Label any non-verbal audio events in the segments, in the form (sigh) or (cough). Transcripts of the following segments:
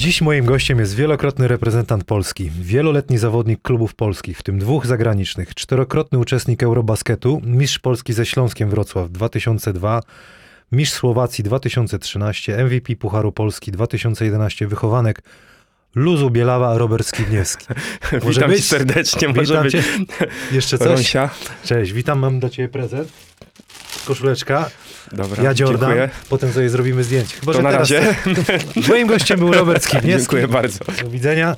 Dziś moim gościem jest wielokrotny reprezentant Polski, wieloletni zawodnik klubów polskich, w tym dwóch zagranicznych, czterokrotny uczestnik Eurobasketu, mistrz Polski ze Śląskiem Wrocław 2002, mistrz Słowacji 2013, MVP Pucharu Polski 2011, wychowanek Luzu Bielawa, Robert Skibniewski. (laughs) Może Witam być? serdecznie, może Witam być. cię. Jeszcze coś? Rąsia. Cześć, witam, mam dla ciebie prezent. Koszuleczka, Dobra, ja Jordan, dziękuję. potem sobie zrobimy zdjęcie. Chyba, To na teraz razie. (laughs) Moim gościem był Robert Skibniewski. Dziękuję bardzo. Do widzenia.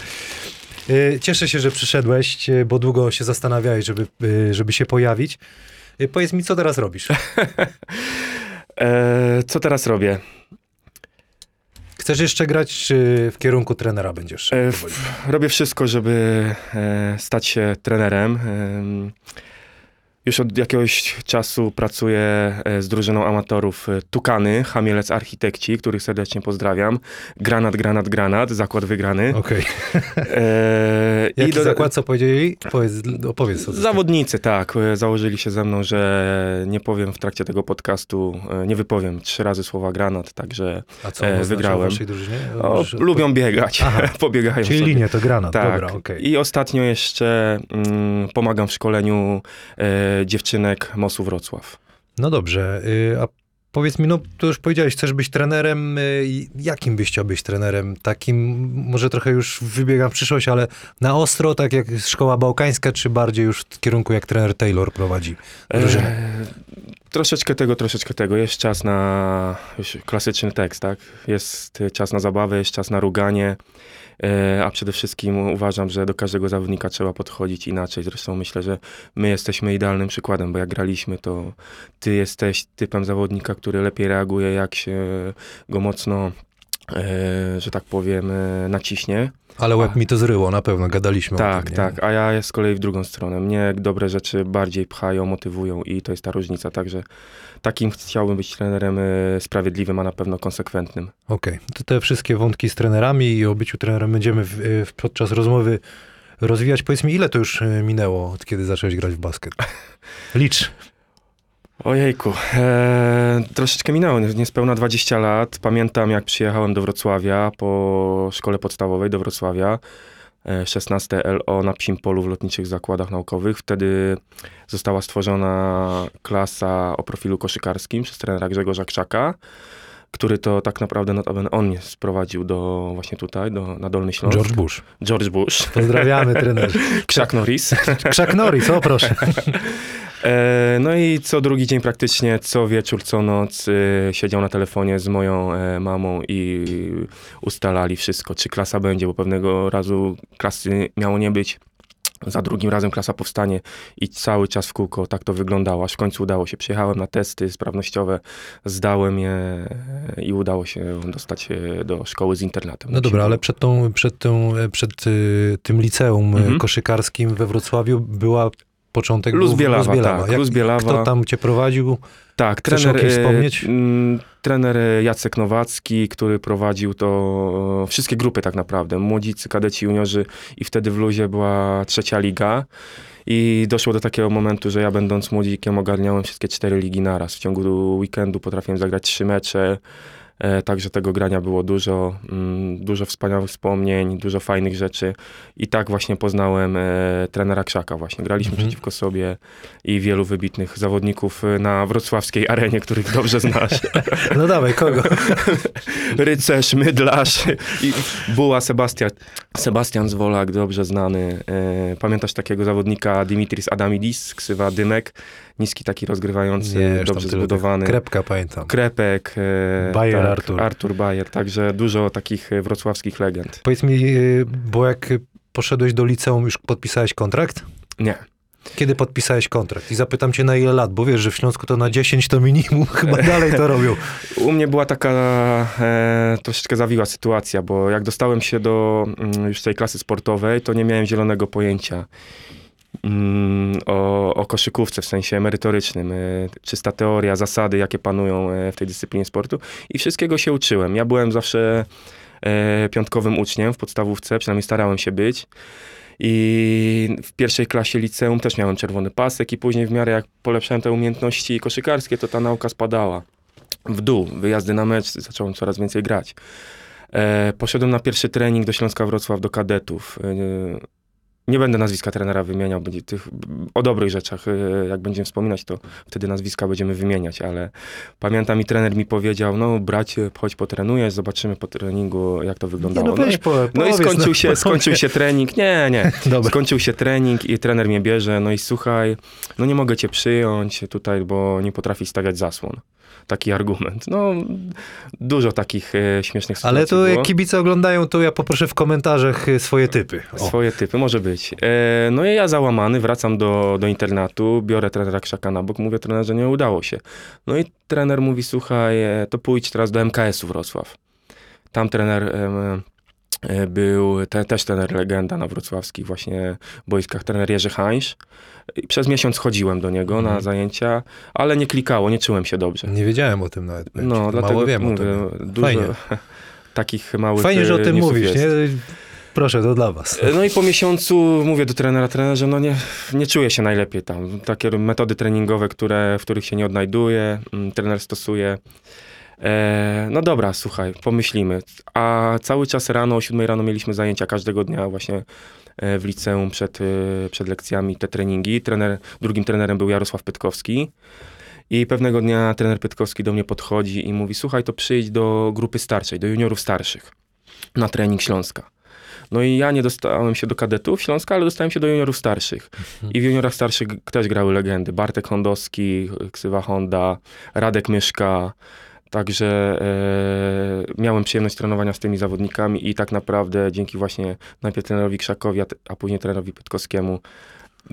Y, Cieszę się, że przyszedłeś, y, bo długo się zastanawiałeś, żeby, y, żeby się pojawić. Powiedz mi, co teraz robisz? (laughs) E, co teraz robię? Chcesz jeszcze grać, czy w kierunku trenera będziesz? E, robię wszystko, żeby e, stać się trenerem. Em, już od jakiegoś czasu pracuję e, z drużyną amatorów e, Tukany, Hamielec Architekci, których serdecznie pozdrawiam. Granat, granat, granat, zakład wygrany. Okej. E, (laughs) Jaki do- zakład, co powiedzieli? Powiedz, opowiedz. Co to Zawodnicy, tak. Założyli się ze mną, że nie powiem w trakcie tego podcastu, nie wypowiem trzy razy słowa granat, także A co e, wygrałem. waszej drużynie? o, lubią biegać, Aha. (laughs) pobiegają Czyli sobie. linię to granat, Tak. dobra, okej. I ostatnio jeszcze mm, pomagam w szkoleniu e, dziewczynek MOS-u Wrocław. No dobrze, y, a powiedz mi, no to już powiedziałeś, chcesz być trenerem, y, jakim byś chciał być trenerem? Takim, może trochę już wybiegam w przyszłość, ale na ostro, tak jak szkoła bałkańska, czy bardziej już w kierunku jak trener Taylor prowadzi drużynę? E, troszeczkę tego, troszeczkę tego. Jest czas na klasyczny tekst, tak? Jest czas na zabawę, jest czas na ruganie, a przede wszystkim uważam, że do każdego zawodnika trzeba podchodzić inaczej. Zresztą myślę, że my jesteśmy idealnym przykładem, bo jak graliśmy, to ty jesteś typem zawodnika, który lepiej reaguje, jak się go mocno, e, że tak powiem, e, naciśnie. Ale łeb a- mi to zryło, na pewno, gadaliśmy o Tak, tym. nie? tak, a ja z kolei w drugą stronę. Mnie dobre rzeczy bardziej pchają, motywują i to jest ta różnica. Także takim chciałbym być trenerem e, sprawiedliwym, a na pewno konsekwentnym. Okej, to te wszystkie wątki z trenerami i o byciu trenerem będziemy w, w, podczas rozmowy rozwijać. Powiedz mi, ile to już minęło, od kiedy zacząłeś grać w basket? (laughs) Licz. Ojejku, e, troszeczkę minęło, nie- niespełna 20 lat. Pamiętam jak przyjechałem do Wrocławia po szkole podstawowej do Wrocławia. e, 16 LO na Psim Polu w Lotniczych Zakładach Naukowych. Wtedy została stworzona klasa o profilu koszykarskim przez trenera Grzegorza Krzaka, który to tak naprawdę notabene on mnie sprowadził do właśnie tutaj, do, na Dolny Śląsk. George Bush. George Bush. Pozdrawiamy, trener. (laughs) Krzak Norris. Chuck Norris, o proszę. (laughs) E, no i co drugi dzień praktycznie, co wieczór, co noc e, siedział na telefonie z moją e, mamą i ustalali wszystko, czy klasa będzie, bo pewnego razu klasy miało nie być. Za drugim razem klasa powstanie i cały czas w kółko tak to wyglądało, aż w końcu udało się. Przyjechałem na testy sprawnościowe, zdałem je i udało się dostać do szkoły z internatem. No dobra, ale przed, tą, przed, tą, przed y, tym liceum Mhm. koszykarskim we Wrocławiu była początek Luz Bielawa, Luz Bielawa. tak, Luz Bielawa. Kto tam cię prowadził? Tak, Chcesz trener, e, wspomnieć? trener Jacek Nowacki, który prowadził to e, wszystkie grupy tak naprawdę, młodzicy, kadeci, juniorzy i wtedy w Luzie była trzecia liga i doszło do takiego momentu, że ja będąc młodzikiem ogarniałem wszystkie cztery ligi naraz. W ciągu weekendu potrafiłem zagrać trzy mecze, e, także tego grania było dużo, mm, dużo wspaniałych wspomnień, dużo fajnych rzeczy i tak właśnie poznałem e, trenera Krzaka właśnie. Graliśmy Mhm. przeciwko sobie i wielu wybitnych zawodników e, na wrocławskiej arenie, których dobrze znasz. (laughs) No dawaj, kogo? (laughs) Rycerz, Mydlarz i Buła Sebastian. Sebastian Zwolak, dobrze znany. E, pamiętasz takiego zawodnika Dimitris Adamidis, ksywa Dymek? Niski taki rozgrywający, Nie, dobrze zbudowany. Krepka pamiętam. Krepek. E, Bayer tak, Artur. Artur Bayer, także dużo takich e, wrocławskich legend. Powiedz mi, y, bo jak poszedłeś do liceum, już podpisałeś kontrakt? Nie. Kiedy podpisałeś kontrakt? I zapytam cię na ile lat, bo wiesz, że w Śląsku to na 10 to minimum, (laughs) chyba dalej to robią. U mnie była taka e, troszeczkę zawiła sytuacja, bo jak dostałem się do mm, już tej klasy sportowej, to nie miałem zielonego pojęcia o, o koszykówce w sensie merytorycznym. E, czysta teoria, zasady, jakie panują e, w tej dyscyplinie sportu i wszystkiego się uczyłem. Ja byłem zawsze e, piątkowym uczniem w podstawówce, przynajmniej starałem się być. I w pierwszej klasie liceum też miałem czerwony pasek i później w miarę jak polepszałem te umiejętności koszykarskie, to ta nauka spadała w dół. Wyjazdy na mecz zacząłem coraz więcej grać. E, poszedłem na pierwszy trening do Śląska Wrocław, do kadetów. E, nie będę nazwiska trenera wymieniał, będzie tych, o dobrych rzeczach, e, jak będziemy wspominać, to wtedy nazwiska będziemy wymieniać, ale pamiętam i trener mi powiedział, no bracie, chodź potrenujesz, zobaczymy po treningu, jak to Nie, wyglądało. no No weź i- po, no i powiedz, skończył się, skończył się trening. Nie, nie. (laughs) Dobra. Skończył się trening i trener mnie bierze. No i słuchaj, no nie mogę cię przyjąć tutaj, bo nie potrafisz stawiać zasłon. Taki argument. No, dużo takich e, śmiesznych sytuacji Ale to było. jak kibice oglądają, to ja poproszę w komentarzach y, swoje typy. O. Swoje typy, może być. E, no i ja załamany, wracam do, do internatu, biorę trenera Krzaka na bok, mówię trenerze, nie udało się. No i trener mówi, słuchaj, e, to pójdź teraz do MKS-u Wrocław. Tam trener e, był, te, też trener legenda na wrocławskich właśnie boiskach, trener Jerzy Hańsz. I przez miesiąc chodziłem do niego na Mhm. zajęcia, ale nie klikało, nie czułem się dobrze. Nie wiedziałem o tym nawet. powiem. No, To dlatego Mało wiem mówię, o tym. dużo Fajnie. (laughs) takich małych Fajnie, że o e, tym mówisz, jest. nie? Proszę, to dla was. No i po miesiącu mówię do trenera, trenerze, no nie, nie czuję się najlepiej tam. Takie metody treningowe, które, w których się nie odnajduję, mm, trener stosuje. E, no dobra, słuchaj, pomyślimy. A cały czas rano, o 7 rano mieliśmy zajęcia każdego dnia właśnie e, w liceum przed, e, przed lekcjami, te treningi. Trener, drugim trenerem był Jarosław Pytkowski. I pewnego dnia trener Pytkowski do mnie podchodzi i mówi, słuchaj, to przyjdź do grupy starszej, do juniorów starszych na trening Śląska. No i ja nie dostałem się do kadetów Śląska, ale dostałem się do juniorów starszych. I w juniorach starszych też grały legendy. Bartek Hondowski, Ksywa Honda, Radek Myszka. Także e, miałem przyjemność trenowania z tymi zawodnikami i tak naprawdę dzięki właśnie najpierw trenerowi Krzakowi, a, a później trenerowi Pytkowskiemu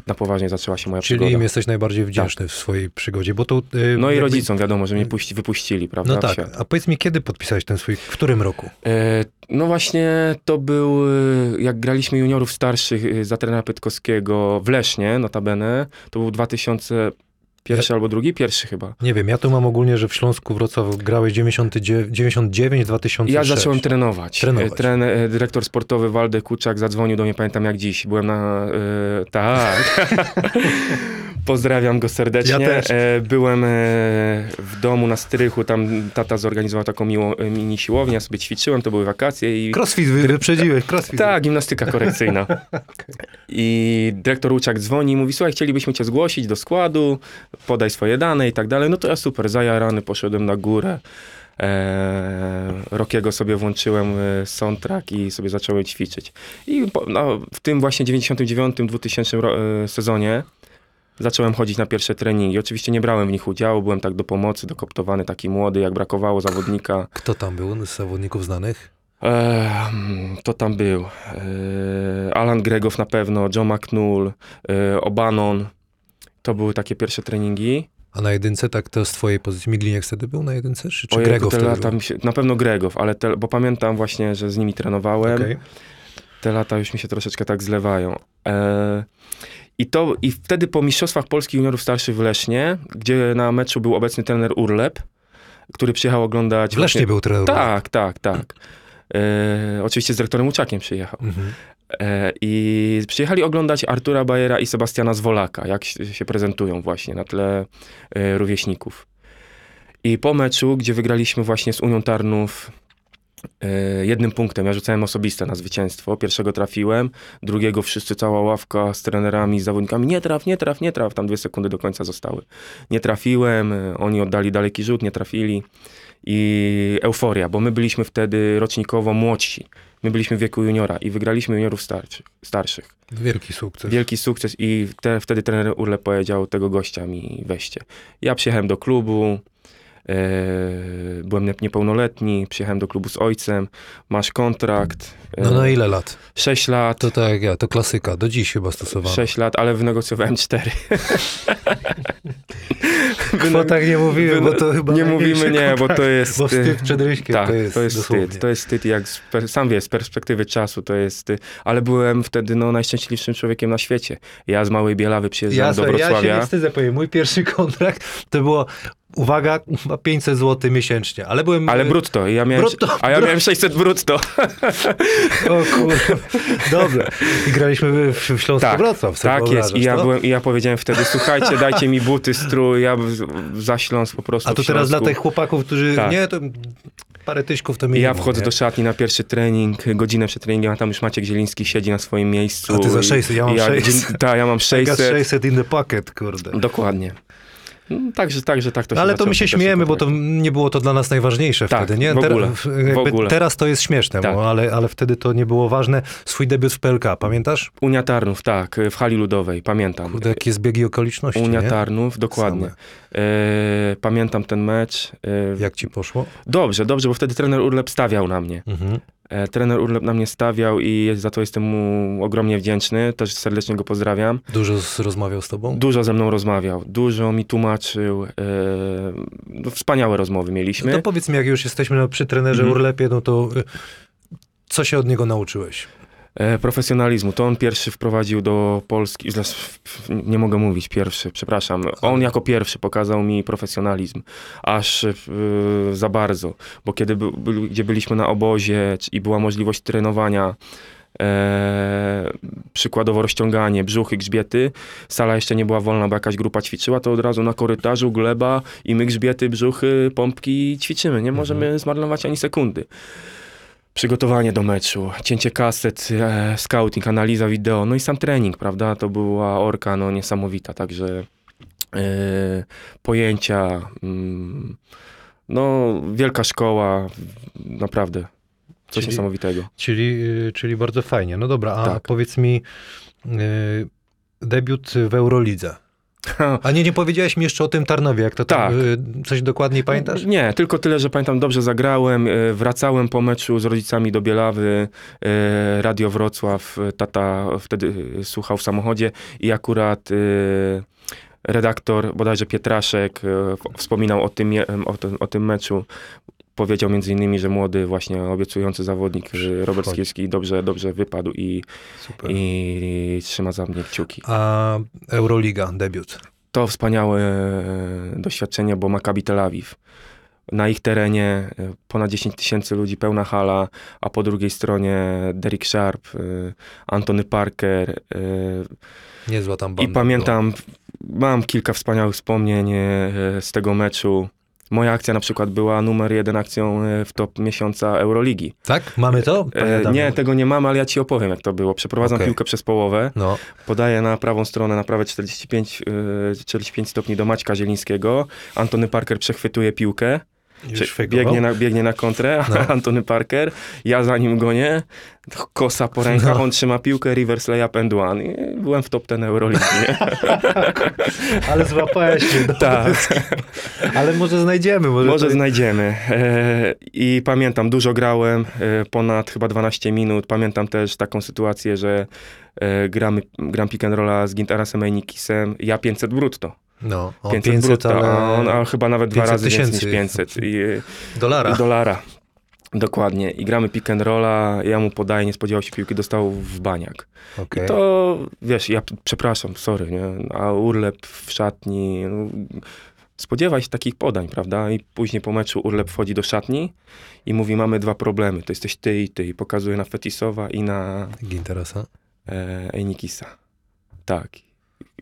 na poważnie zaczęła się moja Czyli przygoda. im jesteś najbardziej wdzięczny w swojej przygodzie, bo to... y, No i rodzicom wiadomo, że mnie puści, wypuścili, prawda? No tak, a powiedz mi, kiedy podpisałeś ten swój, w którym roku? E, No właśnie to był, e, jak graliśmy juniorów starszych e, za trenera Pytkowskiego w Lesznie, notabene, to był 2001 albo drugi, pierwszy chyba. Nie wiem, ja tu mam ogólnie, że w Śląsku Wrocław grałeś 99, 99 2006. Ja zacząłem trenować. Trenować. Tren, e, dyrektor sportowy Waldek Kuczak zadzwonił do mnie, pamiętam jak dziś. Byłem na... E, tak. (laughs) Pozdrawiam go serdecznie. Ja też. E, byłem e, w domu na strychu, tam tata zorganizował taką miło, e, mini siłownię, ja sobie ćwiczyłem, to były wakacje i... Crossfit wy- wyprzedziłeś, crossfit. Tak, gimnastyka korekcyjna. (laughs) I dyrektor Łuczak dzwoni i mówi, słuchaj, chcielibyśmy cię zgłosić do składu, podaj swoje dane i tak dalej. No to ja super, zajarany, poszedłem na górę. Eee, Rokiego sobie włączyłem e, soundtrack i sobie zacząłem ćwiczyć. I po, no, w tym właśnie 99-2000 ro- e, sezonie zacząłem chodzić na pierwsze treningi. Oczywiście nie brałem w nich udziału, byłem tak do pomocy, dokoptowany, taki młody, jak brakowało zawodnika. Kto tam był z zawodników znanych? To tam był. Eee, Alan Gregow na pewno, John McNull, eee, Obanon. To były takie pierwsze treningi. A na jedynce, tak to z twojej pozycji, Migliniak wtedy był na jedynce? Czy, czy Ojej, Grego te wtedy lata mi się, na pewno Gregow, ale te, bo pamiętam właśnie, że z nimi trenowałem. Okej. Te lata już mi się troszeczkę tak zlewają. Eee, i, to, I wtedy po Mistrzostwach Polskich Juniorów Starszych w Lesznie, gdzie na meczu był obecny trener Urlep, który przyjechał oglądać... W Lesznie właśnie- był trener. Tak, tak, tak. Eee, oczywiście z dyrektorem Łuczakiem przyjechał. Mhm. E, I przyjechali oglądać Artura Bajera i Sebastiana Zwolaka, jak się prezentują właśnie na tle e, rówieśników. I po meczu, gdzie wygraliśmy właśnie z Unią Tarnów e, jednym punktem, ja rzucałem osobiste na zwycięstwo, pierwszego trafiłem, drugiego wszyscy, cała ławka z trenerami, z zawodnikami, nie traf, nie traf, nie traf, tam dwie sekundy do końca zostały. Nie trafiłem, e, oni oddali daleki rzut, nie trafili i euforia, bo my byliśmy wtedy rocznikowo młodsi. My byliśmy w wieku juniora i wygraliśmy juniorów starszych. starszych. Wielki sukces. Wielki sukces i te, wtedy trener Urle powiedział tego gościa mi weźcie. Ja przyjechałem do klubu, e, byłem nie- niepełnoletni, przyjechałem do klubu z ojcem, masz kontrakt, e, No na ile lat? 6 lat, To tak jak ja, to klasyka, do dziś chyba stosowana. 6 lat, ale wynegocjowałem 4. Bo (laughs) tak nie mówimy, bo to chyba Nie mówimy nie, bo to jest... Bo wstyd przed ryśkiem Tak, to jest, to jest dosłownie. wstyd. To jest wstyd, jak per- sam wiesz, z perspektywy czasu to jest. Ale byłem wtedy no, najszczęśliwszym człowiekiem na świecie. Ja z Małej Bielawy przyjeżdżałem Ja, do słuchaj, ja się Wrocławia. nie wstydzę powiedzieć, mój pierwszy (laughs) kontrakt to było, uwaga, chyba 500 zł miesięcznie, ale byłem... ale brutto. I Ja miałem, Brutto, a ja brutto. miałem 600 brutto. O kurwa, dobra. I graliśmy w, w Śląsku Tak, Wrocław, Tak jest. I ja, no? byłem, I ja powiedziałem wtedy, słuchajcie, dajcie mi buty, strój, ja za Śląsk po prostu A to teraz dla tych chłopaków, którzy... Tak. Nie, to parę tyśków to minimum, ja wchodzę nie? do szatni na pierwszy trening, godzinę przed treningiem, a tam już Maciek Zieliński siedzi na swoim miejscu. A ty za i- 600, ja mam ja, 600. Tak, ja mam I got 600. 600 in the pocket, kurde. Dokładnie. Mm, Także, także tak to się Ale to my się śmiejemy, bo to nie było to dla nas najważniejsze Tak, wtedy, nie? w ogóle, Teraz, jakby ogóle. teraz to jest śmieszne, Tak. bo, ale, ale wtedy to nie było ważne. Swój debiut w PLK, pamiętasz? Unia Tarnów, tak, w hali ludowej, pamiętam. Kurde, jakie zbiegi okoliczności, Unia nie? Tarnów, dokładnie. E, pamiętam ten mecz. E, Jak ci poszło? Dobrze, dobrze, bo wtedy trener Urlep stawiał na mnie. Mhm. E, trener Urlep na mnie stawiał i za to jestem mu ogromnie wdzięczny. Też serdecznie go pozdrawiam. Dużo z, rozmawiał z tobą? Dużo ze mną rozmawiał, dużo mi tłumaczył. E, no, wspaniałe rozmowy mieliśmy. No to powiedz mi, jak już jesteśmy przy trenerze Mhm. Urlepie, no to y, co się od niego nauczyłeś? E, profesjonalizmu. To on pierwszy wprowadził do Polski. Nie mogę mówić pierwszy, przepraszam. On jako pierwszy pokazał mi profesjonalizm. Aż e, za bardzo. Bo kiedy by, gdzie byliśmy na obozie i była możliwość trenowania, e, przykładowo rozciąganie, brzuchy, grzbiety, sala jeszcze nie była wolna, bo jakaś grupa ćwiczyła, to od razu na korytarzu gleba i my grzbiety, brzuchy, pompki ćwiczymy. Nie możemy zmarnować ani sekundy przygotowanie do meczu, cięcie kaset, e, scouting, analiza wideo, no i sam trening, prawda? To była orka no, niesamowita, także e, pojęcia, mm, no wielka szkoła, naprawdę coś Czyli- niesamowitego. Czyli, y, czyli bardzo fajnie. No dobra, a Tak. powiedz mi y, debiut w Eurolidze. (laughs) A nie, nie powiedziałeś mi jeszcze o tym Tarnowie, jak to tam, Tak. y, coś dokładniej pamiętasz? Nie, tylko tyle, że pamiętam, dobrze zagrałem, e, wracałem po meczu z rodzicami do Bielawy, e, Radio Wrocław, tata wtedy słuchał w samochodzie i akurat redaktor, bodajże Pietraszek, wspominał o tym, o, tym, o tym meczu. Powiedział między innymi, że młody, właśnie obiecujący zawodnik Robert Wchodzi. Skierski dobrze, dobrze wypadł i, Super. i trzyma za mnie kciuki. A Euroliga, debiut. To wspaniałe e, doświadczenie, bo Maccabi Tel Awiw. Na ich terenie e, ponad 10 tysięcy ludzi, pełna hala, a po drugiej stronie Derek Sharp, e, Antony Parker. Niezła tam I banda pamiętam, mam kilka wspaniałych wspomnień z tego meczu. Moja akcja na przykład była numer jeden akcją e, w top miesiąca Euroligi. Tak? Mamy to? E. Nie, tego nie mamy, ale ja ci opowiem, jak to było. Przeprowadzam Okej. piłkę przez połowę. No, Podaję na prawą stronę, na prawe 45, yy, 45 stopni do Maćka Zielińskiego. Antony Parker przechwytuje piłkę. Biegnie, na, biegnie na kontrę, No. (laughs) Antony Parker. Ja za nim gonię. Kosa po rękach, No. on trzyma piłkę, reverse layup and one. I byłem w top ten Euroligi. (laughs) Ale złapałeś no. tak, (laughs) Ale może znajdziemy. Może, może to... znajdziemy. E, I pamiętam, dużo grałem, e, ponad chyba 12 minut. Pamiętam też taką sytuację, że e, gramy, gram pick and rolla z Gintarasem Ejnikisem, ja 500 brutto. No, on 500, 500, brutto, ale a on a chyba nawet dwa 500 razy więcej niż tysięcy. 500 i, dolara. i dolara. Dokładnie. I gramy pick and rolla, ja mu podaję, nie spodziewał się piłki, dostał w baniak. Okej. To, wiesz, ja przepraszam, sorry, nie? A Urlep w szatni, no, spodziewaj się takich podań, prawda? I później po meczu Urlep wchodzi do szatni i mówi, mamy dwa problemy, to jesteś ty i ty. I pokazuje na Fetisowa i na Ginterasa. e, Ejnikisa. Tak.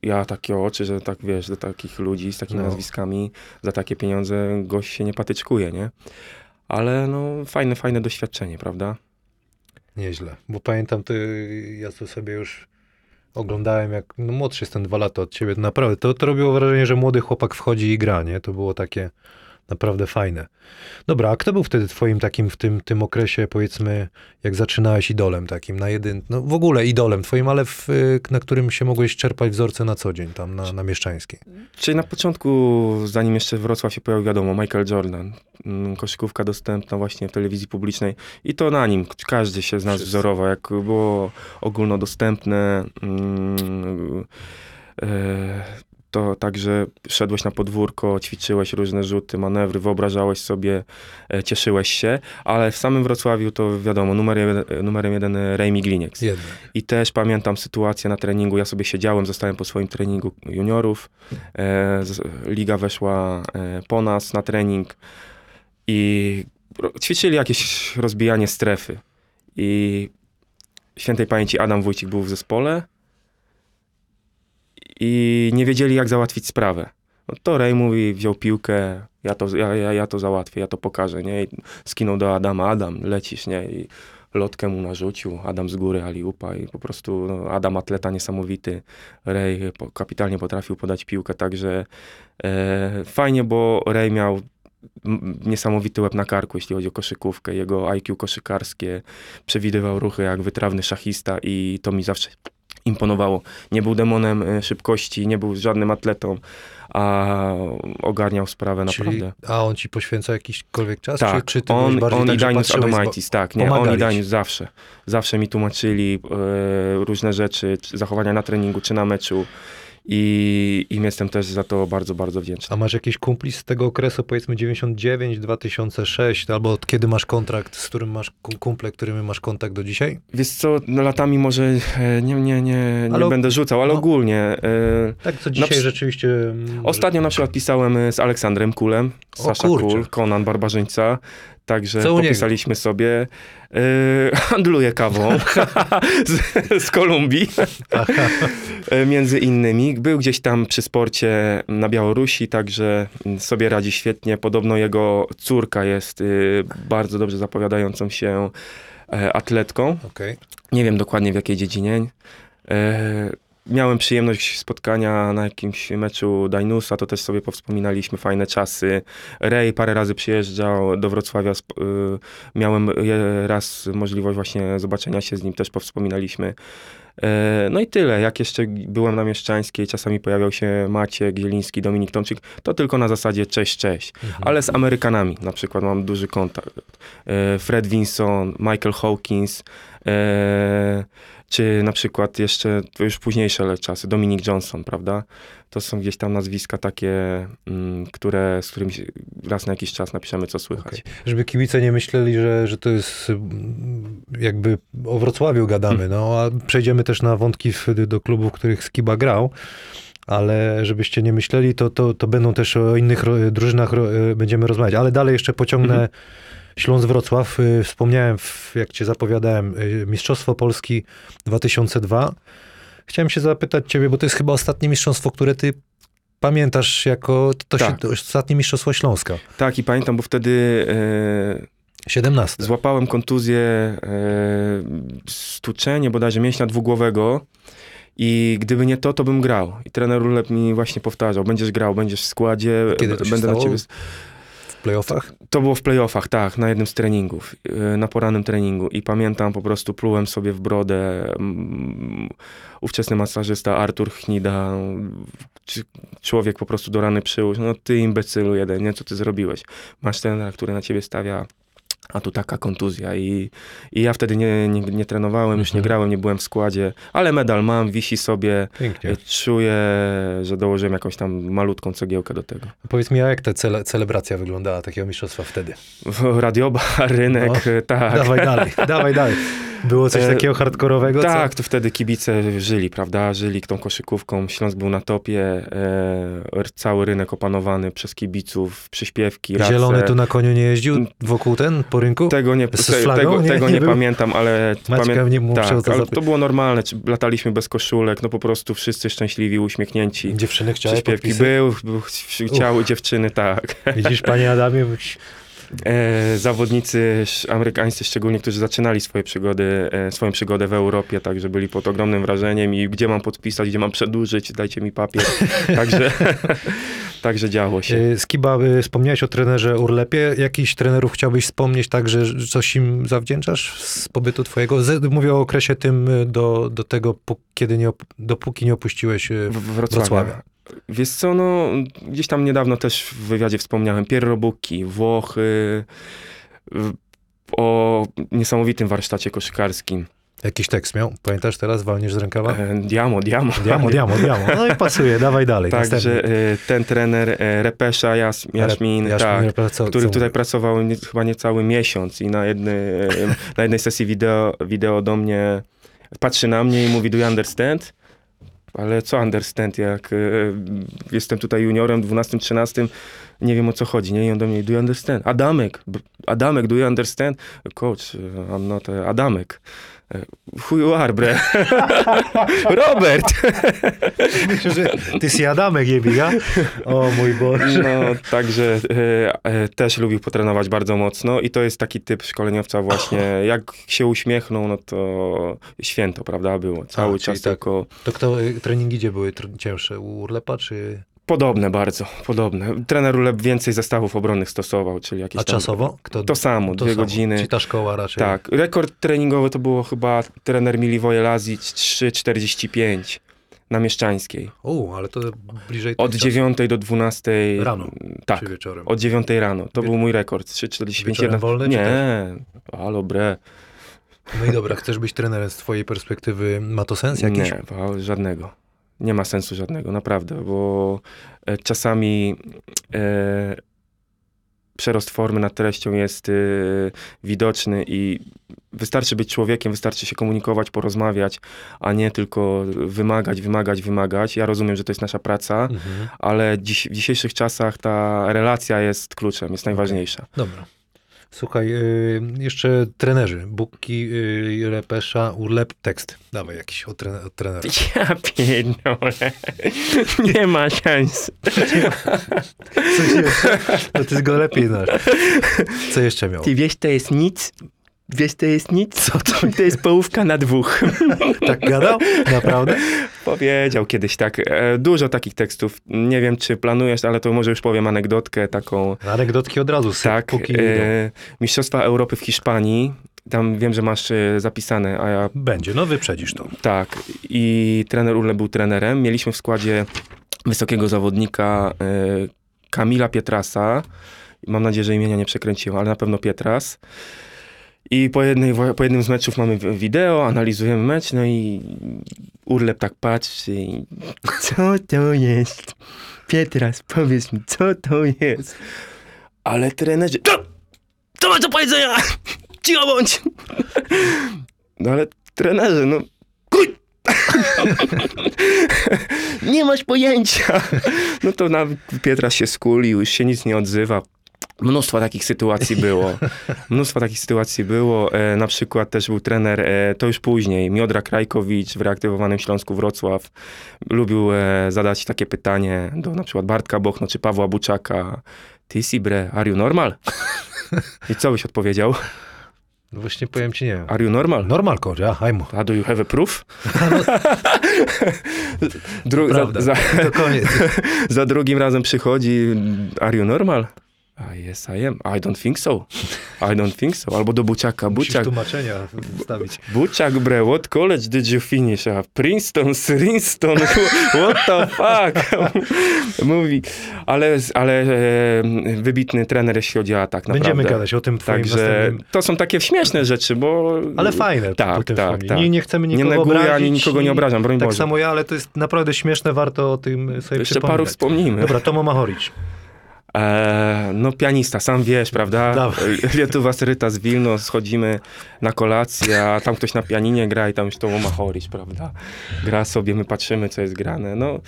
Ja takie oczy, że tak wiesz, do takich ludzi z takimi No. nazwiskami, za takie pieniądze gość się nie patyczkuje, nie? Ale no, fajne, fajne doświadczenie, prawda? Nieźle. Bo pamiętam, ty, ja to sobie już oglądałem, jak no młodszy jestem dwa lata od ciebie. Naprawdę, to, to robiło wrażenie, że młody chłopak wchodzi i gra, nie? To było takie naprawdę fajne. Dobra, a kto był wtedy twoim takim w tym, tym okresie, powiedzmy, jak zaczynałeś idolem takim, na jedyn, no w ogóle idolem twoim, ale w, y, na którym się mogłeś czerpać wzorce na co dzień, tam na, na Mieszczańskiej? Czyli na początku, zanim jeszcze Wrocław się pojawił, wiadomo, Michael Jordan, mm, koszykówka dostępna właśnie w telewizji publicznej i to na nim każdy się z nas Wszyscy. wzorował, jak było ogólnodostępne, mm, e, to także szedłeś na podwórko, ćwiczyłeś różne rzuty, manewry, wyobrażałeś sobie, e, cieszyłeś się, ale w samym Wrocławiu to wiadomo, numer jeden, numerem jeden e, Rejmi Glinieks. I też pamiętam sytuację na treningu. Ja sobie siedziałem, zostałem po swoim treningu juniorów. E, liga weszła e, po nas na trening i ćwiczyli jakieś rozbijanie strefy. I świętej pamięci Adam Wójcik był w zespole i nie wiedzieli, jak załatwić sprawę. No to Ray mówi, wziął piłkę, ja to, ja, ja, ja to załatwię, ja to pokażę, nie? I skinął do Adama, Adam, lecisz, nie? I lotkę mu narzucił, Adam z góry, aliupa i po prostu no, Adam atleta niesamowity, Ray po, kapitalnie potrafił podać piłkę, także e, fajnie, bo Ray miał niesamowity łeb na karku, jeśli chodzi o koszykówkę, jego IQ koszykarskie, przewidywał ruchy jak wytrawny szachista i to mi zawsze imponowało. Nie był demonem e, szybkości, nie był żadnym atletą, a ogarniał sprawę Czyli, naprawdę. a on ci poświęca jakikolwiek czas? Tak, czy, czy on, on tak, i Danius Adomaitis, tak, nie, on i Danius zawsze. Zawsze mi tłumaczyli e, różne rzeczy, czy zachowania na treningu, czy na meczu i im jestem też za to bardzo, bardzo wdzięczny. A masz jakiś kumpli z tego okresu, powiedzmy 99, 2006, albo od kiedy masz kontrakt, z którym masz kum- kumple, którymi masz kontakt do dzisiaj? Wiesz co, no latami może e, nie, nie, nie, nie Ale- będę rzucał, ale no. ogólnie. E, Tak, co dzisiaj rzeczywiście... mm, Ostatnio na przykład pisałem e, z Aleksandrem Kulem, Sasza. Kul, Konan Barbarzyńca, także Co popisaliśmy sobie. E, (laughs) handluję kawą (laughs) z, z Kolumbii, e, między innymi. Był gdzieś tam przy sporcie na Białorusi, także sobie radzi świetnie. Podobno jego córka jest y, bardzo dobrze zapowiadającą się e, atletką. Okej. Nie wiem dokładnie w jakiej dziedzinie. E, miałem przyjemność spotkania na jakimś meczu Dainusa, to też sobie powspominaliśmy fajne czasy. Ray parę razy przyjeżdżał do Wrocławia. y, miałem raz możliwość właśnie zobaczenia się z nim, też powspominaliśmy. E, no i tyle. Jak jeszcze byłem na Mieszczańskiej, czasami pojawiał się Maciek Zieliński, Dominik Tomczyk, to tylko na zasadzie cześć, cześć. Mhm. Ale z Amerykanami na przykład mam duży kontakt. E, Fred Vinson, Michael Hawkins, e, czy na przykład jeszcze to już późniejsze czasy, Dominic Johnson, prawda? To są gdzieś tam nazwiska takie, mm, które, z którymi raz na jakiś czas napiszemy, co słychać. Okej. Żeby kibice nie myśleli, że, że to jest mm, jakby o Wrocławiu gadamy, Hmm. no a przejdziemy też na wątki do klubów, w których Skiba grał, ale żebyście nie myśleli, to, to, to będą też o innych drużynach e, będziemy rozmawiać, ale dalej jeszcze pociągnę Mhm. Śląsk Wrocław. Y, Wspomniałem, jak cię zapowiadałem, y, Mistrzostwo Polski 2002. Chciałem się zapytać ciebie, bo to jest chyba ostatnie mistrzostwo, które ty pamiętasz jako, to, się, Tak. to ostatnie mistrzostwo Śląska. Tak, i pamiętam, bo wtedy e, 17. Złapałem kontuzję, e, stuczenie bodajże mięśnia dwugłowego i gdyby nie to, to bym grał. I trener Rulep mi właśnie powtarzał, będziesz grał, będziesz w składzie, się będę stało? na ciebie... Playoffach? To było w playoffach, tak, na jednym z treningów, e, na porannym treningu i pamiętam, po prostu plułem sobie w brodę. mm, Ówczesny masażysta Artur Chnida, człowiek po prostu do rany przyłóż, no ty imbecylu jeden, nie, co ty zrobiłeś? Masz trenera, który na ciebie stawia, a tu taka kontuzja i, i ja wtedy nie, nie, nie trenowałem, już nie Mhm. grałem, nie byłem w składzie, ale medal mam, wisi sobie, Pięknie. e, czuję, że dołożyłem jakąś tam malutką cegiełkę do tego. Powiedz mi, a jak ta cele, celebracja wyglądała takiego mistrzostwa wtedy? Radiobar, (laughs) rynek, No, tak. Dawaj dalej, (laughs) dawaj dalej. Było coś E, takiego hardkorowego? co? Tak, to wtedy kibice żyli, prawda? Żyli tą koszykówką. Śląsk był na topie. E, cały rynek opanowany przez kibiców, przyśpiewki, race. Zielony tu na koniu nie jeździł wokół ten, po rynku? Tego nie, Z flagą? tego, Nie- tego nie nie, pamiętam, ale Maćka pamię- o tak, to ale zapytać. to było normalne. Lataliśmy bez koszulek, no po prostu wszyscy szczęśliwi, uśmiechnięci. Dziewczyny chciały podpisy? był, był, chciały dziewczyny, tak. Widzisz, panie Adamie, E, zawodnicy amerykańscy szczególnie, którzy zaczynali swoje przygody, e, swoją przygodę w Europie, także byli pod ogromnym wrażeniem i gdzie mam podpisać, gdzie mam przedłużyć, dajcie mi papier. (laughs) Także, (laughs) także działo się. E, Skiba, e, wspomniałeś o trenerze Urlepie. Jakichś trenerów chciałbyś wspomnieć tak, że że coś im zawdzięczasz z pobytu twojego? Z, mówię o okresie tym e, do, do tego, kiedy nie, op- dopóki nie opuściłeś W w Wrocławia. Wrocławia. Wiesz co, no gdzieś tam niedawno też w wywiadzie wspomniałem, Pierre Bucchi, Włochy, o niesamowitym warsztacie koszykarskim. Jakiś tekst miał? Pamiętasz teraz? Walniesz z rękawa? E, Diamo, Diamo. Diamo, diamo, diamo. No i pasuje, (laughs) dawaj dalej. Także e, ten trener e, Repesza Jas, Jaśmin, Jaśmin, tak, który tutaj pracował nie, chyba niecały miesiąc i na, jedny, na jednej sesji wideo, wideo do mnie patrzy na mnie i mówi, do you understand? Ale co understand, jak e, jestem tutaj juniorem, 12-13, nie wiem o co chodzi, nie? I on do mnie, do you understand? Adamek, Adamek, do you understand? Coach, e, I'm not Adamek. Who you are, bre? (laughs) Robert! Myślę, że ty si Adamek jebiga. O mój Boże. No, także e, e, też lubił potrenować bardzo mocno i to jest taki typ szkoleniowca właśnie, jak się uśmiechnął, no to święto, prawda, było. Cały czyli czas tak. tylko To kto, y, treningi gdzie były cięższe? U Urlepa czy... podobne bardzo, podobne. Trener Uleb więcej zestawów obronnych stosował, czyli jakieś A tam... czasowo? Kto, To samo, dwie samo. godziny. Czyli ta szkoła raczej. Tak, rekord treningowy to było chyba trener Milivoje Lazic 3,45 na Mieszczańskiej. U, ale to bliżej Od czasów. 9 do 12. Rano, Tak, Czy wieczorem? od 9 rano. To Wie- był mój rekord. 3,45. Wieczorem jeden- wolne, czy Nie, halo bre. No i dobra, chcesz być trenerem z twojej perspektywy? Ma to sens jakiś? Nie, żadnego. Nie ma sensu żadnego, naprawdę, bo e, czasami e, przerost formy nad treścią jest e, widoczny i wystarczy być człowiekiem, wystarczy się komunikować, porozmawiać, a nie tylko wymagać, wymagać, wymagać. Ja rozumiem, że to jest nasza praca, Mhm. ale dziś, w dzisiejszych czasach ta relacja jest kluczem, jest najważniejsza. Dobra. Słuchaj, y, jeszcze trenerzy. Bukki, y, Repesza, Urlep, tekst. Dawaj jakiś od, trener, od trenera. (laughs) Ja pierdolę. Nie ma szans. Coś jeszcze? To ty go lepiej znasz. (laughs) Co jeszcze miał? Ty wiesz, to jest nic? Wiesz, to jest nic? Co to? To jest połówka na dwóch. (laughs) Tak gadał? Naprawdę? Powiedział kiedyś tak. E, Dużo takich tekstów. Nie wiem, czy planujesz, ale to może już powiem anegdotkę taką. Anegdotki od razu, Tak, póki e, Mistrzostwa Europy w Hiszpanii. Tam wiem, że masz e, zapisane, a ja Będzie, no wyprzedzisz to. tak. I trener Urle był trenerem. Mieliśmy w składzie wysokiego zawodnika e, Kamila Pietrasa. Mam nadzieję, że imienia nie przekręciłem, ale na pewno Pietras. I po, jednej, po jednym z meczów mamy wi- wideo, analizujemy mecz, no i Urlep tak patrzy i (laughs) co to jest? Pietras, powiedz mi, co to jest? Ale trenerzy, co? Co masz do powiedzenia? (laughs) Cicho bądź! No ale trenerze, no kuj! (laughs) nie masz pojęcia. No to na Pietras się skulił, już się nic nie odzywa. Mnóstwo takich sytuacji było. (laughs) Mnóstwo takich sytuacji było. E, na przykład też był trener, e, to już później, Miodra Krajkowicz w reaktywowanym Śląsku Wrocław. Lubił e, zadać takie pytanie do na przykład Bartka Bochno czy Pawła Buczaka. Ty Sibre, are you normal? (laughs) I co byś odpowiedział? No właśnie powiem ci, nie wiem. Are you normal? Normal coach, ja, hajmu. A do you have a proof? (laughs) Dru- za, za, to koniec. za drugim razem przychodzi, are you normal? A yes, I am. I don't think so. I don't think so. Albo do Buciaka. Musisz Buciak, tłumaczenia wstawić. Buciak, bre, what college did you finish? A Princeton, Princeton, (laughs) what the fuck? (laughs) Mówi, ale, ale wybitny trener, jeśli chodzi o atak, naprawdę. Będziemy gadać o tym twoim Także następnym... to są takie śmieszne rzeczy, bo... Ale fajne. Tak, tak, filmie. tak. Nie, nie chcemy Nie nikogo neguję, obrazić. ani nikogo nie obrażam, broń Tak Boże. samo ja, ale to jest naprawdę śmieszne, warto o tym sobie Jeszcze przypominać. paru wspomnimy. Dobra, Tomo Mahoricz. E, no pianista, sam wiesz, prawda? Dawaj. (laughs) Lietuwa Syryta z Wilno, schodzimy na kolację, a tam ktoś na pianinie gra i tam już to Machoricz, prawda? Gra sobie, my patrzymy, co jest grane. No,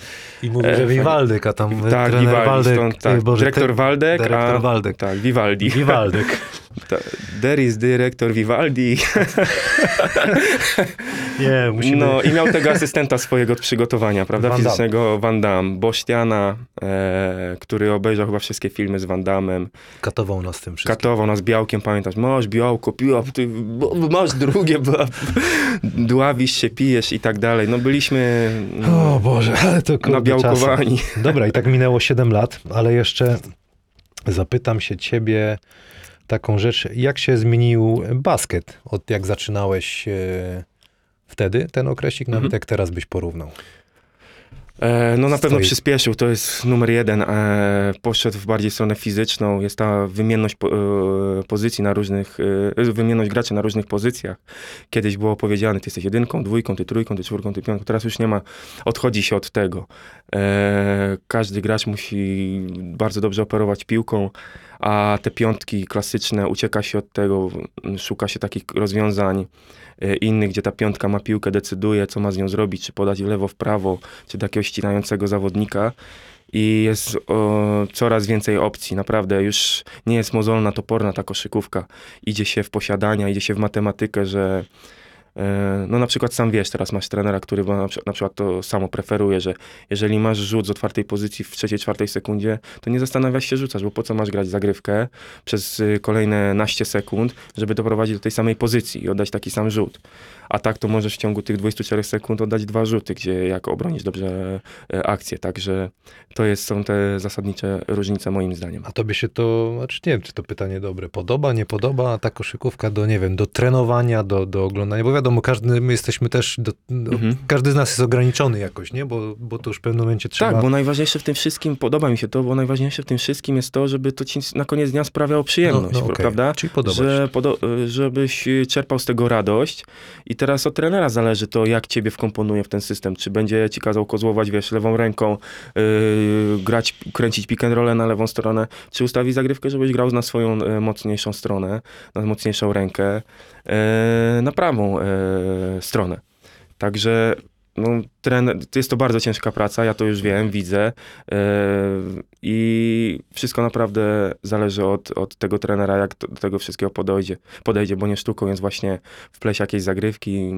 I mówi, E, że. Wiwaldek, a tam tak, Waldek, stąd, tak, Boże, dyrektor Waldek, dyrektor a, Waldek. tak, Vivaldi. Wiwaldek. (laughs) There is dyrektor Vivaldi. (laughs) Nie, musimy... No i miał tego asystenta swojego od przygotowania, prawda? Van Damme. Fizycznego Van Damme, Bościana, e, który obejrzał chyba wszystkie filmy z Van Dammem. Katował nas tym wszystkim. Katował nas białkiem, pamiętasz? Masz białko, piła, ty, bo- masz drugie, bo, dławisz się, pijesz i tak dalej. No byliśmy O Boże, ale to kurde nabiałkowani. Dobra, i tak minęło 7 lat, ale jeszcze zapytam się ciebie taką rzecz. Jak się zmienił basket od jak zaczynałeś e, wtedy, ten okresik, nawet Mhm. jak teraz byś porównał? E, no na pewno Stoi. przyspieszył, to jest numer jeden. E, poszedł w bardziej stronę fizyczną, jest ta wymienność e, pozycji na różnych, wymienność graczy na różnych pozycjach. Kiedyś było powiedziane, ty jesteś jedynką, dwójką, ty trójką, ty czwórką, ty piątką. Teraz już nie ma, odchodzi się od tego. Każdy gracz musi bardzo dobrze operować piłką, a te piątki klasyczne ucieka się od tego, szuka się takich rozwiązań e, innych, gdzie ta piątka ma piłkę, decyduje, co ma z nią zrobić, czy podać w lewo, w prawo, czy do jakiegoś ścinającego zawodnika. I jest o, coraz więcej opcji, naprawdę. Już nie jest mozolna, toporna ta koszykówka. Idzie się w posiadania, idzie się w matematykę, że No na przykład sam wiesz, teraz masz trenera, który na na przykład to samo preferuje, że jeżeli masz rzut z otwartej pozycji w trzeciej, czwartej sekundzie, to nie zastanawiasz się rzucasz, bo po co masz grać zagrywkę przez y, kolejne naście sekund, żeby doprowadzić do tej samej pozycji i oddać taki sam rzut. A tak to możesz w ciągu tych 24 sekund oddać dwa rzuty, gdzie jak obronisz dobrze e, akcję. Także to jest, są te zasadnicze różnice moim zdaniem. A tobie się to, znaczy nie wiem, czy to pytanie dobre, podoba, nie podoba ta koszykówka do, nie wiem, do trenowania, do, do oglądania, bo wiadomo, każdy, my jesteśmy też, do, do, Mhm. każdy z nas jest ograniczony jakoś, nie, bo, bo to już w pewnym momencie trzeba... Tak, bo najważniejsze w tym wszystkim, podoba mi się to, bo najważniejsze w tym wszystkim jest to, żeby to ci na koniec dnia sprawiało przyjemność, No, no, okej. prawda? Czyli podoba że się. podo- żebyś y, czerpał z tego radość i teraz od trenera zależy to, jak ciebie wkomponuje w ten system. Czy będzie ci kazał kozłować, wiesz, lewą ręką, yy, grać, kręcić pick and roll na lewą stronę, czy ustawi zagrywkę, żebyś grał na swoją e, mocniejszą stronę, na mocniejszą rękę, e, na prawą e, stronę. Także no, trener, to jest to bardzo ciężka praca, ja to już wiem, widzę e, i wszystko naprawdę zależy od, od tego trenera, jak to, do tego wszystkiego podejdzie, podejdzie, bo nie sztuką jest właśnie wpleść jakieś zagrywki,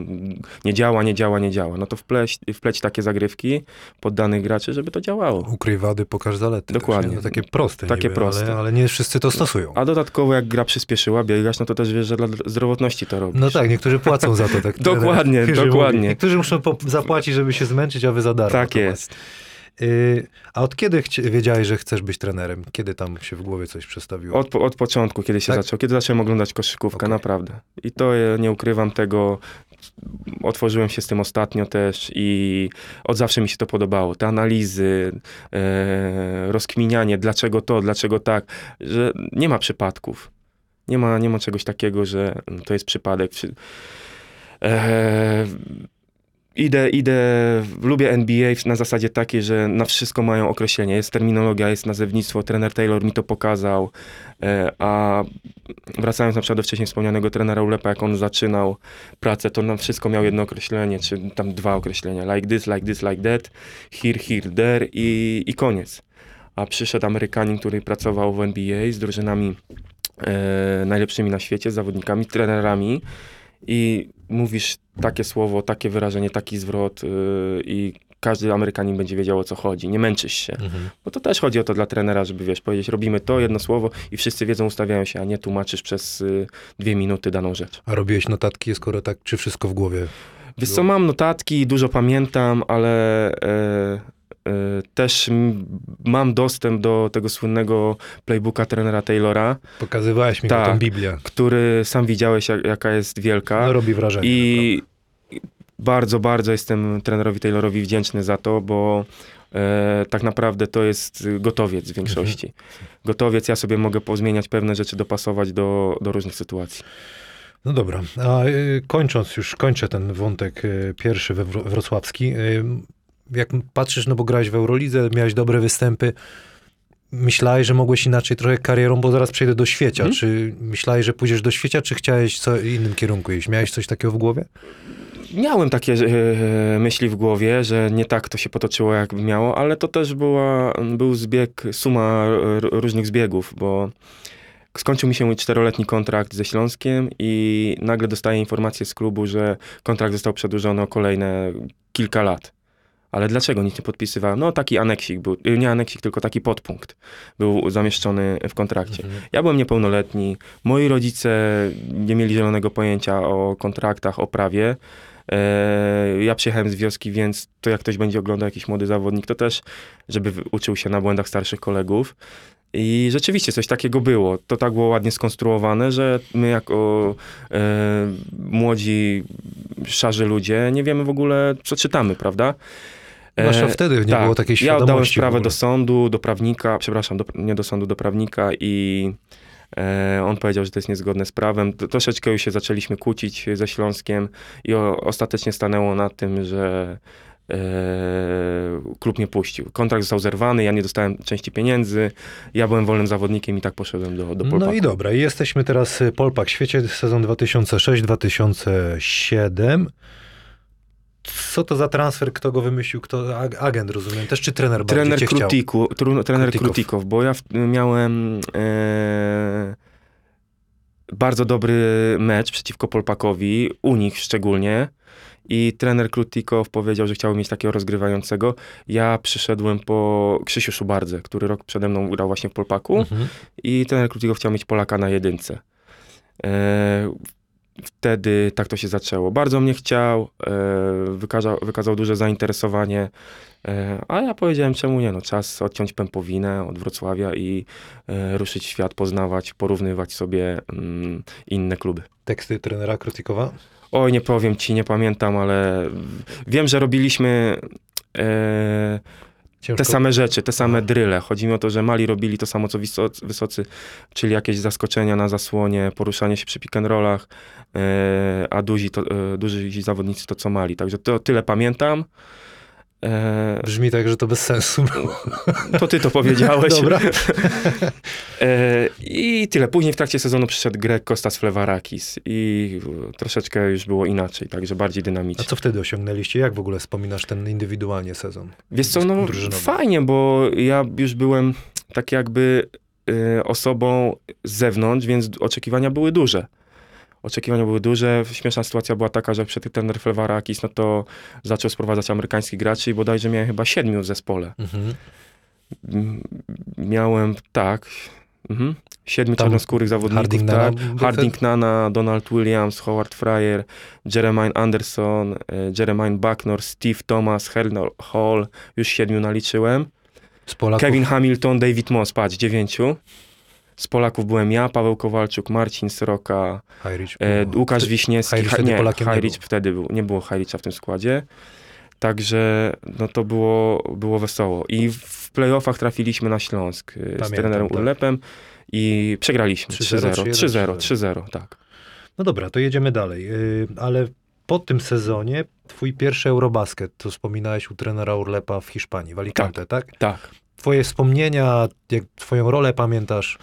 nie działa, nie działa, nie działa. No to wpleść, wpleć takie zagrywki pod danych graczy, żeby to działało. Ukryj wady, pokaż zalety. Dokładnie. Też, no, takie proste Takie niby, proste. Ale, ale nie wszyscy to stosują. A dodatkowo jak gra przyspieszyła, biegasz, no to też wiesz, że dla zdrowotności to robisz. No tak, niektórzy płacą za to. Tak, (laughs) Dokładnie, dokładnie. Mówi. Niektórzy muszą zapłacić, żeby się zmęczyć, a wy za darmo. Tak jest. Y, a od kiedy wiedziałeś, że chcesz być trenerem? Kiedy tam się w głowie coś przestawiło? Od, od początku, kiedy się Tak? zaczął, kiedy zacząłem oglądać koszykówkę, Okej. naprawdę. I to e, nie ukrywam tego. Otworzyłem się z tym ostatnio też i od zawsze mi się to podobało. Te analizy, e, rozkminianie, dlaczego to, dlaczego tak, że nie ma przypadków. Nie ma, nie ma czegoś takiego, że mm, to jest przypadek. Przy- E, Idę, idę, lubię NBA na zasadzie takiej, że na wszystko mają określenie. Jest terminologia, jest nazewnictwo, trener Taylor mi to pokazał, e, a wracając na przykład do wcześniej wspomnianego trenera Ulepa, jak on zaczynał pracę, to na wszystko miał jedno określenie, czy tam dwa określenia, like this, like this, like that, here, here, there i, i koniec. A przyszedł Amerykanin, który pracował w NBA z drużynami e, najlepszymi na świecie, z zawodnikami, trenerami i mówisz takie słowo, takie wyrażenie, taki zwrot yy, i każdy Amerykanin będzie wiedział o co chodzi. Nie męczysz się. Mhm. Bo to też chodzi o to dla trenera, żeby wiesz, powiedzieć, robimy to, jedno słowo i wszyscy wiedzą, ustawiają się, a nie tłumaczysz przez y, dwie minuty daną rzecz. A robiłeś notatki, skoro tak, czy wszystko w głowie? Wiesz co, mam notatki, dużo pamiętam, ale e, też m- mam dostęp do tego słynnego playbooka trenera Taylora, Pokazywałeś mi Tak. tą Biblię. który sam widziałeś, jak, jaka jest wielka. No, robi wrażenie. I bardzo, bardzo jestem trenerowi Taylorowi wdzięczny za to, bo e, tak naprawdę to jest gotowiec w większości. Mhm. Gotowiec, ja sobie mogę pozmieniać pewne rzeczy, dopasować do, do różnych sytuacji. No dobra, a y, kończąc już, kończę ten wątek y, pierwszy we Wro- wrocławski. Jak patrzysz, no bo grałeś w Eurolidze, miałeś dobre występy, myślałeś, że mogłeś inaczej trochę karierą, bo zaraz przejdę do świecia. Mhm. Czy myślałeś, że pójdziesz do świecia, czy chciałeś co innym kierunku iść? Miałeś coś takiego w głowie? Miałem takie e, myśli w głowie, że nie tak to się potoczyło, jakby miało, ale to też była, był zbieg, suma różnych zbiegów, bo skończył mi się mój czteroletni kontrakt ze Śląskiem i nagle dostaję informację z klubu, że kontrakt został przedłużony o kolejne kilka lat. Ale dlaczego nic nie podpisywałem? No taki aneksik był, y, nie aneksik, tylko taki podpunkt był zamieszczony w kontrakcie. Ja byłem niepełnoletni, moi rodzice nie mieli zielonego pojęcia o kontraktach, o prawie. E, Ja przyjechałem z wioski, więc to jak ktoś będzie oglądał jakiś młody zawodnik, to też, żeby uczył się na błędach starszych kolegów. I rzeczywiście coś takiego było. To tak było ładnie skonstruowane, że my jako e, młodzi, szarzy ludzie nie wiemy w ogóle, co czytamy, prawda? E, Zwłaszcza wtedy nie tak. było takiej Ja świadomości. oddałem w sprawę do sądu, do prawnika, przepraszam, do, nie do sądu, do prawnika i e, on powiedział, że to jest niezgodne z prawem. Troszeczkę już się zaczęliśmy kłócić ze Śląskiem i o, ostatecznie stanęło na tym, że e, klub mnie puścił. Kontrakt został zerwany, ja nie dostałem części pieniędzy, ja byłem wolnym zawodnikiem i tak poszedłem do, do No Polpaku. i dobra, i jesteśmy teraz y, Polpak w świecie, sezon 2006-2007. Co to za transfer, kto go wymyślił, kto, ag- agent rozumiem, też czy trener bardziej Trener chciał? Krutiku, tru, trener Krutikow. Krutikow, bo ja w, miałem e, bardzo dobry mecz przeciwko Polpakowi, u nich szczególnie. I trener Krutikow powiedział, że chciałby mieć takiego rozgrywającego. Ja przyszedłem po Krzysiu Szubardze, który rok przede mną grał właśnie w Polpaku. Mhm. I trener Krutikow chciał mieć Polaka na jedynce. E, wtedy tak to się zaczęło. Bardzo mnie chciał, e, wykazał, wykazał duże zainteresowanie, e, a ja powiedziałem, czemu nie, no czas odciąć pępowinę od Wrocławia i e, ruszyć świat, poznawać, porównywać sobie mm, inne kluby. Teksty trenera Krutikowa? Oj, nie powiem ci, nie pamiętam, ale wiem, że robiliśmy e, Ciężko. te same rzeczy, te same Aha. dryle. Chodzi mi o to, że mali robili to samo co wysocy, wysocy czyli jakieś zaskoczenia na zasłonie, poruszanie się przy pick and rollach, e, a duzi, to, e, duzi zawodnicy to co mali. Także to tyle pamiętam. E, Brzmi tak, że to bez sensu. to ty to powiedziałeś. (laughs) Dobra. E, I tyle. Później w trakcie sezonu przyszedł Greg Kostas Flevarakis i troszeczkę już było inaczej, także bardziej A dynamicznie. co wtedy osiągnęliście? Jak w ogóle wspominasz ten indywidualnie sezon? Wiesz co, no drużynowy? fajnie, bo ja już byłem tak jakby y, osobą z zewnątrz, więc oczekiwania były duże. Oczekiwania były duże. Śmieszna sytuacja była taka, że przed trener Flevarakis, no to zaczął sprowadzać amerykańskich graczy i bodajże miałem chyba siedmiu w zespole. Mhm. Miałem, tak, mhm, siedmiu Tam czarnoskórych zawodników, Harding Nana tak. był Harding Nana, Donald Williams, Howard Fryer, Jeremiah Anderson, e, Jeremiah Bucknor, Steve Thomas, Hernal Hall, już siedmiu naliczyłem. Kevin Hamilton, David Moss, patrz, dziewięciu. Z Polaków byłem ja, Paweł Kowalczuk, Marcin Sroka, e, Łukasz Wiśniewski. Wtedy nie, Polakiem nie Hajricz był. wtedy był, nie było Hajricza w tym składzie. Także no to było, było wesoło. I w playoffach trafiliśmy na Śląsk e, z Pamiętam, trenerem tak. Urlepem i przegraliśmy 3-0, 3-0. 3-0, 3-0, tak. No dobra, to jedziemy dalej. Yy, ale po tym sezonie twój pierwszy Eurobasket, to wspominałeś u trenera Urlepa w Hiszpanii, w Alicante, tak? Tak. Twoje wspomnienia, jak twoją rolę pamiętasz,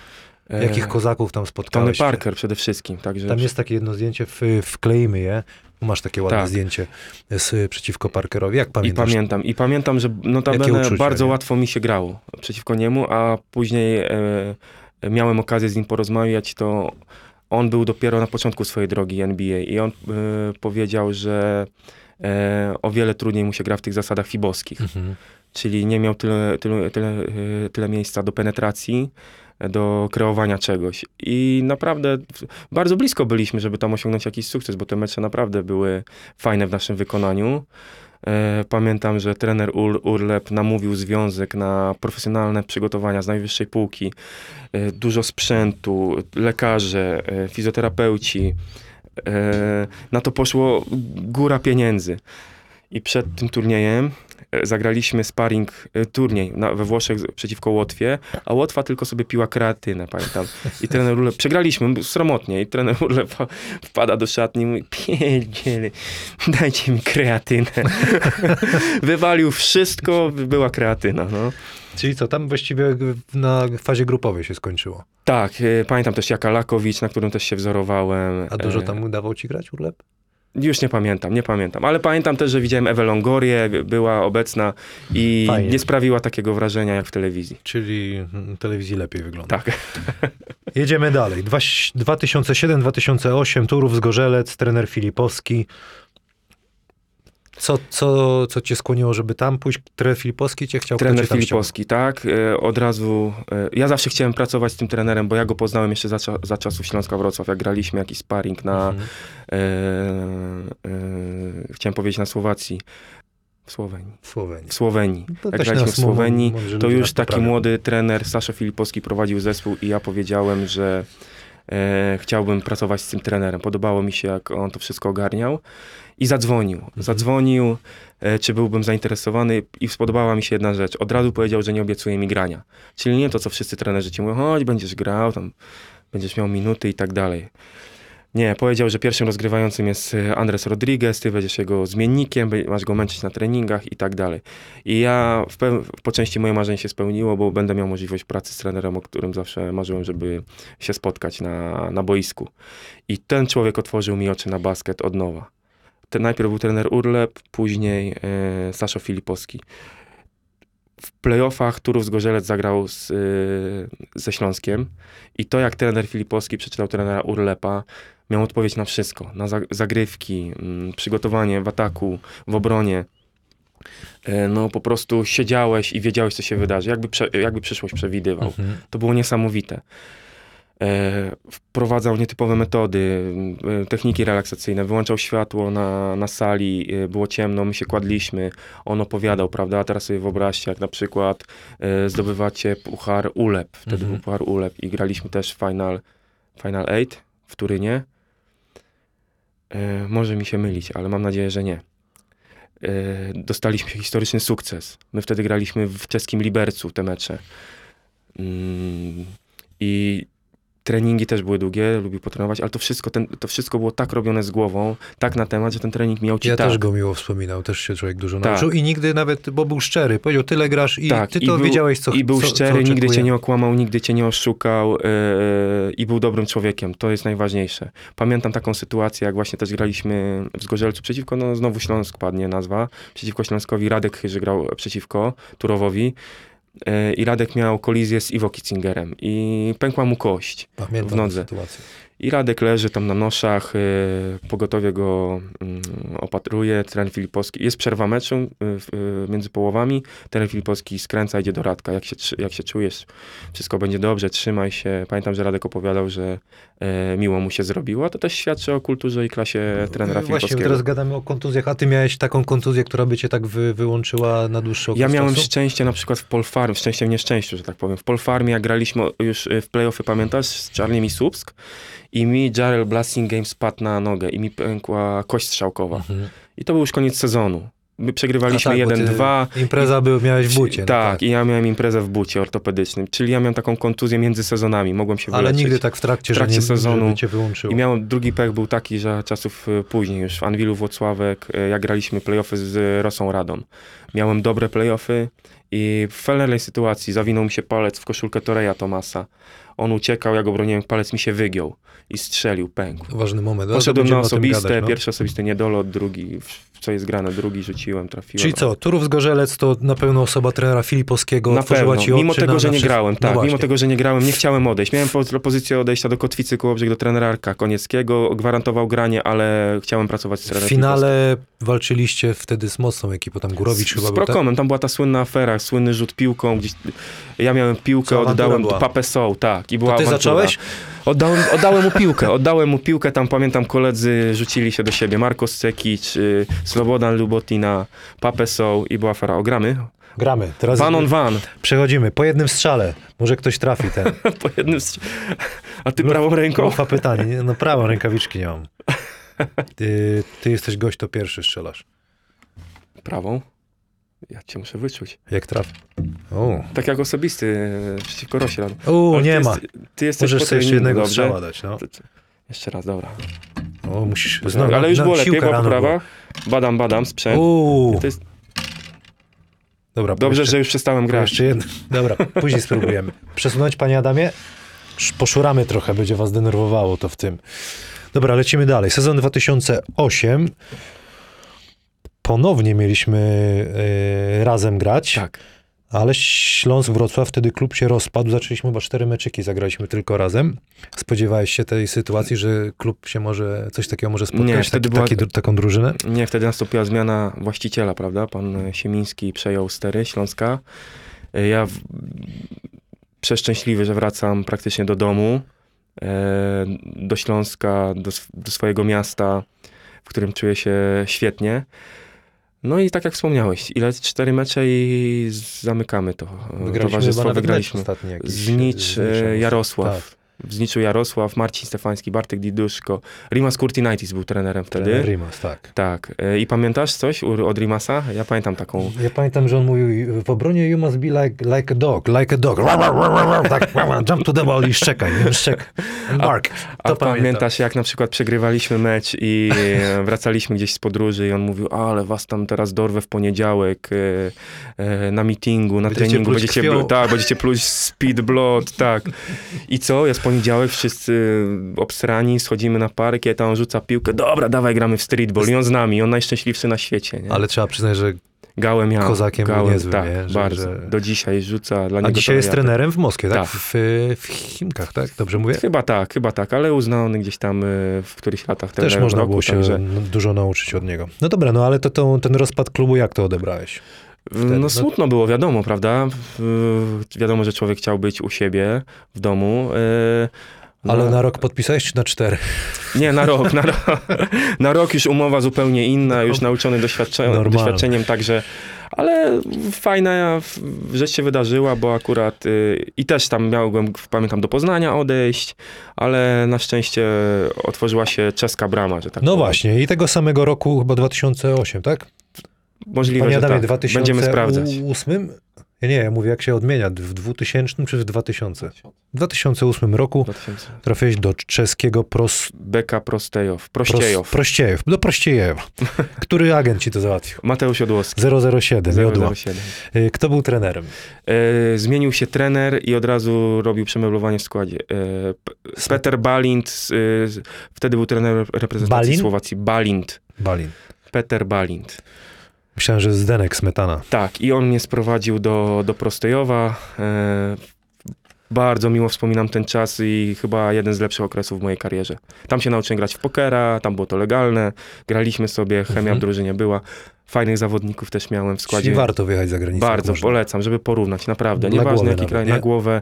E, jakich kozaków tam Tony spotkałeś? Parker przede wszystkim. Także Tam jest takie jedno zdjęcie, w, wkleimy je. Masz takie ładne Tak. zdjęcie z, przeciwko Parkerowi. Jak I pamiętasz? pamiętam, i pamiętam, że notabene uczucia, bardzo nie? łatwo mi się grało przeciwko niemu, a później e, miałem okazję z nim porozmawiać, to on był dopiero na początku swojej drogi NBA i on e, powiedział, że e, o wiele trudniej mu się gra w tych zasadach fibowskich, Mhm. Czyli nie miał tyle, tyle, tyle, e, tyle miejsca do penetracji, e, do kreowania czegoś. I naprawdę bardzo blisko byliśmy, żeby tam osiągnąć jakiś sukces, bo te mecze naprawdę były fajne w naszym wykonaniu. E, Pamiętam, że trener Ur, Urlep namówił związek na profesjonalne przygotowania z najwyższej półki. Dużo sprzętu, lekarze, fizjoterapeuci. Na to poszło góra pieniędzy. I przed tym turniejem zagraliśmy sparring e, turniej na, we Włoszech przeciwko Łotwie, a Łotwa tylko sobie piła kreatynę, pamiętam. I trener Urlep, przegraliśmy sromotnie i trener Urlep wpada do szatni i mówi, pierdziele, dajcie mi kreatynę. (laughs) Wywalił wszystko, była kreatyna, no. Czyli co, tam właściwie na fazie grupowej się skończyło. Tak, e, pamiętam też Jaka Lakowicz, na którym też się wzorowałem. A dużo E, tam dawał ci grać Urlep? Już nie pamiętam, nie pamiętam, ale pamiętam też, że widziałem Ewę Longorię, była obecna i Fajnie. nie sprawiła takiego wrażenia jak w telewizji. Czyli mm, telewizji lepiej wygląda. Tak. (laughs) Jedziemy dalej. Dwa- 2007-2008, Turów Zgorzelec, trener Filipowski. Co, co, co cię skłoniło, żeby tam pójść? Trener Filipowski cię chciał? Trener cię Filipowski, tak. E, Od razu, e, ja zawsze chciałem pracować z tym trenerem, bo ja go poznałem jeszcze za, za czasów Śląska Wrocław, jak graliśmy jakiś sparring na, Mhm. e, e, chciałem powiedzieć na Słowacji, w Słowenii. W Słowenii. W Słowenii. To Jak graliśmy w Słowenii, to już taki poprawią. młody trener Sasza Filipowski prowadził zespół i ja powiedziałem, że chciałbym pracować z tym trenerem. Podobało mi się, jak on to wszystko ogarniał i zadzwonił. Mhm. Zadzwonił, e, czy byłbym zainteresowany i spodobała mi się jedna rzecz. Od razu powiedział, że nie obiecuje mi grania. Czyli nie to, co wszyscy trenerzy ci mówią, chodź, będziesz grał, tam będziesz miał minuty i tak dalej. Nie, powiedział, że pierwszym rozgrywającym jest e, Andres Rodriguez, ty będziesz jego zmiennikiem, masz go męczyć na treningach i tak dalej. I ja w po części moje marzenie się spełniło, bo będę miał możliwość pracy z trenerem, o którym zawsze marzyłem, żeby się spotkać na, na boisku. I ten człowiek otworzył mi oczy na basket od nowa. Ten najpierw był trener Urlep, później e, Saszo Filipowski. w playoffach Turów Zgorzelec zagrał z, y, ze Śląskiem i to jak trener Filipowski przeczytał trenera Urlepa, miał odpowiedź na wszystko. Na za- zagrywki, mm, przygotowanie w ataku, w obronie. E, No po prostu siedziałeś i wiedziałeś, co się wydarzy. Jakby, prze, jakby przyszłość przewidywał. Mhm. To było niesamowite. E, wprowadzał nietypowe metody, e, techniki relaksacyjne, wyłączał światło na, na sali, było ciemno, my się kładliśmy, on opowiadał, prawda? A teraz sobie wyobraźcie, jak na przykład zdobywacie puchar ULEP, wtedy Mhm. był puchar ULEP i graliśmy też Final, Final Eight w Turynie. E, może mi się mylić, ale mam nadzieję, że nie. E, dostaliśmy historyczny sukces. My wtedy graliśmy w czeskim Libercu te mecze. Mm, I treningi też były długie, lubił potrenować, ale to wszystko, ten, to wszystko było tak robione z głową, tak na temat, że ten trening miał ci Ja tak. też go miło wspominał, też się człowiek dużo Tak. nauczył i nigdy nawet, bo był szczery, powiedział tyle grasz i Tak, ty i to był- wiedziałeś, co I był co, szczery, co nigdy cię nie okłamał, nigdy cię nie oszukał yy, i był dobrym człowiekiem. To jest najważniejsze. Pamiętam taką sytuację, jak właśnie też graliśmy w Zgorzelcu przeciwko, no znowu Śląsk padnie nazwa, przeciwko Śląskowi. Radek Chyży grał przeciwko Turowowi i Radek miał kolizję z Iwo Kitzingerem i pękła mu kość. Pamiętam w nodze. sytuację. I Radek leży tam na noszach, y, pogotowie go mm, opatruje, trener Filipowski, jest przerwa meczu y, między połowami, trener Filipowski skręca, idzie do Radka, jak się, jak się czujesz, wszystko będzie dobrze, trzymaj się. Pamiętam, że Radek opowiadał, że e, miło mu się zrobiło, to też świadczy o kulturze i klasie trenera No Właśnie, Filipowskiego. teraz gadamy o kontuzjach, a ty miałeś taką kontuzję, która by cię tak wy, wyłączyła na dłuższy okres Ja miałem czasu? szczęście na przykład w Polfarm, szczęście w nieszczęściu, że tak powiem. W Polfarmie, jak graliśmy już y, w playoffy, pamiętasz, z Czarnym i Słupsk i mi Jarrell Blasting Game spadł na nogę i mi pękła kość strzałkowa. Mhm. I to był już koniec sezonu. My przegrywaliśmy A tak, bo ty 1-2. Impreza by, miałeś w bucie. no tak, i ja miałem imprezę w bucie ortopedycznym, czyli ja miałem taką kontuzję między sezonami, mogłem się Ale wyleczyć. nigdy tak w trakcie, W trakcie że nie, sezonu. cię wyłączyło. I miałem, drugi pech był taki, że czasów y, później już w Anwilu Włocławek, y, jak graliśmy playoffy z Rosą Radą. Miałem dobre playoffy i w felnej sytuacji zawinął mi się palec w koszulkę Toreja Tomasa. On uciekał, ja go broniłem, palec mi się wygiął i strzelił, pękł. Ważny moment. Poszedłem na osobiste, gadać, no. pierwszy osobisty niedolot, drugi, w w co jest grane, drugi rzuciłem, trafiłem. Czyli co, Turów Zgorzelec to na pewno osoba trenera Filipowskiego Na pewno, ci mimo tego, na, że na nie grałem, No tak, mimo właśnie. tego, że nie grałem, nie chciałem odejść. Miałem po- propozycję odejścia do Kotwicy Kołobrzeg, do trenera Arka Konieckiego, gwarantował granie, ale chciałem pracować z W trenerem finale walczyliście wtedy z mocną ekipą, tam Górowicz z, chyba z był, tak? Prokomem, tam była ta słynna afera, słynny rzut piłką, gdzieś, ja miałem piłkę, oddałem papę Soł, tak, i była To ty awantura. zacząłeś? Oddałem, oddałem mu piłkę, oddałem mu piłkę, tam pamiętam koledzy rzucili się do siebie, Markos Cekic, y, Slobodan Lubotina, Pape Soł i była afera. O, gramy? Gramy. Teraz Van on van, przechodzimy. Po jednym strzale. Może ktoś trafi ten. (laughs) po jednym strz- A ty prawą ręką? Lufa pytanie. Nie? No prawą rękawiczki nie mam. (laughs) Ty, ty jesteś gość, to pierwszy strzelasz. Prawą? Ja cię muszę wyczuć. Jak trafi. O, Tak jak osobisty e, przeciwko Rosjan. Ale nie ty ma. Jest, ty jesteś Możesz po sobie jeszcze treningu, jednego dobrze? strzała dać. No. To- Jeszcze raz, dobra. O, musisz. No, Znowu, ale już na- było lepiej, była rano poprawa. Badam, badam, sprzęt. Uuu, To jest dobra. dobrze, jeszcze, że już przestałem grać. Jeszcze jedno. Dobra, później spróbujemy. (laughs) Przesunąć, panie Adamie? Sz- Poszuramy trochę, będzie was denerwowało to w tym. Dobra, lecimy dalej. Sezon 2008. Ponownie mieliśmy e, razem grać, Tak. ale Śląsk Wrocław, wtedy klub się rozpadł. Zaczęliśmy chyba cztery meczyki, zagraliśmy tylko razem. Spodziewałeś się tej sytuacji, że klub się może, coś takiego może spotkać, Nie, wtedy taki, była- taki, taką drużynę? Nie, wtedy nastąpiła zmiana właściciela, prawda? Pan Siemiński przejął stery Śląska. E, Ja w... przeszczęśliwy, że wracam praktycznie do domu, e, do Śląska, do, do swojego miasta, w którym czuję się świetnie. No i tak jak wspomniałeś, ile? Cztery mecze i zamykamy to e, Wygraliśmy towarzystwo. Wygraliśmy. ostatni jakiś, Znicz, z e, Niczem. Jarosław. Tak. W Zniczu Jarosław, Marcin Stefański, Bartek Diduszko. Rimas Kurtinaitis był trenerem wtedy. Trener Rimas, tak. Tak. E, I pamiętasz coś od Rimasa? Ja pamiętam taką. Ja pamiętam, że on mówił w obronie you must be like, like a dog, like a dog. Tak, jump to the ball i szczekaj, szczek. Bark. A pamiętam. pamiętasz, jak na przykład przegrywaliśmy mecz i e, wracaliśmy gdzieś z podróży i on mówił, ale was tam teraz dorwę w poniedziałek e, na meetingu, na Będziecie treningu, będziecie, tak, będziecie pluć speed blood, tak. I co? Jest poniedziałek, wszyscy obsrani, schodzimy na parkiet, a on rzuca piłkę, dobra, dawaj, gramy w streetball i on z nami, on najszczęśliwszy na świecie, nie? Ale trzeba przyznać, że Gałę miał. Kozakiem był Gałę, niezłym, tak, nie? Że- bardzo. że- Do dzisiaj rzuca. Dla A niego dzisiaj to jest ja- trenerem w Moskwie, tak? Tak. W, w Chimkach, tak? Dobrze mówię? Chyba tak, chyba tak, ale uznany gdzieś tam y, w którychś latach Też można roku, było się także- dużo nauczyć od niego. No dobra, no ale to, to ten rozpad klubu, jak to odebrałeś? Wtedy? No- No smutno było, wiadomo, prawda? Wiadomo, że człowiek chciał być u siebie w domu. y, no, Ale na rok podpisałeś czy na cztery? Nie, na rok, na, rok. (laughs) na rok już umowa zupełnie inna, już nauczony doświadcze, Normalne. doświadczeniem, także... Ale fajna rzecz się wydarzyła, bo akurat y, i też tam miałem, pamiętam, do Poznania odejść, ale na szczęście otworzyła się czeska brama, że tak No powiem. właśnie, i tego samego roku, chyba 2008, tak? Możliwe, Panie że Adamie, tak. 2008? Będziemy sprawdzać. Ja nie, ja mówię jak się odmienia, w 2000 czy w 2000? W 2008 roku 2000. trafiłeś do czeskiego pros, Beka Prostejow, pros, Prościejow. Do Prościejewa. (laughs) Który agent ci to załatwił? Mateusz Jodłowski. 007, Jodła. 007. Y, Kto był trenerem? E, zmienił się trener i od razu robił przemeblowanie w składzie. E, Peter Balint, z- y, wtedy był trener reprezentacji Balin? Słowacji. Balint. Balin. Peter Balint. Myślałem, że Zdenek Smetana. Tak, i on mnie sprowadził do, do Prostejowa. E, bardzo miło wspominam ten czas i chyba jeden z lepszych okresów w mojej karierze. Tam się nauczyłem grać w pokera, tam było to legalne, graliśmy sobie, chemia Mhm. w drużynie była. Fajnych zawodników też miałem w składzie. Czyli warto wyjechać za granicę. Bardzo polecam, żeby porównać, naprawdę. Na Nieważne jaki kraj, nie? na głowę,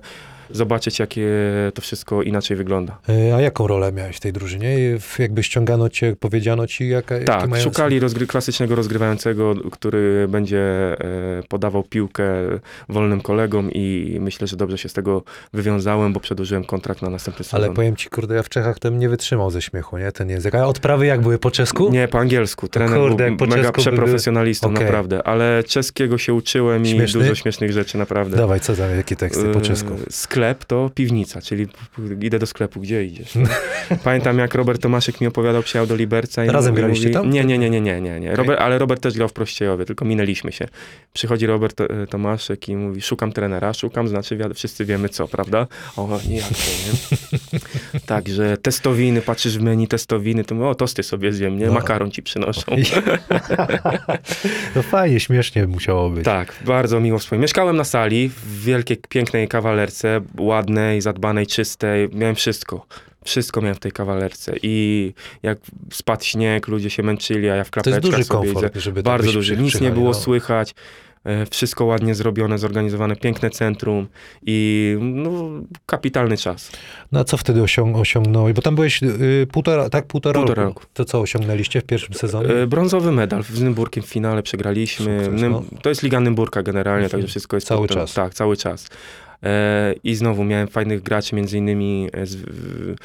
zobaczyć jakie to wszystko inaczej wygląda. Y, A jaką rolę miałeś w tej drużynie? Jakby ściągano cię, powiedziano ci, jaka, Tak, mają... szukali rozgry- klasycznego rozgrywającego, który będzie e, podawał piłkę wolnym kolegom i myślę, że dobrze się z tego wywiązałem, bo przedłużyłem kontrakt na następny sezon. Ale powiem ci, kurde, ja w Czechach bym nie wytrzymał ze śmiechu, nie? Ten język. A odprawy jak były po czesku? Nie, po angielsku. Trener kurde, był po mega by przeprofesjonalistą, były- Okej. naprawdę. Ale czeskiego się uczyłem Śmieszny? i dużo śmiesznych rzeczy, naprawdę. Dawaj, co tam, jakie teksty po E, czesku? Sklep to piwnica, czyli idę do sklepu, gdzie idziesz? (laughs) Pamiętam jak Robert Tomaszek mi opowiadał, przyjechał do Liberca i Razem mówi, graliście tam? Nie, nie, nie, nie, nie, nie. nie. Okej. Robert, ale Robert też grał w Prościejowie, tylko minęliśmy się. Przychodzi Robert e, Tomaszek i mówi, szukam trenera, szukam, znaczy wiad- wszyscy wiemy co, prawda? O, nie, jak to, nie? (laughs) Także testowiny, patrzysz w menu testowiny, to mówię, o, tosty sobie zjem, nie? No. Makaron ci przynoszą. (laughs) No fajnie, śmiesznie musiało być. Tak, bardzo miło wspomnieć. Mieszkałem na sali w wielkiej, pięknej kawalerce, ładnej, zadbanej, czystej. Miałem wszystko. Wszystko miałem w tej kawalerce. I jak spadł śnieg, ludzie się męczyli, a ja w To jest klapeczkach duży sobie komfort, żeby tak Bardzo duży. Nic nie było no. słychać. E, Wszystko ładnie zrobione, zorganizowane, piękne centrum i no, kapitalny czas. No a co wtedy osiąg osiągnąłeś? Bo tam byłeś y, półtora, tak? Półtora, Półtora roku. To co osiągnęliście w pierwszym sezonie? E, Brązowy medal z Nymburkiem w finale przegraliśmy. Sukces, no. To jest Liga Nymburka generalnie, także wszystko jest Cały pod czas. Tak, cały czas. E, I znowu miałem fajnych graczy, między innymi e, z, w,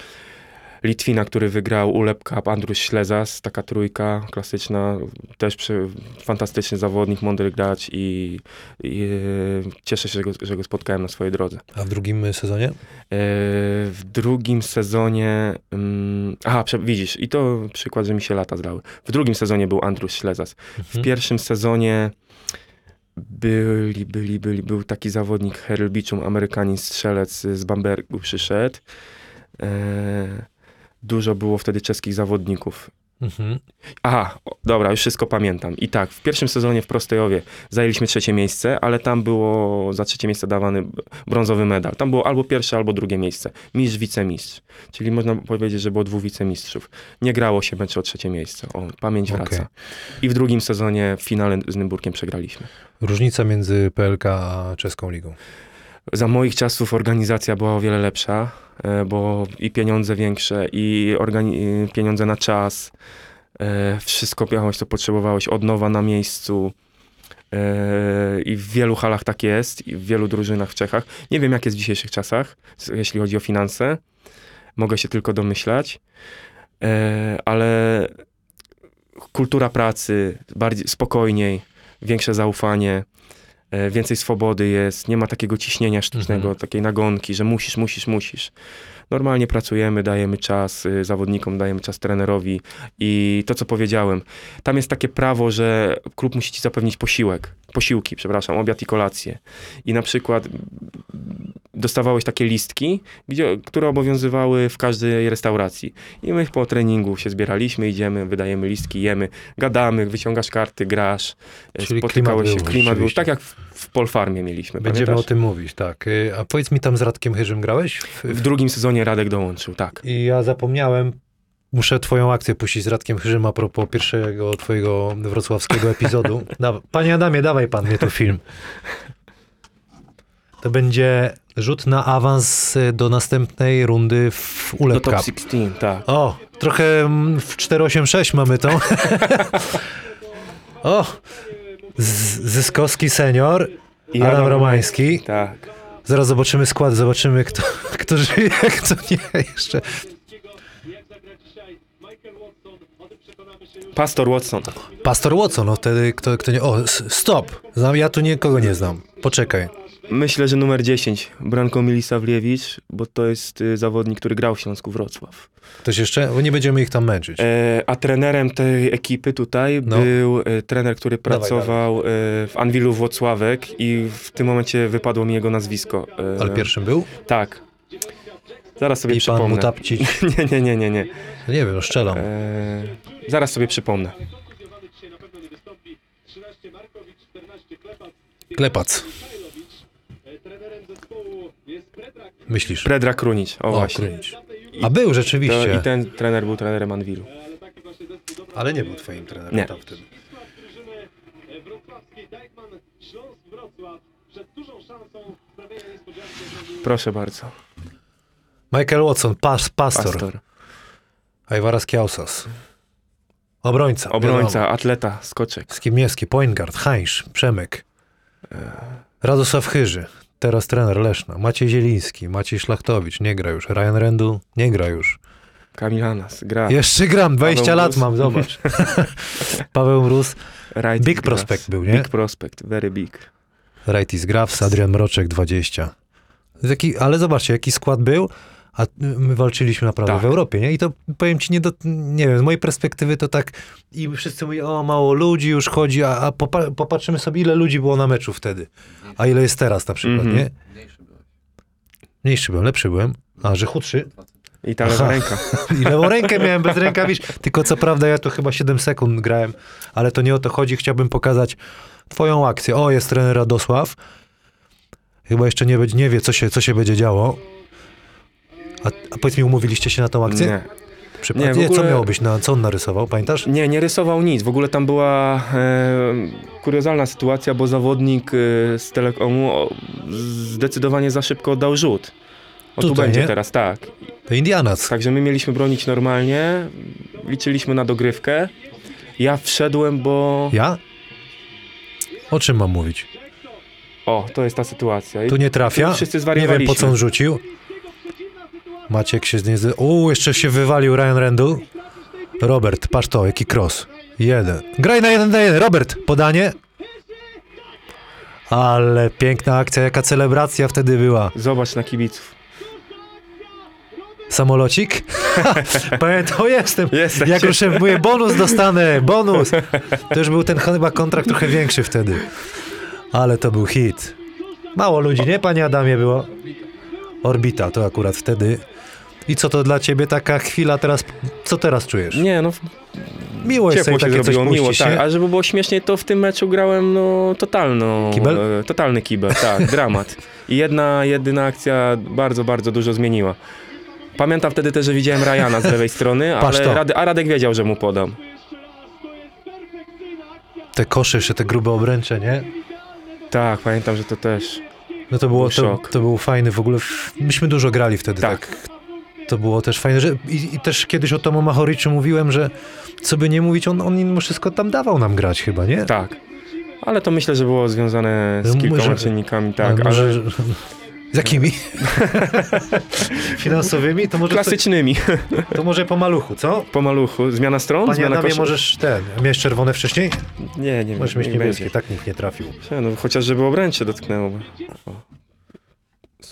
Litwina, który wygrał ULEP Cup, Andrus Ślezas, taka trójka klasyczna, też przy, fantastyczny zawodnik, mądry gracz i, i e, cieszę się, że go, że go spotkałem na swojej drodze. A w drugim sezonie? W drugim sezonie. Mm, aha, widzisz, i to przykład, że mi się lata zdały. W drugim sezonie był Andrus Ślezas. W Mhm. pierwszym sezonie byli, byli, byli, był taki zawodnik Biczum, Amerykanin strzelec z Bambergu przyszedł. E, dużo było wtedy czeskich zawodników. Mhm. Aha, dobra, już wszystko pamiętam. I tak, w pierwszym sezonie w Prostejowie zajęliśmy trzecie miejsce, ale tam było za trzecie miejsce dawany brązowy medal. Tam było albo pierwsze, albo drugie miejsce. Mistrz, wicemistrz. Czyli można powiedzieć, że było dwóch wicemistrzów. Nie grało się mecze o trzecie miejsce. O, pamięć wraca. Okej. I w drugim sezonie w finale z Nymburkiem przegraliśmy. Różnica między PLK a czeską ligą. Za moich czasów organizacja była o wiele lepsza, e, bo i pieniądze większe, i pieniądze na czas. e, Wszystko miałeś, co potrzebowałeś, od nowa na miejscu. e, I w wielu halach tak jest, i w wielu drużynach w Czechach. Nie wiem, jak jest w dzisiejszych czasach, jeśli chodzi o finanse. Mogę się tylko domyślać. Ale kultura pracy, bardziej spokojniej, większe zaufanie. E, więcej swobody jest, nie ma takiego ciśnienia sztucznego, Mhm. takiej nagonki, że musisz, musisz, musisz. Normalnie pracujemy, dajemy czas y, zawodnikom, dajemy czas trenerowi i to, co powiedziałem, tam jest takie prawo, że klub musi ci zapewnić posiłek. Posiłki, przepraszam, obiad i kolację. I na przykład dostawałeś takie listki, gdzie, które obowiązywały w każdej restauracji. I my po treningu się zbieraliśmy, idziemy, wydajemy listki, jemy, gadamy, wyciągasz karty, grasz, Czyli spotykałeś klimat się, był klimat był tak jak w, w Polfarmie mieliśmy, Będziemy pamiętasz? o tym mówić, tak. Y, A powiedz mi tam z Radkiem Chyżym grałeś? W, W drugim sezonie Radek dołączył, tak. I ja zapomniałem, muszę twoją akcję puścić z Radkiem Chyżym a propos pierwszego twojego wrocławskiego epizodu. (laughs) Dawa- Panie Adamie, dawaj pan mnie tu film. To będzie rzut na awans y, do następnej rundy w ULEP top Cup. 16, tak. O, trochę mm, w 486 mamy to. (laughs) o, Zyskowski senior, I Adam Adam Romański. Tak. Zaraz zobaczymy skład, zobaczymy kto, (laughs) kto żyje, kto nie jeszcze. Pastor Watson. Pastor Watson, no wtedy kto, kto nie... O, stop! Znam, ja tu nikogo nie znam. Poczekaj. Myślę, że numer 10, Branko Milisawliewicz, bo to jest y, zawodnik, który grał w Śląsku Wrocław. Ktoś jeszcze? Bo nie będziemy ich tam męczyć. E, a trenerem tej ekipy tutaj No. był e, trener, który Dawaj, pracował e, w Anwilu Włocławek i w tym momencie wypadło mi jego nazwisko. E, Ale pierwszym był? Tak. Zaraz sobie I pan przypomnę. (laughs) Nie, nie, nie, nie, nie. No nie wiem, no strzelam. E, zaraz sobie przypomnę. Klepac. Myślisz? Predrag Krunic, o, O, właśnie. Krynić. A był To, rzeczywiście, I ten trener był trenerem Anwilu. ale nie był twoim trenerem Nie. tam wtedy. wrocławskiej Dajkman Śląsk Wrocław przed dużą szansą sprawienia niespodzianki Proszę bardzo. Michael Watson, pas, pastor. Pastor. Ajwaras Kiausas. Obrońca. Obrońca, atleta, skoczek. Skibniewski, point guard, Hańsz, Przemek. Radosław Chyży, teraz trener Leszna. Maciej Zieliński, Maciej Szlachtowicz, nie gra już. Ryan Rendu, nie gra już. Kamil Anas, gra. Jeszcze gram, 20 Paweł lat Mróz. mam, zobacz. (laughs) Paweł Mróz, Right Big prospect był, nie? Big prospect, very big. Rightis Grafs, Adrian Mroczek, 20. Taki, ale zobaczcie, jaki skład był, a my walczyliśmy naprawdę Tak. w Europie, nie? I to powiem ci, nie, do, nie wiem, z mojej perspektywy to tak i wszyscy mówią, o mało ludzi już chodzi, a, a popa popatrzymy sobie, ile ludzi było na meczu wtedy, a ile jest teraz na przykład, Mhm. nie? Mniejszy byłem, lepszy byłem, a że chudszy. I ta lewa ręka. (laughs) I lewą rękę miałem bez rękawic, tylko co prawda ja to chyba 7 sekund grałem, ale to nie o to chodzi. Chciałbym pokazać twoją akcję. O, jest trener Radosław. Chyba jeszcze nie, będzie- nie wie, co się, co się będzie działo. A, a powiedz mi, umówiliście się na tą akcję? Nie. Przypadnie, Nie, w Co ogóle- miało być? Na, co on narysował, pamiętasz? Nie, nie rysował nic. W ogóle tam była e, kuriozalna sytuacja, bo zawodnik e, z Telekomu o, zdecydowanie za szybko oddał rzut. O tu Tutaj, będzie nie? teraz, tak. To Indianac. Także my mieliśmy bronić normalnie, liczyliśmy na dogrywkę. Ja wszedłem, bo... Ja? O czym mam mówić? O, to jest ta sytuacja. I Tu nie trafia. tu wszyscy Nie wiem, zwariowaliśmy. po co on rzucił. Maciek się nie... Uuu, jeszcze się wywalił Ryan Randall. Robert, patrz to, jaki cross. Jeden. Graj na jeden na jeden. Robert, podanie. Ale piękna akcja, jaka celebracja wtedy była. Zobacz na kibiców. Samolocik? (laughs) Pamiętam, jestem. Jesteś. Jak ruszę, mówię, bonus dostanę, bonus. To już był ten chyba kontrakt trochę większy wtedy. Ale to był hit. Mało ludzi, nie, panie Adamie, było? Orbita, to akurat wtedy. I co to dla ciebie taka chwila teraz, co teraz czujesz? Nie, no Miło jest ciepło się takie coś zrobiło, miło, puścić, tak. A żeby było śmieszniej, to w tym meczu grałem, no, totalno... Kibel? E, totalny kibel, tak, (laughs) dramat. I jedna, jedyna akcja bardzo, bardzo dużo zmieniła. Pamiętam wtedy też, że widziałem Ryana z lewej strony, (laughs) Patrz to. ale Rady, a Radek wiedział, że mu podam. Te kosze, jeszcze te grube obręcze, nie? Tak, pamiętam, że to też. No to było, Był to, szok. to był fajny w ogóle, myśmy dużo grali wtedy, tak. Tak. To było też fajne, że i, i też kiedyś o Tomu Machoriczu mówiłem, że co by nie mówić, on, on mimo wszystko tam dawał nam grać chyba, nie? Tak. Ale to myślę, że było związane z No, kilkoma może- czynnikami, A tak. Ale może, (laughs) Z jakimi? (laughs) Finansowymi? To może, to, klasycznymi. (laughs) to może po maluchu, co? Po maluchu. Zmiana stron? Panie Zmiana Adamie, możesz ten, miałeś czerwone wcześniej? Nie, nie, Możesz mieć nie niebieskie, będzie. tak nikt nie trafił. No, chociaż żeby obręcze dotknęło.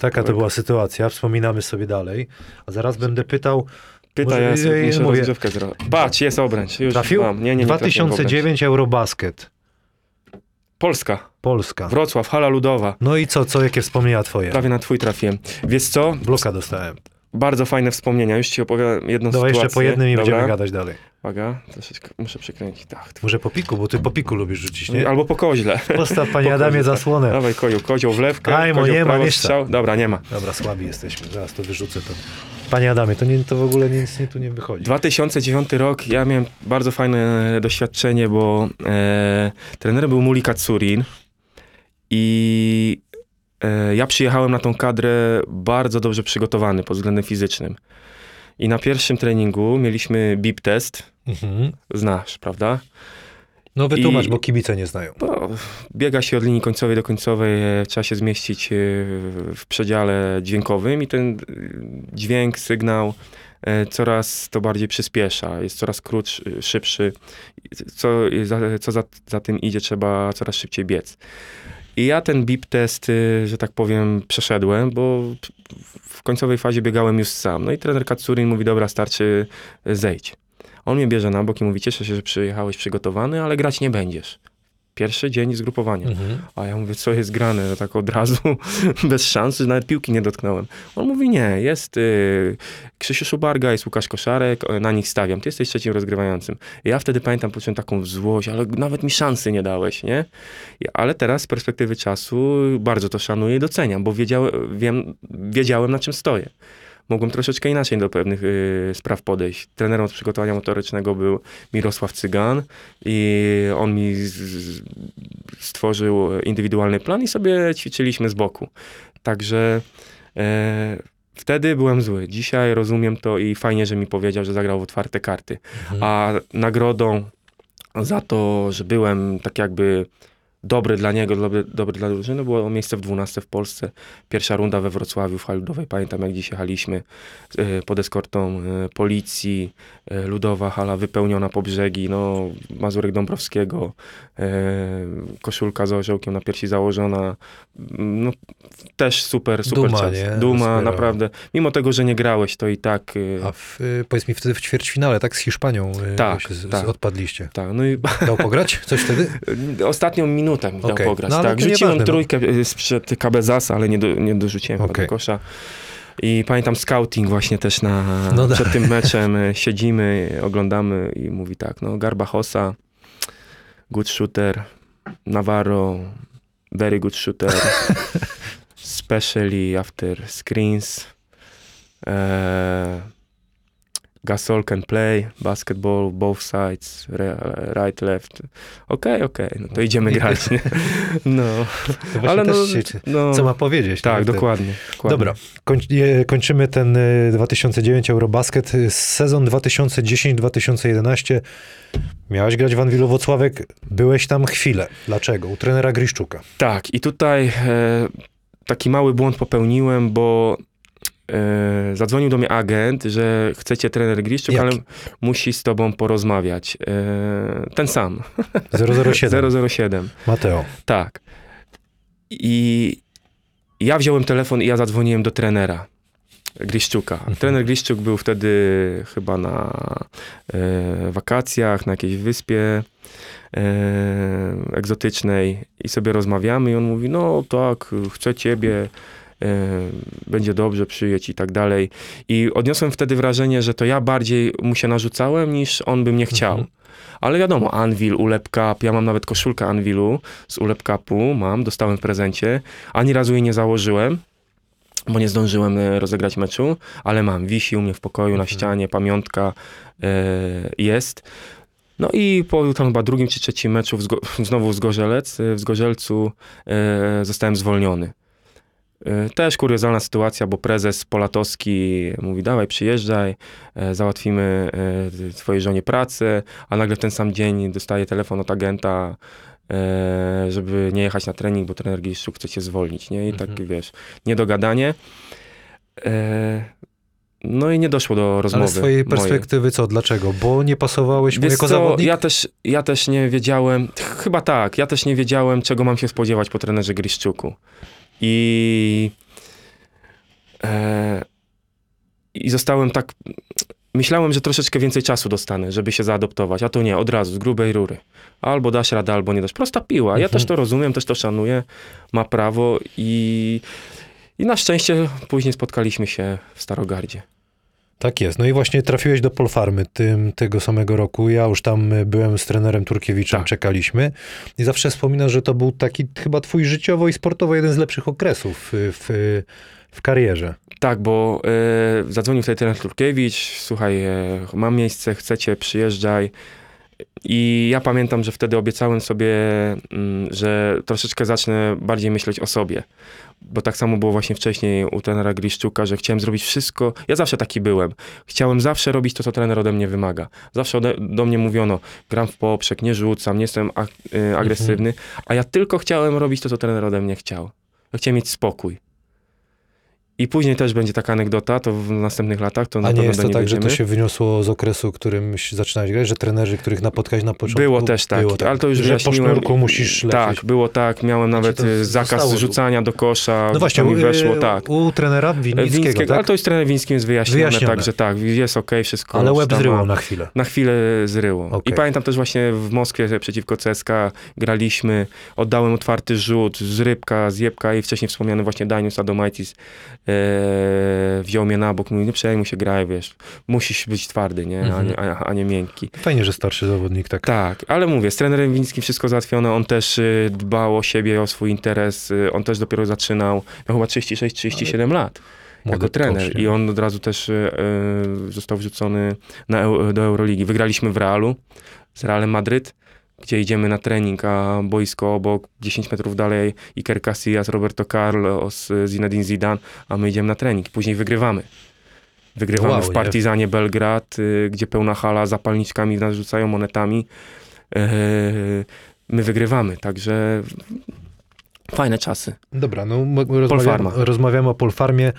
Taka to była sytuacja, wspominamy sobie dalej. A zaraz będę pytał, Pyta, Może- ja sobie muszę mówię. rozgrzewkę zrobić. Patrz, jest obręcz. Już trafił? mam. Nie, nie, nie trafiłem w obręcz. 2009 Eurobasket. Polska, Polska. Wrocław, hala ludowa. No i co, co, jakie wspomnienia twoje? Prawie na twój trafiłem. Wiesz co? Bloka dostałem. Bardzo fajne wspomnienia. Już ci opowiadam jedną Dawaj sytuację. jeszcze po jednym i Dobra. będziemy gadać dalej. Uwaga, troszeczkę muszę przekręcić. Tak. Może po piku, bo ty po piku lubisz rzucić, nie? Albo po koźle. Postaw, panie (laughs) Po Adamie, koźle, zasłonę. Dawaj kozioł, kozioł w lewkę, Ajmo, kozioł nie ma, nie strzał. Dobra, nie ma. Dobra, słabi jesteśmy. Zaraz to wyrzucę. To. Panie Adamie, to, nie, to w ogóle nic nie, tu nie wychodzi. 2009 rok, ja miałem bardzo fajne doświadczenie, bo e, trenerem był Muli Katsurin i e, ja przyjechałem na tą kadrę bardzo dobrze przygotowany pod względem fizycznym. I na pierwszym treningu mieliśmy bip test, Mhm. znasz, prawda? No wytłumacz, I- bo kibice nie znają. Biega się od linii końcowej do końcowej, e, trzeba się zmieścić e, w przedziale dźwiękowym i ten e, dźwięk, sygnał coraz to bardziej przyspiesza, jest coraz krótszy, szybszy. Co, za, co za, za tym idzie, trzeba coraz szybciej biec. I ja ten bip test, że tak powiem, przeszedłem, bo w końcowej fazie biegałem już sam. No i trener Katsurin mówi, dobra, starczy, zejdź. On mnie bierze na bok i mówi, cieszę się, że przyjechałeś przygotowany, ale grać nie będziesz. Pierwszy dzień zgrupowania. Mhm. A ja mówię, co jest grane? Tak od razu, (laughs) bez szansy, nawet piłki nie dotknąłem. On mówi, nie, jest y, Krzysiu Szubarga, jest Łukasz Koszarek, o, na nich stawiam. Ty jesteś trzecim rozgrywającym. Ja wtedy pamiętam, poczułem taką złość, ale nawet mi szansy nie dałeś, nie? Ale teraz z perspektywy czasu bardzo to szanuję i doceniam, bo wiedziałem, wiem, wiedziałem na czym stoję. Mogłem troszeczkę inaczej do pewnych y, spraw podejść. Trenerem od przygotowania motorycznego był Mirosław Cygan i on mi z, z, stworzył indywidualny plan i sobie ćwiczyliśmy z boku. Także e, wtedy byłem zły. Dzisiaj rozumiem to i fajnie, że mi powiedział, że zagrał w otwarte karty. Mhm. A nagrodą za to, że byłem tak jakby dobry dla niego, dobry, dobry dla drużyny, było miejsce w 12 w Polsce. Pierwsza runda we Wrocławiu w hali ludowej. Pamiętam, jak dzisiaj jechaliśmy e, pod eskortą e, policji. E, Ludowa hala wypełniona po brzegi. No, Mazurek Dąbrowskiego. Koszulka z orzełkiem na piersi założona. No, też super, super Duma, czas. nie? Duma, naprawdę. Mimo tego, że nie grałeś, to i tak... A w, powiedz mi, wtedy w ćwierćfinale, tak z Hiszpanią Tak, się z, tak. Odpadliście. tak, no i Dał pograć coś wtedy? (laughs) Ostatnią minutę mi dał Okej. pograć. No, tak. Rzuciłem nieważne, no. trójkę y, sprzed Kabezasa, ale nie, do, nie dorzuciłem okay. kosza. I pamiętam scouting właśnie też na, No przed tym meczem. y, Siedzimy, oglądamy i mówi tak, no Garbachosa, good shooter, Navarro, very good shooter, (laughs) especially after screens. Uh, Gasol can play, basketball, both sides, right, left. Okej, okej, no to idziemy (laughs) grać, nie? No, To ale no, no co ma powiedzieć. tak? Wtedy. dokładnie, dokładnie. Dobra, koń, kończymy ten y, 2009 Eurobasket. Y, Sezon 2010-2011 miałeś grać w Anwilu Wocławek, byłeś tam chwilę. Dlaczego? U trenera Griszczuka. Tak, i tutaj e, taki mały błąd popełniłem, bo e, zadzwonił do mnie agent, że chcecie trener Griszczuk, Jaki? ale musi z tobą porozmawiać. E, ten sam, 007, 007. (laughs) Mateo. Tak. I ja wziąłem telefon i ja zadzwoniłem do trenera Griszczuka. Mhm. Trener Griszczuk był wtedy chyba na e, wakacjach, na jakiejś wyspie e, egzotycznej i sobie rozmawiamy i on mówi, no tak, chcę ciebie, będzie dobrze, przyjedź i tak dalej. I odniosłem wtedy wrażenie, że to ja bardziej mu się narzucałem, niż on by mnie chciał. Mhm. Ale wiadomo, Anvil, Ulep Cup, ja mam nawet koszulkę Anvilu z Ulep Cupu, mam, dostałem w prezencie. Ani razu jej nie założyłem, bo nie zdążyłem e, rozegrać meczu, ale mam, wisi u mnie w pokoju na Mhm. ścianie, pamiątka e, jest. No i po tam chyba drugim czy trzecim meczu w (laughs) znowu w Zgorzelec, w Zgorzelcu zostałem zwolniony. E, Też kuriozalna sytuacja, bo prezes Polatowski mówi, dawaj przyjeżdżaj, e, załatwimy e, twojej żonie pracę, a nagle w ten sam dzień dostaje telefon od agenta, żeby nie jechać na trening, bo trener Giszczuk chce cię zwolnić, nie? I Mhm. tak, wiesz, niedogadanie. No i nie doszło do rozmowy. Ale z twojej mojej. perspektywy co? Dlaczego? Bo nie pasowałeś mu Wiesz jako co, zawodnik? ja też, ja też nie wiedziałem, chyba tak, ja też nie wiedziałem, czego mam się spodziewać po trenerze Griszczuku. I, e, i zostałem tak, myślałem, że troszeczkę więcej czasu dostanę, żeby się zaadoptować, a to nie, od razu, z grubej rury. Albo dasz radę, albo nie dasz. Prosta piła. Ja Mhm. też to rozumiem, też to szanuję, ma prawo i, i na szczęście później spotkaliśmy się w Starogardzie. Tak jest. No i właśnie trafiłeś do Polfarmy tym, tego samego roku. Ja już tam y, byłem z trenerem Turkiewiczem, Tak. czekaliśmy. I zawsze wspominasz, że to był taki chyba twój życiowo i sportowo jeden z lepszych okresów y, w, y, w karierze. Tak, bo e, zadzwonił wtedy trener Turkiewicz, słuchaj, e, mam miejsce, chcecie, przyjeżdżaj. I ja pamiętam, że wtedy obiecałem sobie, mm, że troszeczkę zacznę bardziej myśleć o sobie. Bo tak samo było właśnie wcześniej u trenera Griszczuka, że chciałem zrobić wszystko. Ja zawsze taki byłem. Chciałem zawsze robić to, co trener ode mnie wymaga. Zawsze ode, do mnie mówiono, gram w poprzek, nie rzucam, nie jestem ak- y, agresywny, a ja tylko chciałem robić to, co trener ode mnie chciał. Ja chciałem mieć spokój. I później też będzie taka anegdota, to w następnych latach, to A nie jest to tak, że to się wyniosło z okresu, którym zaczynałeś grać, że trenerzy, których napotkałeś na początku... Było też tak, ale to już że po sznurku musisz lecieć. Tak, było tak, miałem nawet to y, zostało zakaz tu. rzucania do kosza, No właśnie, mi u, weszło, y, tak. u trenera Winnickiego, Wińskiego, tak? ale to jest trener Wińskim jest wyjaśnione, Wyjaśnione. także tak, jest okej, wszystko. Ale łeb tam zryło na chwilę. Na chwilę zryło. Okej. I pamiętam też właśnie w Moskwie przeciwko CSKA graliśmy, oddałem otwarty rzut z rybka, z jebka i wcześniej wspomniany właśnie Danius Adomaitis e, wziął mnie na bok, mówi, nie przejmuj się, graj, wiesz, musisz być twardy, nie? A, Mhm. nie, a, a nie miękki. Fajnie, że starszy zawodnik tak. Tak, ale mówię, z trenerem Wińskim wszystko załatwione, on też y, dbał o siebie, o swój interes, y, on też dopiero zaczynał, miał chyba 36-37 lat Młody jako trener kosz, i on od razu też y, y, został wrzucony na, do Euroligi. Wygraliśmy w Realu z Realem Madryt, gdzie idziemy na trening, a boisko obok, 10 metrów dalej Iker Casillas, Roberto Carlos, Zinedine Zidane, a my idziemy na trening. Później wygrywamy. Wygrywamy Wow, w nie? Partizanie Belgrad, y, gdzie pełna hala, zapalniczkami nas rzucają monetami. Yy, my wygrywamy, także fajne czasy. Dobra, no rozmawiamy, rozmawiamy o Polfarmie.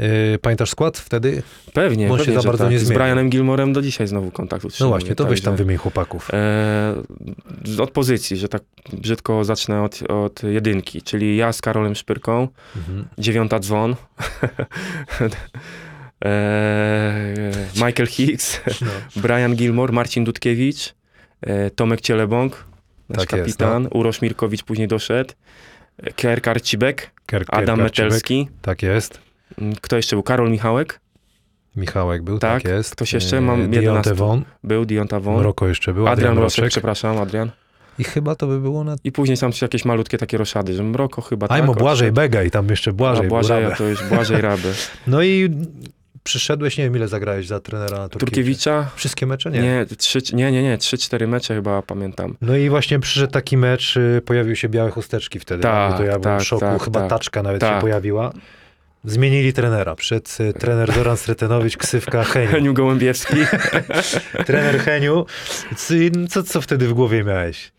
Yy, pamiętasz skład wtedy? Pewnie, Bo się za bardzo tak. nie Z zmienił. Brianem Gilmorem do dzisiaj znowu kontaktu No właśnie, to weź tam wymień chłopaków. e, z- Od pozycji, że tak brzydko zacznę od, od jedynki, czyli ja z Karolem Szpyrką, Mhm. dziewiąta dzwon, (laughs) e, Michael Hicks, No. Brian Gilmore, Marcin Dudkiewicz, e, Tomek Cielebąk, nasz Tak jest, kapitan, Urosz Mirkowicz później doszedł, e, Kier Karcibek, Ker- Adam. Metelski, Tak jest. Mm, kto jeszcze był? Karol Michałek Michałek był, tak, Tak, jest. ktoś jeszcze? Mam Yy, Dionte 11. Von, był, Dionta Von, Mroko jeszcze był, Adrian Adrian Mroczek. przepraszam, Adrian. I chyba to by było na... I później tam są jakieś malutkie takie roszady, że Mroko chyba Ajmo, tak. Błażej odszedł. Bega i tam jeszcze Błażej. A Rabę. to już Błażej Raby. (laughs) No i przyszedłeś, nie wiem ile zagrałeś za trenera Turkiewicza. Turkiewicza? Wszystkie mecze? Nie. Nie, trzy, nie, nie, nie, trzy, cztery mecze chyba pamiętam. No i właśnie przyszedł taki mecz, y, pojawiły się białe chusteczki wtedy. Tak, to ja byłem tak, w szoku, tak, chyba tak. taczka nawet się Tak. pojawiła. Zmienili trenera. Przed y, trener Zoran Stretenowicz, ksywka (laughs) Heniu. Heniu Gołębiewski. (laughs) trener Heniu. Co, co wtedy w głowie miałeś?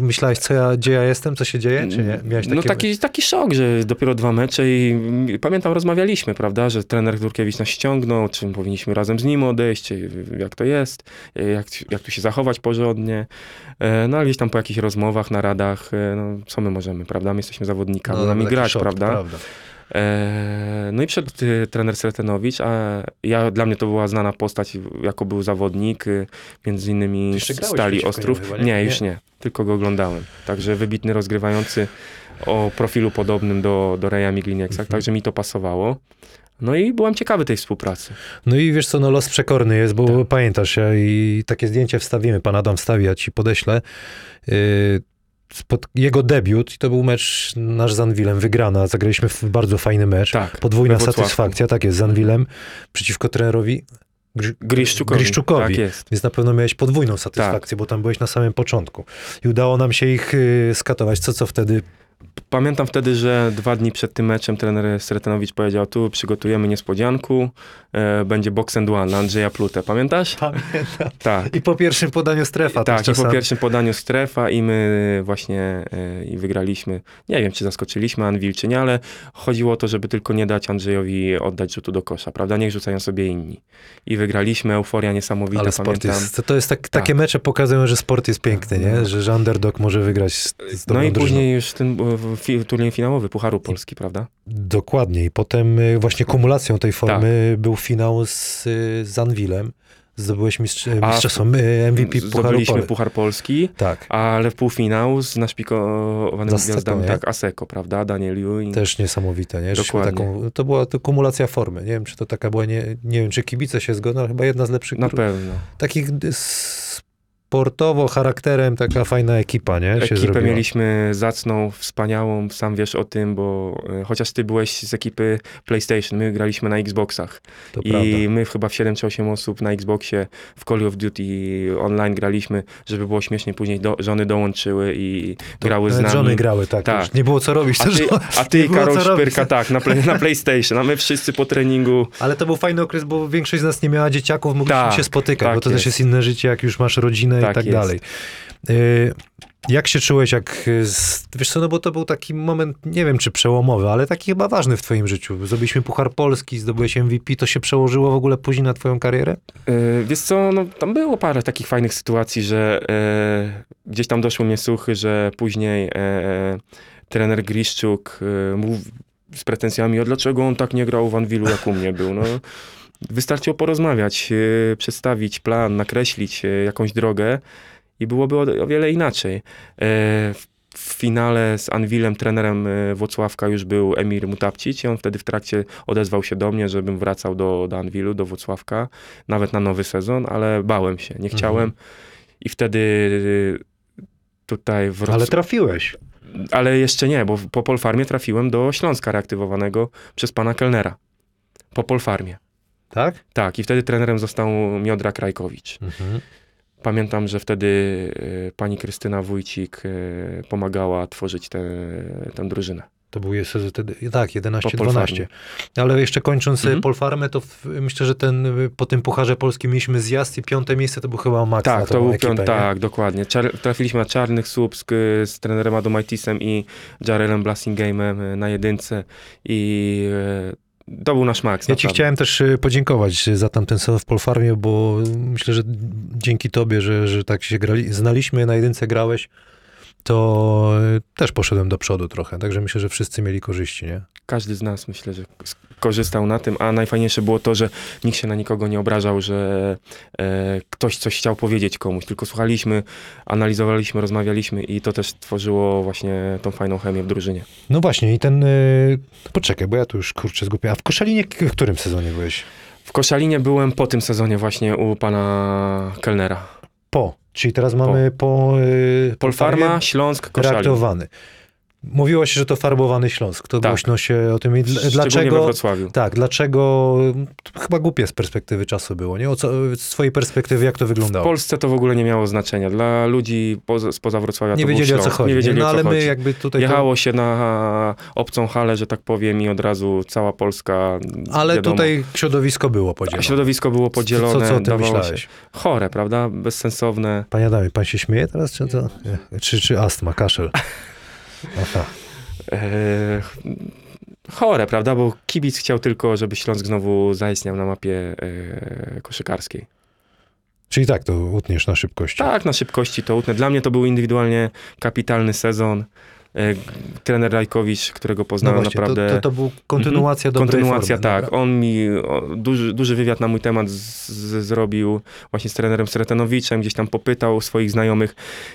Myślałeś, co ja, gdzie ja jestem, co się dzieje, czy nie? Miałeś. No taki, taki szok, że dopiero dwa mecze i pamiętam rozmawialiśmy, prawda, że trener Turkiewicz nas ściągnął, czym powinniśmy razem z nim odejść, jak to jest, jak, jak tu się zachować porządnie. E, No ale gdzieś tam po jakichś rozmowach, naradach, e, no co my możemy, prawda, my jesteśmy zawodnikami, No, nami taki grać, szok, prawda. prawda. E, No i przyszedł y, trener Sretenowicz, a ja, dla mnie to była znana postać, jako był zawodnik, y, między innymi Stali Ostrów. chyba, nie? nie? już nie, tylko go oglądałem. Także wybitny rozgrywający o profilu podobnym do, do Reja Miglinieksa, Mhm. także mi to pasowało. No i byłem ciekawy tej współpracy. No i wiesz co, no los przekorny jest, bo Tak. pamiętasz, ja i takie zdjęcie wstawimy, pan Adam wstawi, ja ci podeślę. Yy, spod, jego debiut, i to był mecz nasz z Anwilem, wygrana, zagraliśmy w bardzo fajny mecz. Tak, Podwójna satysfakcja, tak jest, z Anwilem, przeciwko trenerowi Grzy- Griszczukowi. Griszczukowi. Tak jest. Więc na pewno miałeś podwójną satysfakcję, bo tam byłeś na samym początku. I udało nam się ich y, skatować. Co, co wtedy? Pamiętam wtedy, że dwa dni przed tym meczem trener Sretenowicz powiedział, tu przygotujemy niespodzianku, e, będzie box and one na Andrzeja Plutę. Pamiętasz? Pamiętam. Tak. I po pierwszym podaniu strefa. Tak, i czasami. po pierwszym podaniu strefa i my właśnie e, i wygraliśmy. Nie wiem, czy zaskoczyliśmy Anwil, czy nie, ale chodziło o to, żeby tylko nie dać Andrzejowi oddać rzutu do kosza, prawda? Niech rzucają sobie inni. I wygraliśmy, euforia niesamowita, Ale sport pamiętam. jest, to, to jest tak, takie mecze pokazują, że sport jest piękny, nie? Że, że underdog może wygrać z, z No i drużyną. później już ten fi, turniej finałowy Pucharu Polski, prawda? Dokładnie. I potem y, właśnie kumulacją tej formy Tak. był finał z, y, z Anwilem. Zdobyłeś mistrz, A, mistrzostwo y, MVP Pucharu Zdobyliśmy. Puchar Polski, Tak, ale w półfinał z naszpikowanym Z gwiazdami, tak, Aseko, prawda? Daniel Ewing. też niesamowite, nie? Dokładnie. Taką, to była to kumulacja formy. Nie wiem, czy to taka była, nie, nie wiem, czy kibice się zgodzą, ale chyba jedna z lepszych Na pewno. takich y, sportowo charakterem, taka fajna ekipa, nie? Się Ekipę zrobiła. mieliśmy zacną, wspaniałą, sam wiesz o tym, bo e, chociaż ty byłeś z ekipy PlayStation, my graliśmy na Xboxach To i prawda. my chyba w 7 czy 8 osób na Xboxie w Call of Duty online graliśmy, żeby było śmiesznie, później do, żony dołączyły i grały z nami. żony grały, tak. Tak. Nie było co robić. A też, ty, a ty Karol. Szpyrka, tak, na, play, na PlayStation, a my wszyscy po treningu Ale to był fajny okres, bo większość z nas nie miała dzieciaków, mogliśmy Tak, się spotykać, tak bo to też jest. jest inne życie, jak już masz rodzinę i Tak tak jest. dalej. Y, Jak się czułeś, jak, y, wiesz co, no bo to był taki moment, nie wiem czy przełomowy, ale taki chyba ważny w twoim życiu. Zdobyliśmy Puchar Polski, zdobyłeś MVP, to się przełożyło w ogóle później na twoją karierę? Yy, Wiesz co, no, tam było parę takich fajnych sytuacji, że e, gdzieś tam doszły mnie słuchy, że później e, trener Griszczuk mówił z pretensjami, o dlaczego on tak nie grał w Anwilu, jak u mnie był. No, wystarczyło porozmawiać, e, przedstawić plan, nakreślić e, jakąś drogę i byłoby o, o wiele inaczej. E, w, finale z Anwilem trenerem Włocławka już był Emir Mutapcic i on wtedy w trakcie odezwał się do mnie, żebym wracał do, do Anwilu, do Włocławka, nawet na nowy sezon, ale bałem się, nie chciałem. I wtedy tutaj w Ale trafiłeś. ale jeszcze nie, bo po Polfarmie trafiłem do Śląska reaktywowanego przez pana Kelnera. Po Polfarmie. Tak? Tak, i wtedy trenerem został Miodra Krajkowicz. Mhm. Pamiętam, że wtedy e, pani Krystyna Wójcik e, pomagała tworzyć tę tę drużynę. To był wtedy, tak, 11-12. Po Polfarmie. Ale jeszcze kończąc Mhm. mhm. Polfarmę, to w, myślę, że ten, po tym Pucharze Polskim mieliśmy zjazd i piąte miejsce to był chyba na Tak, tą to był ekipę, piąt, nie? tak, dokładnie. Czar, trafiliśmy na Czarnych Słupsk y, z trenerem Adomaitisem i Jarelem Blassingame'em y, na jedynce i to był nasz maks. Ja ci naprawdę. chciałem też y, podziękować za tamten sezon w Polfarmie, bo myślę, że dzięki tobie, że, że tak się grali, znaliśmy, na jedynce grałeś, to y, też poszedłem do przodu trochę, także myślę, że wszyscy mieli korzyści, nie? Każdy z nas myślę, że korzystał na tym, a najfajniejsze było to, że nikt się na nikogo nie obrażał, że e, ktoś coś chciał powiedzieć komuś, tylko słuchaliśmy, analizowaliśmy, rozmawialiśmy i to też tworzyło właśnie tą fajną chemię w drużynie. No właśnie i ten, y, poczekaj, bo ja tu już kurczę zgubiłem, a w Koszalinie w którym sezonie byłeś? W Koszalinie byłem po tym sezonie właśnie u pana Kelnera. Po, czyli teraz mamy po, y, Polfarma, Śląsk, Koszalin. reaktowany. Mówiło się, że to farbowany Śląsk, to Tak. głośno się o tym, i dl- Szczególnie we dlaczego... Wrocławiu. Tak, dlaczego, to chyba głupie z perspektywy czasu było, nie? O co, z swojej perspektywy, jak to W wyglądało? Polsce to w ogóle nie miało znaczenia. Dla ludzi poza, spoza Wrocławia Nie to był wiedzieli o co chodzi, Nie wiedzieli no o co ale my chodzi. jakby tutaj... to- Jechało się na obcą halę, że tak powiem, i od razu cała Polska. Ale wiadomo. tutaj środowisko było A podzielone. środowisko było podzielone. Co, co o tym myślałeś? Się chore, prawda? Bezsensowne. Panie Adamie, pan się śmieje teraz, czy co? Nie. Czy, czy astma, kaszel? (laughs) Aha. E, chore, prawda? Bo kibic chciał tylko, żeby Śląsk znowu zaistniał na mapie e, koszykarskiej. Czyli tak, to utniesz na szybkości. Tak, na szybkości to utnę. Dla mnie to był indywidualnie kapitalny sezon. E, trener Rajkowicz, którego no poznałem właśnie, naprawdę. to, to, to był kontynuacja dobrej Kontynuacja, formy. tak. On mi o, duży, duży wywiad na mój temat z, z, zrobił właśnie z trenerem Sretenowiczem, gdzieś tam popytał swoich znajomych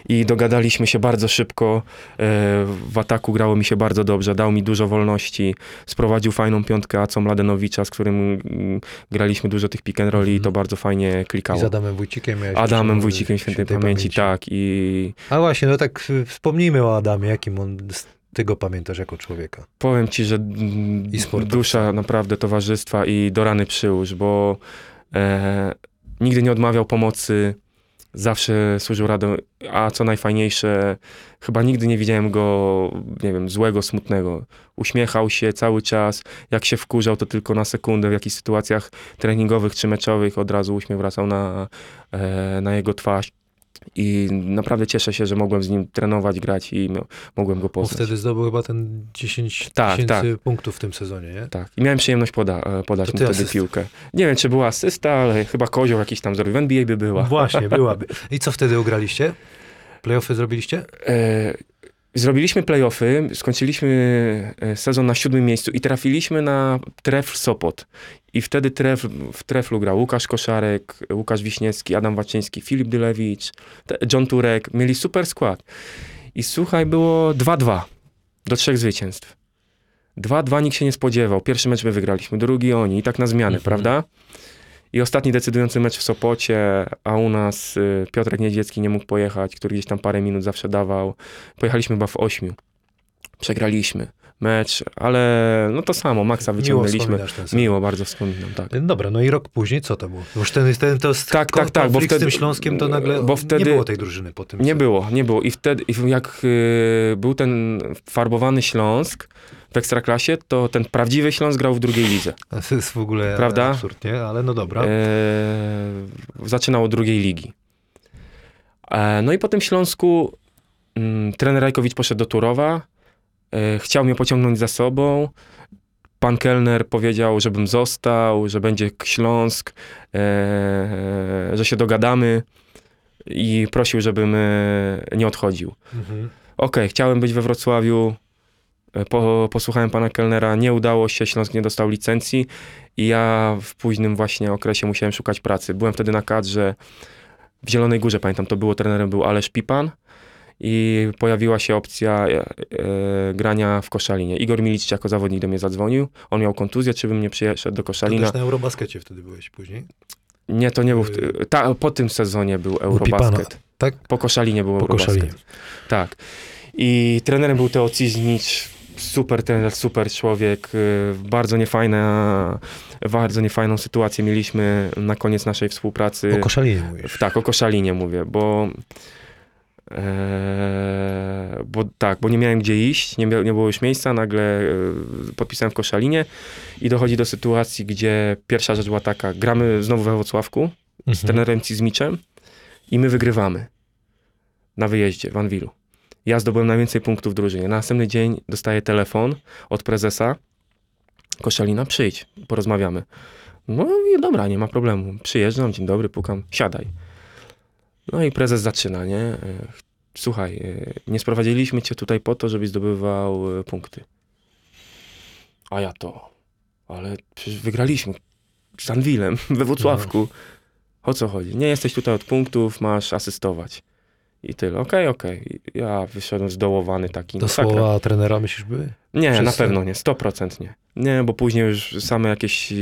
i dogadaliśmy się bardzo szybko. E, w ataku grało mi się bardzo dobrze, dał mi dużo wolności, sprowadził fajną piątkę Aco Mladenowicza, z którym mm, graliśmy dużo tych pick and rolli i to bardzo fajnie I klikało. z Adamem Wójcikiem. Adamem Wójcikiem świętej, pamięci, tak. I A właśnie, no tak wspomnijmy o Adamie, jakim on z tego pamiętasz jako człowieka. Powiem ci, że dusza naprawdę towarzystwa i do rany przyłóż, bo e, nigdy nie odmawiał pomocy, zawsze służył radą, a co najfajniejsze, chyba nigdy nie widziałem go, nie wiem, złego, smutnego. Uśmiechał się cały czas, jak się wkurzał, to tylko na sekundę, w jakichś sytuacjach treningowych czy meczowych od razu uśmiech wracał na, e, na jego twarz. I naprawdę cieszę się, że mogłem z nim trenować, grać i mo- mogłem go Bo poznać. wtedy zdobył chyba ten 10 Tak, tysięcy punktów w tym sezonie, nie? Tak. I miałem przyjemność poda, e, podać mu wtedy piłkę. Nie wiem, czy była asysta, ale chyba kozioł jakiś tam zrobił. W NBA by była. Właśnie, byłaby. (laughs) I co wtedy ugraliście? Playoffy zrobiliście? E, Zrobiliśmy playoffy, skończyliśmy e, sezon na siódmym miejscu i trafiliśmy na Trefl Sopot. I wtedy tref, w Treflu grał Łukasz Koszarek, Łukasz Wiśniewski, Adam Waczyński, Filip Dylewicz, John Turek. Mieli super skład. I słuchaj, było 2-2 do trzech zwycięstw. 2-2 nikt się nie spodziewał. Pierwszy mecz my wygraliśmy, drugi oni i tak na zmianę, Mhm. prawda? I ostatni decydujący mecz w Sopocie, a u nas y, Piotrek Niedziecki nie mógł pojechać, który gdzieś tam parę minut zawsze dawał. Pojechaliśmy chyba w ośmiu. Przegraliśmy mecz, ale no to samo, Maxa Miło wyciągnęliśmy. sezon. Miło, bardzo wspominam, tak. Dobra, no i rok później co to było? Już ten, ten to Tak, tak, tak, bo konflikt z tym wtedy- Śląskiem to nagle bo wtedy- nie było tej drużyny po tym. Nie co- było, nie było. I wtedy, jak y, był ten farbowany Śląsk w Ekstraklasie, to ten prawdziwy Śląsk grał w drugiej lidze. To jest w ogóle Prawda? absurd, nie? Ale no dobra. E, zaczynał od drugiej ligi. E, no i po tym Śląsku mm, trener Rajkowicz poszedł do Turowa, e, chciał mnie pociągnąć za sobą. Pan kelner powiedział, żebym został, że będzie Śląsk, e, że się dogadamy i prosił, żebym e, nie odchodził. Mhm. Okej, chciałem być we Wrocławiu. E, Po, posłuchałem pana kelnera, nie udało się, Śląsk nie dostał licencji i ja w późnym właśnie okresie musiałem szukać pracy. Byłem wtedy na kadrze w Zielonej Górze, pamiętam, to było trenerem, był Alesz Pipan i pojawiła się opcja e, e, grania w Koszalinie. Igor Milic jako zawodnik do mnie zadzwonił, on miał kontuzję, czy bym nie przyszedł do To Koszalina. też na Eurobaskecie wtedy byłeś później. Nie, to nie był, Yy. ta, po tym sezonie był Eurobasket. tak? Po Koszalinie był Po Eurobasket. Koszalinie. Tak. I trenerem był Teo Ciznicz, super trener, super człowiek, y, bardzo niefajna, bardzo niefajną sytuację mieliśmy na koniec naszej współpracy. O Koszalinie mówisz. Tak, o Koszalinie mówię, bo, e, bo tak, bo nie miałem gdzie iść, nie, nie było już miejsca, nagle e, podpisałem w Koszalinie i dochodzi do sytuacji, gdzie pierwsza rzecz była taka, gramy znowu we Wrocławku z Mhm. trenerem Cizmiczem i my wygrywamy na wyjeździe w Anwilu. Ja zdobyłem najwięcej punktów w drużynie. Na następny dzień dostaję telefon od prezesa Koszalina, przyjdź, porozmawiamy. No i dobra, nie ma problemu. Przyjeżdżam, dzień dobry, pukam, siadaj. No i prezes zaczyna, nie? E, Słuchaj, e, nie sprowadziliśmy cię tutaj po to, żebyś zdobywał e, punkty. A ja to, ale przecież wygraliśmy z Anwilem we Włocławku. O co chodzi? Nie jesteś tutaj od punktów, masz asystować. I tyle. Okej, okej. Ja wyszedłem zdołowany taki. To masakra. słowa trenera myślisz były? Nie, Przez- na pewno nie, 100% nie. Nie, bo później już same jakieś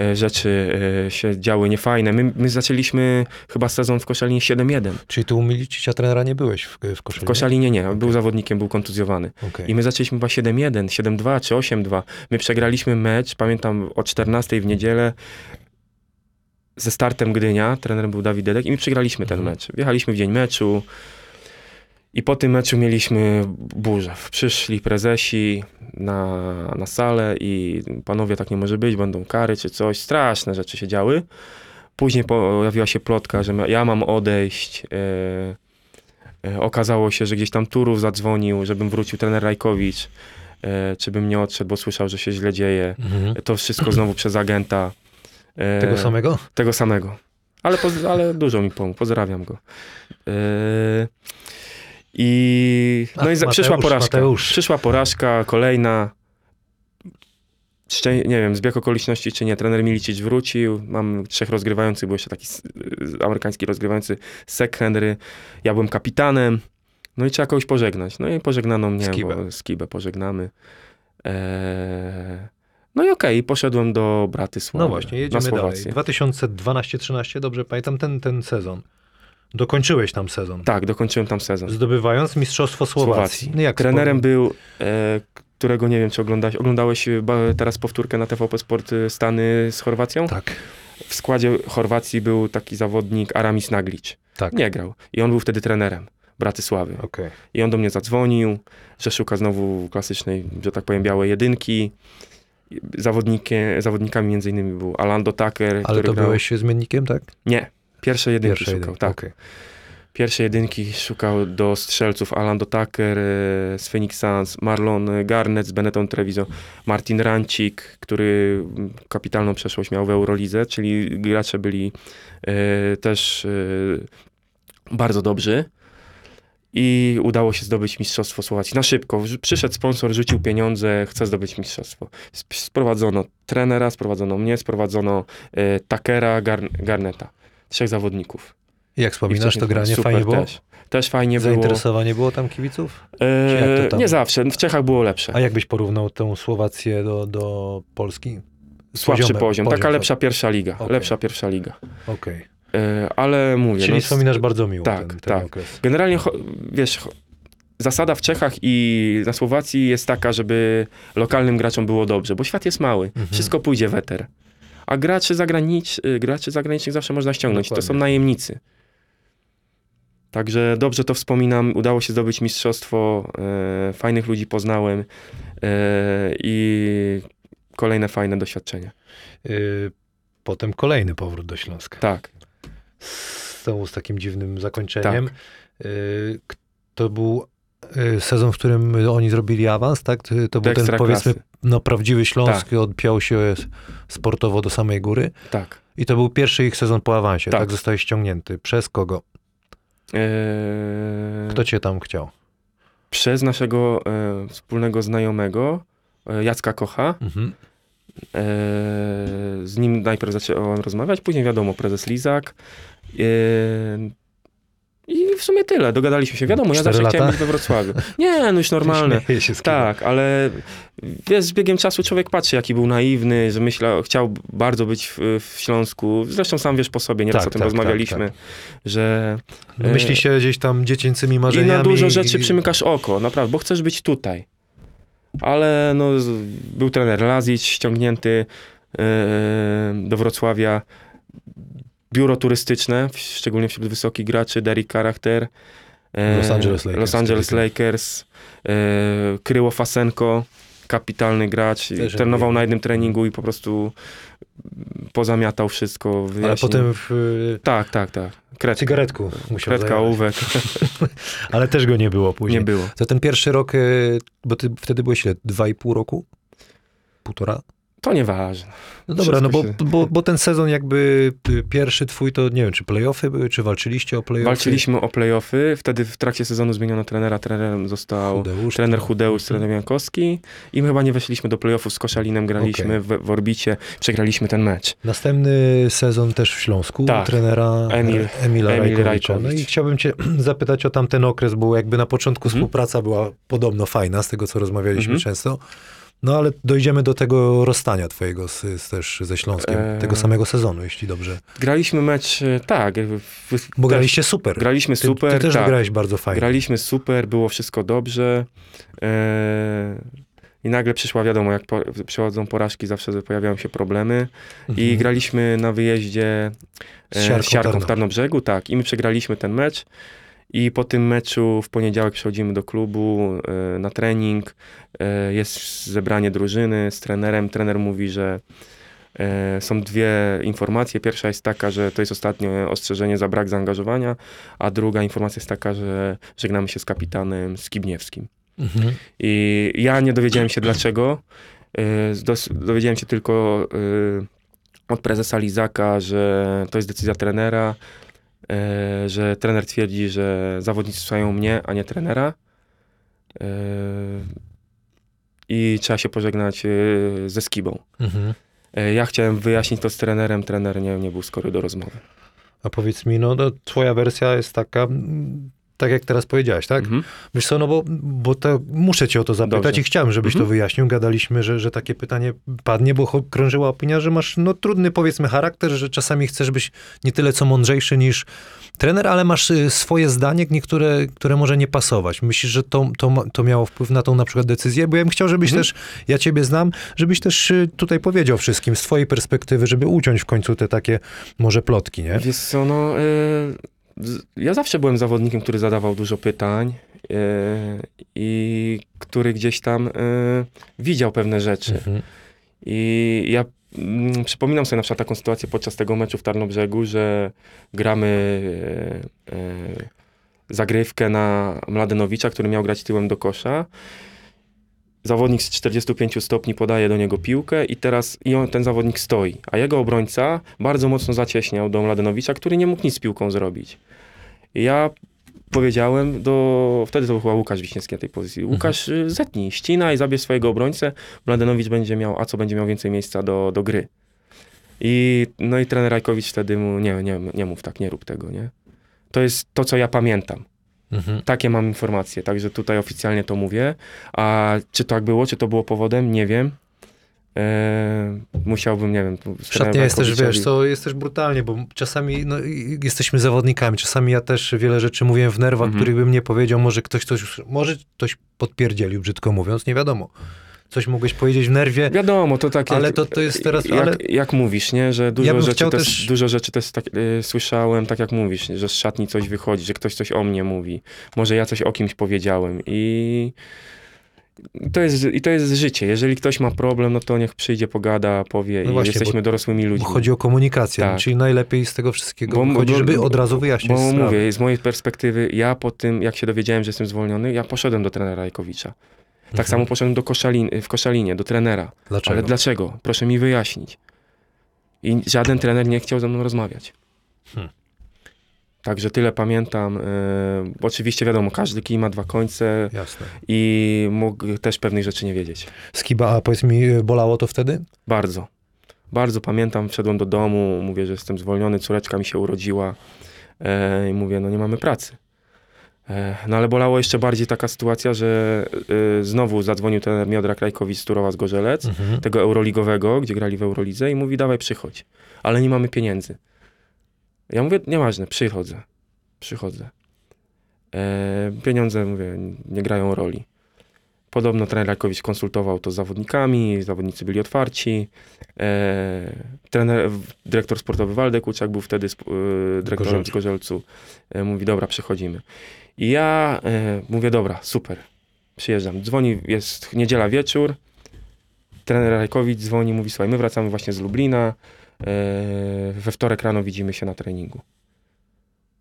e, rzeczy e, się działy niefajne. My, my zaczęliśmy chyba sezon w Koszalinie 7-1. Czyli tu u Milicicia trenera nie byłeś w, w W Koszalinie? Koszalinie nie, był zawodnikiem, był kontuzjowany. Okej. I my zaczęliśmy chyba 7-1, 7-2 czy 8-2. My przegraliśmy mecz, pamiętam o 14 w niedzielę ze startem Gdynia, trenerem był Dawid Dedek i my przegraliśmy ten Mhm. mecz. Wjechaliśmy w dzień meczu i po tym meczu mieliśmy burzę. Przyszli prezesi na, na salę i panowie tak nie może być, będą kary czy coś. Straszne rzeczy się działy. Później pojawiła się plotka, że ja mam odejść. E, e, okazało się, że gdzieś tam Turów zadzwonił, żebym wrócił trener Rajkowicz, e, czy bym nie odszedł, bo słyszał, że się źle dzieje. Mhm. To wszystko znowu przez agenta. E, Tego samego? Tego samego. Ale, ale dużo mi pomógł. Pozdrawiam go. E, I, no Ach, i za, Mateusz, przyszła porażka. Mateusz. Przyszła porażka, kolejna. Szczę, nie wiem, zbieg okoliczności czy nie. Trener Milicic wrócił. Mam trzech rozgrywających, był jeszcze taki y, amerykański rozgrywający Sek Henry. Ja byłem kapitanem. No i trzeba kogoś pożegnać. No i pożegnano mnie, Skibę. bo Skibę pożegnamy. Eee, no i okej, poszedłem do Bratysławy. No właśnie, jedziemy dalej. Słowację. 2012-13, dobrze pamiętam ten, ten sezon. Dokończyłeś tam sezon. Tak, dokończyłem tam sezon. Zdobywając Mistrzostwo Słowacji. No jak Trenerem był, e, którego nie wiem, czy oglądałeś. Oglądałeś e, teraz powtórkę na TVP Sport e, Stany z Chorwacją? Tak, W składzie Chorwacji był taki zawodnik Aramis Naglic. tak. Nie grał. I on był wtedy trenerem Bratysławy. Okej. I on do mnie zadzwonił, że szuka znowu klasycznej, że tak powiem, białej jedynki. Zawodnikiem, zawodnikami między innymi był Alando Tucker, Ale to grał... byłeś zmiennikiem, tak? Nie, pierwsze jedynki Pierwsze szukał, jedynki, tak. okej. Pierwsze jedynki szukał do strzelców Alando Tucker e, z Phoenix Suns, Marlon Garnett z Benetton Treviso, Martin Rancik, który kapitalną przeszłość miał w Eurolidze, czyli gracze byli e, też e, bardzo dobrzy. I udało się zdobyć Mistrzostwo Słowacji. Na szybko. Przyszedł sponsor, rzucił pieniądze, chce zdobyć Mistrzostwo. Sp- Sprowadzono trenera, sprowadzono mnie, sprowadzono e, Takera, Gar- Garneta. Trzech zawodników. Jak wspominasz, to granie super fajnie było? Też, też fajnie było. Zainteresowanie było tam kibiców? E, tam? nie zawsze. W Czechach było lepsze. A jak byś porównał tę Słowację do, do Polski? Słabszy poziomem, poziom. Taka poziom, lepsza pierwsza liga. Okej. Lepsza pierwsza liga. Okej. E, ale mówię. Czyli no, wspominasz bardzo miło tak, ten, ten tak. okres. Generalnie, wiesz, zasada w Czechach i na Słowacji jest taka, żeby lokalnym graczom było dobrze, bo świat jest mały. Mhm. Wszystko pójdzie weter. A graczy, zagranicz, y, graczy zagranicznych zawsze można ściągnąć. To są Dokładnie. najemnicy. Także dobrze to wspominam. Udało się zdobyć mistrzostwo. E, fajnych ludzi poznałem. E, I kolejne fajne doświadczenie. Y, Potem kolejny powrót do Śląska. Tak. Znowu z takim dziwnym zakończeniem. Tak. Y, To był y, sezon, w którym oni zrobili awans, tak? To- był ten, powiedzmy, no, prawdziwy Śląsk, Tak. odpiął się sportowo do samej góry. Tak. I to był pierwszy ich sezon po awansie, tak? Tak. Zostałeś ściągnięty. Przez kogo? E, Kto cię tam chciał? przez naszego e, wspólnego znajomego, e, Jacka Kocha. Mhm. E, z nim najpierw zacząłem rozmawiać, później wiadomo, prezes Lizak. E, I w sumie tyle, dogadaliśmy się. Wiadomo, ja zawsze chciałem lata? być we Wrocławiu. Nie, no już normalne. (laughs) Się. Tak, ale wiesz, z biegiem czasu człowiek patrzy, jaki był naiwny, że myślał, chciał bardzo być w, w Śląsku. Zresztą sam wiesz po sobie, nieraz Tak, o tym tak, rozmawialiśmy, tak, że Myśli się gdzieś tam dziecięcymi i marzeniami. na dużo rzeczy i- przymykasz oko, naprawdę, bo chcesz być tutaj. Ale no, był trener Lazic ściągnięty e, do Wrocławia. Biuro turystyczne, szczególnie wśród wysokich graczy, Derek Charakter. e, Los Angeles Lakers, Los Angeles. Lakers. E, Kryło Fasenko, kapitalny gracz. Też Trenował na jednym treningu i po prostu pozamiatał wszystko. Ale wyjaśnił. potem w y, Tak, tak, tak. Kredka, cygaretku musiał zająć. ołówek. (laughs) Ale też go nie było później. Nie było. To ten pierwszy rok, bo ty wtedy byłeś ile? Dwa i pół roku? Półtora? To nieważne. No dobra, no bo, Wszystko bo, bo ten sezon jakby pierwszy twój, to nie wiem, czy playoffy były, czy walczyliście o playoffy? Walczyliśmy o playoffy, wtedy w trakcie sezonu zmieniono trenera, trenerem został Chudeusz, trener to- Chudeusz, trener Jankowski i my chyba nie weszliśmy do playoffów, z Koszalinem graliśmy w, w orbicie, przegraliśmy ten mecz. Następny sezon też w Śląsku, Tak. trenera Emil- Emila Emil Rajkowicza. No i chciałbym cię (clears throat) zapytać o tamten okres, bo jakby na początku Mhm. współpraca była podobno fajna, z tego co rozmawialiśmy Mhm. często. No ale dojdziemy do tego rozstania twojego z, z, też ze Śląskiem, Eee. tego samego sezonu, jeśli dobrze. Graliśmy mecz, e, tak. w- Bo graliście super. Graliśmy Ty, super, ty też tak. grałeś bardzo fajnie. Graliśmy super, było wszystko dobrze. E, I nagle przyszła, wiadomo, jak po, przychodzą porażki, zawsze pojawiają się problemy. I Mhm. graliśmy na wyjeździe Z e, Siarką z Siarką Tarnów. w Tarnobrzegu, tak. I my przegraliśmy ten mecz. I po tym meczu w poniedziałek przychodzimy do klubu e, na trening. E, jest zebranie drużyny z trenerem. Trener mówi, że e, są dwie informacje. Pierwsza jest taka, że to jest ostatnie ostrzeżenie za brak zaangażowania, a druga informacja jest taka, że żegnamy się z kapitanem Skibniewskim. Mhm. I ja nie dowiedziałem się dlaczego. Dowiedziałem się tylko od prezesa Lizaka, że to jest decyzja trenera, że trener twierdzi, że zawodnicy słuchają mnie, a nie trenera. Y, I trzeba się pożegnać y, ze Skibą. Mhm. Ja chciałem wyjaśnić to z trenerem, trener nie, nie był skory do rozmowy. A powiedz mi, no, no twoja wersja jest taka, tak jak teraz powiedziałeś, tak? Mhm. Wiesz co, no bo, bo to muszę cię o to zapytać Dobrze. i chciałem, żebyś Mhm. to wyjaśnił. Gadaliśmy, że, że takie pytanie padnie, bo krążyła opinia, że masz no trudny powiedzmy charakter, że czasami chcesz być nie tyle co mądrzejszy niż trener, ale masz y, swoje zdanie, niektóre, które może nie pasować. Myślisz, że to, to, to miało wpływ na tą na przykład decyzję? Bo ja bym chciał, żebyś Mhm. też, ja ciebie znam, żebyś też y, tutaj powiedział wszystkim z twojej perspektywy, żeby uciąć w końcu te takie może plotki, nie? Wiesz co, no... y, Ja zawsze byłem zawodnikiem, który zadawał dużo pytań y, i który gdzieś tam y, widział pewne rzeczy. Mhm. I ja mm, przypominam sobie na przykład taką sytuację podczas tego meczu w Tarnobrzegu, że gramy e, e, zagrywkę na Mladenowicza, który miał grać tyłem do kosza. Zawodnik z 45 stopni podaje do niego piłkę i teraz i on, ten zawodnik stoi, a jego obrońca bardzo mocno zacieśniał do Mladenowicza, który nie mógł nic z piłką zrobić. I ja powiedziałem do, wtedy to był chyba Łukasz Wiśniewski na tej pozycji. Łukasz, y, zetnij, ścinaj, zabierz swojego obrońcę, Mladenowicz będzie miał, a co będzie miał więcej miejsca do, do gry. I, no i trener Rajkowicz wtedy mu, nie, nie, nie mów tak, nie rób tego, nie? To jest to, co ja pamiętam. Mhm. Takie mam informacje, także tutaj oficjalnie to mówię. A czy tak było, czy to było powodem, nie wiem. Eee, musiałbym, nie wiem. tu z W szatni trenerem jest też, wiesz, to jest też brutalnie, bo czasami no, jesteśmy zawodnikami, czasami ja też wiele rzeczy mówiłem w nerwach, Mhm. których bym nie powiedział, może ktoś coś, może ktoś podpierdzielił, brzydko mówiąc, nie wiadomo. Coś mogłeś powiedzieć w nerwie, Wiadomo, to tak. Ale jak, to- to jest teraz- Jak, ale- jak mówisz, nie? Że dużo bym rzeczy też, też- dużo rzeczy też tak, y, słyszałem, tak jak mówisz, że z szatni coś wychodzi, że ktoś coś o mnie mówi. Może ja coś o kimś powiedziałem i. To jest, I to jest życie. Jeżeli ktoś ma problem, no to niech przyjdzie, pogada, powie No i właśnie, jesteśmy bo- dorosłymi bo ludźmi. chodzi o komunikację, Tak. czyli najlepiej z tego wszystkiego Bo- bo- żeby od razu wyjaśnić Bo sprawę. mówię, z mojej perspektywy, ja po tym, jak się dowiedziałem, że jestem zwolniony, ja poszedłem do trenera Rajkowicza. Tak Mhm. samo poszedłem do Koszalin, w Koszalinie, do trenera. Dlaczego? Ale dlaczego? Proszę mi wyjaśnić. I żaden trener nie chciał ze mną rozmawiać. Hmm. Także tyle pamiętam. E, oczywiście wiadomo, każdy kij ma dwa końce Jasne. i mógł też pewnych rzeczy nie wiedzieć. Skiba, a powiedz mi, bolało to wtedy? Bardzo. Bardzo pamiętam, wszedłem do domu, mówię, że jestem zwolniony, córeczka mi się urodziła e, i mówię, no nie mamy pracy. E, no ale bolało jeszcze bardziej taka sytuacja, że e, znowu zadzwonił ten Miodra Krajkowicz z Turowa z Gorzelec, Mhm. tego Euroligowego, gdzie grali w Eurolidze i mówi, dawaj przychodź, ale nie mamy pieniędzy. Ja mówię, nieważne, przychodzę, przychodzę. E, pieniądze, mówię, nie grają roli. Podobno trener Rakowicz konsultował to z zawodnikami, zawodnicy byli otwarci. E, trener, w- dyrektor sportowy Waldek Łuczak był wtedy sp- e, dyrektorem z Gorzelcu. E, mówi, dobra, przychodzimy. I ja e, mówię, dobra, super, przyjeżdżam. Dzwoni, jest niedziela wieczór, trener Rajkowicz dzwoni, mówi, słuchaj, my wracamy właśnie z Lublina, e, we wtorek rano widzimy się na treningu.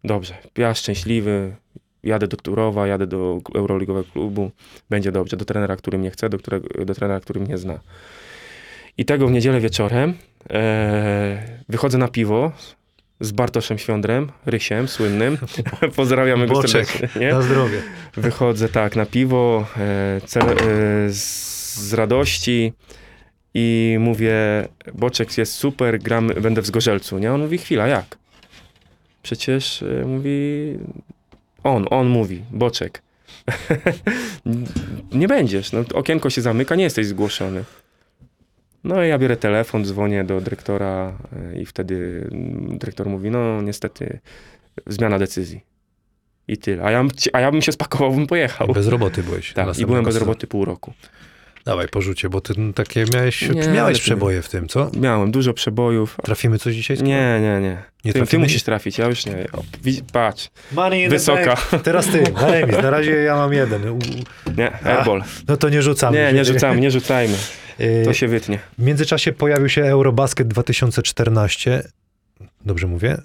Dobrze, ja szczęśliwy, jadę do Turowa, jadę do Euroligowego klubu, będzie dobrze, do trenera, który mnie chce, do, którego, do trenera, który mnie zna. I tego w niedzielę wieczorem e, wychodzę na piwo z Bartoszem Świądrem, Rysiem słynnym. (laughs) Pozdrawiamy go serdecznie. Nie? Na zdrowie. Wychodzę tak na piwo e, cel, e, z, z radości i mówię, Boczek jest super, gram, będę w Zgorzelcu. Nie? On mówi, chwila, jak? Przecież e, mówi, on, on mówi, Boczek. (laughs) nie będziesz, no, okienko się zamyka, nie jesteś zgłoszony. No i ja biorę telefon, dzwonię do dyrektora e, i wtedy mm, dyrektor mówi, no niestety zmiana decyzji. I tyle. A ja, a ja bym się spakował, bym pojechał. Bez roboty byłeś. Tak, i byłem bez roboty pół roku. Dawaj, porzucie, bo ty takie miałeś, Nie, miałeś przeboje w tym, co? Miałem dużo przebojów. Trafimy coś dzisiaj? Nie, nie, nie. Nie ty, ty musisz trafić, ja już nie. O, patrz, Money Wysoka. (laughs) Teraz ty, na remis. Na razie ja mam jeden. U- nie, airball. No to nie rzucamy. Nie, nie rzucamy, nie rzucajmy. Yy, (laughs) To się wytnie. W międzyczasie pojawił się Eurobasket 2014. Dobrze mówię?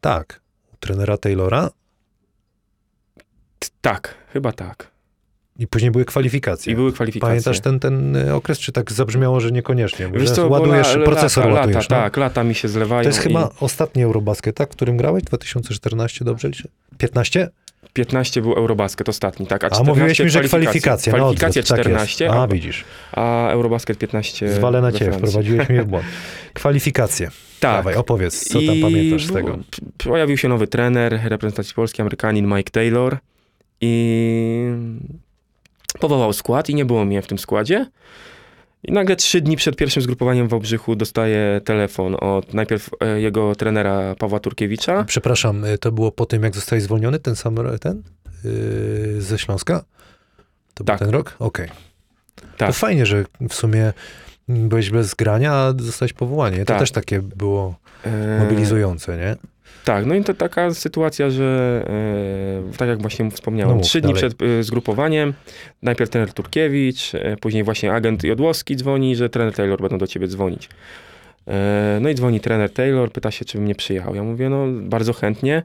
Tak. U trenera Taylora. T- Tak, chyba tak. I później były kwalifikacje. I były kwalifikacje. Pamiętasz ten, ten y, okres, czy tak zabrzmiało, że niekoniecznie? Wiesz co, ładujesz, la- procesor lata, ładujesz. Lata, no? tak, lata mi się zlewają. To jest i chyba ostatni Eurobasket, tak? W którym grałeś? 2014, dobrze liczę? 15? 15 był Eurobasket ostatni, tak? A, A 14 mówiłeś mi, że kwalifikacje. Kwalifikacje tak 14, jest. a, A, widzisz. a Eurobasket 15 Zwalę na ciebie, wprowadziłeś mnie w błąd. (laughs) Kwalifikacje. Tak. Dawaj, opowiedz, co tam I pamiętasz z tego? Pojawił się nowy trener reprezentacji Polski, Amerykanin Mike Taylor i powołał skład i nie było mnie w tym składzie. I nagle trzy dni przed pierwszym zgrupowaniem w Wałbrzychu dostaję telefon od najpierw e, jego trenera Pawła Turkiewicza. Przepraszam, y, to było po tym, jak zostałeś zwolniony, ten sam, ten? Yy, ze Śląska? To Tak. był ten rok? Okej. Tak. To fajnie, że w sumie byłeś bez grania, a zostałeś powołanie. To Tak. też takie było E, mobilizujące, nie? Tak, no i to taka sytuacja, że e, tak jak właśnie wspomniałem, No trzy dni dalej. przed e, zgrupowaniem, najpierw trener Turkiewicz, e, później właśnie agent Jodłowski dzwoni, że trener Taylor będą do ciebie dzwonić. E, no i dzwoni trener Taylor, pyta się, czy bym nie przyjechał. Ja mówię, no bardzo chętnie,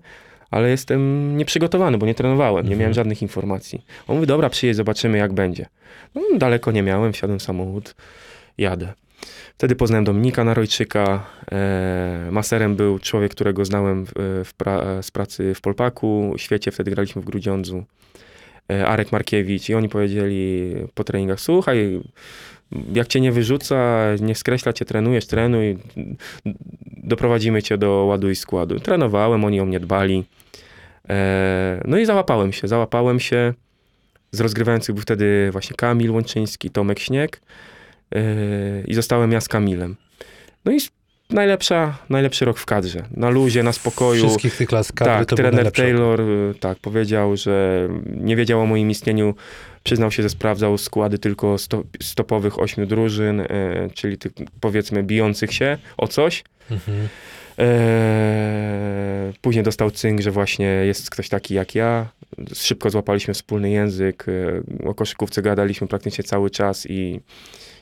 ale jestem nieprzygotowany, bo nie trenowałem, nie Mhm. miałem żadnych informacji. On mówi, dobra, przyjedź, zobaczymy jak będzie. No daleko nie miałem, wsiadłem w samochód, jadę. Wtedy poznałem Dominika Narojczyka. E, maserem był człowiek, którego znałem w pra, z pracy w Polpaku. W świecie wtedy graliśmy w Grudziądzu. E, Arek Markiewicz. I oni powiedzieli po treningach, słuchaj, jak cię nie wyrzuca, nie skreśla cię, trenujesz, trenuj, doprowadzimy cię do ładu i składu. Trenowałem, oni o mnie dbali. E, no i załapałem się, załapałem się. Z rozgrywających był wtedy właśnie Kamil Łączyński, Tomek Śnieg e, i zostałem ja z Kamilem. No i najlepsza, najlepszy rok w kadrze. Na luzie, na spokoju. Wszystkich tych klas kadry Tak, to trener. Taylor y, tak powiedział, że nie wiedział o moim istnieniu. Przyznał się, że sprawdzał składy tylko sto, stopowych ośmiu drużyn, e, czyli tych powiedzmy bijących się o coś. Mhm. E, później dostał cynk, że właśnie jest ktoś taki jak ja. Szybko złapaliśmy wspólny język. e, O koszykówce gadaliśmy praktycznie cały czas i,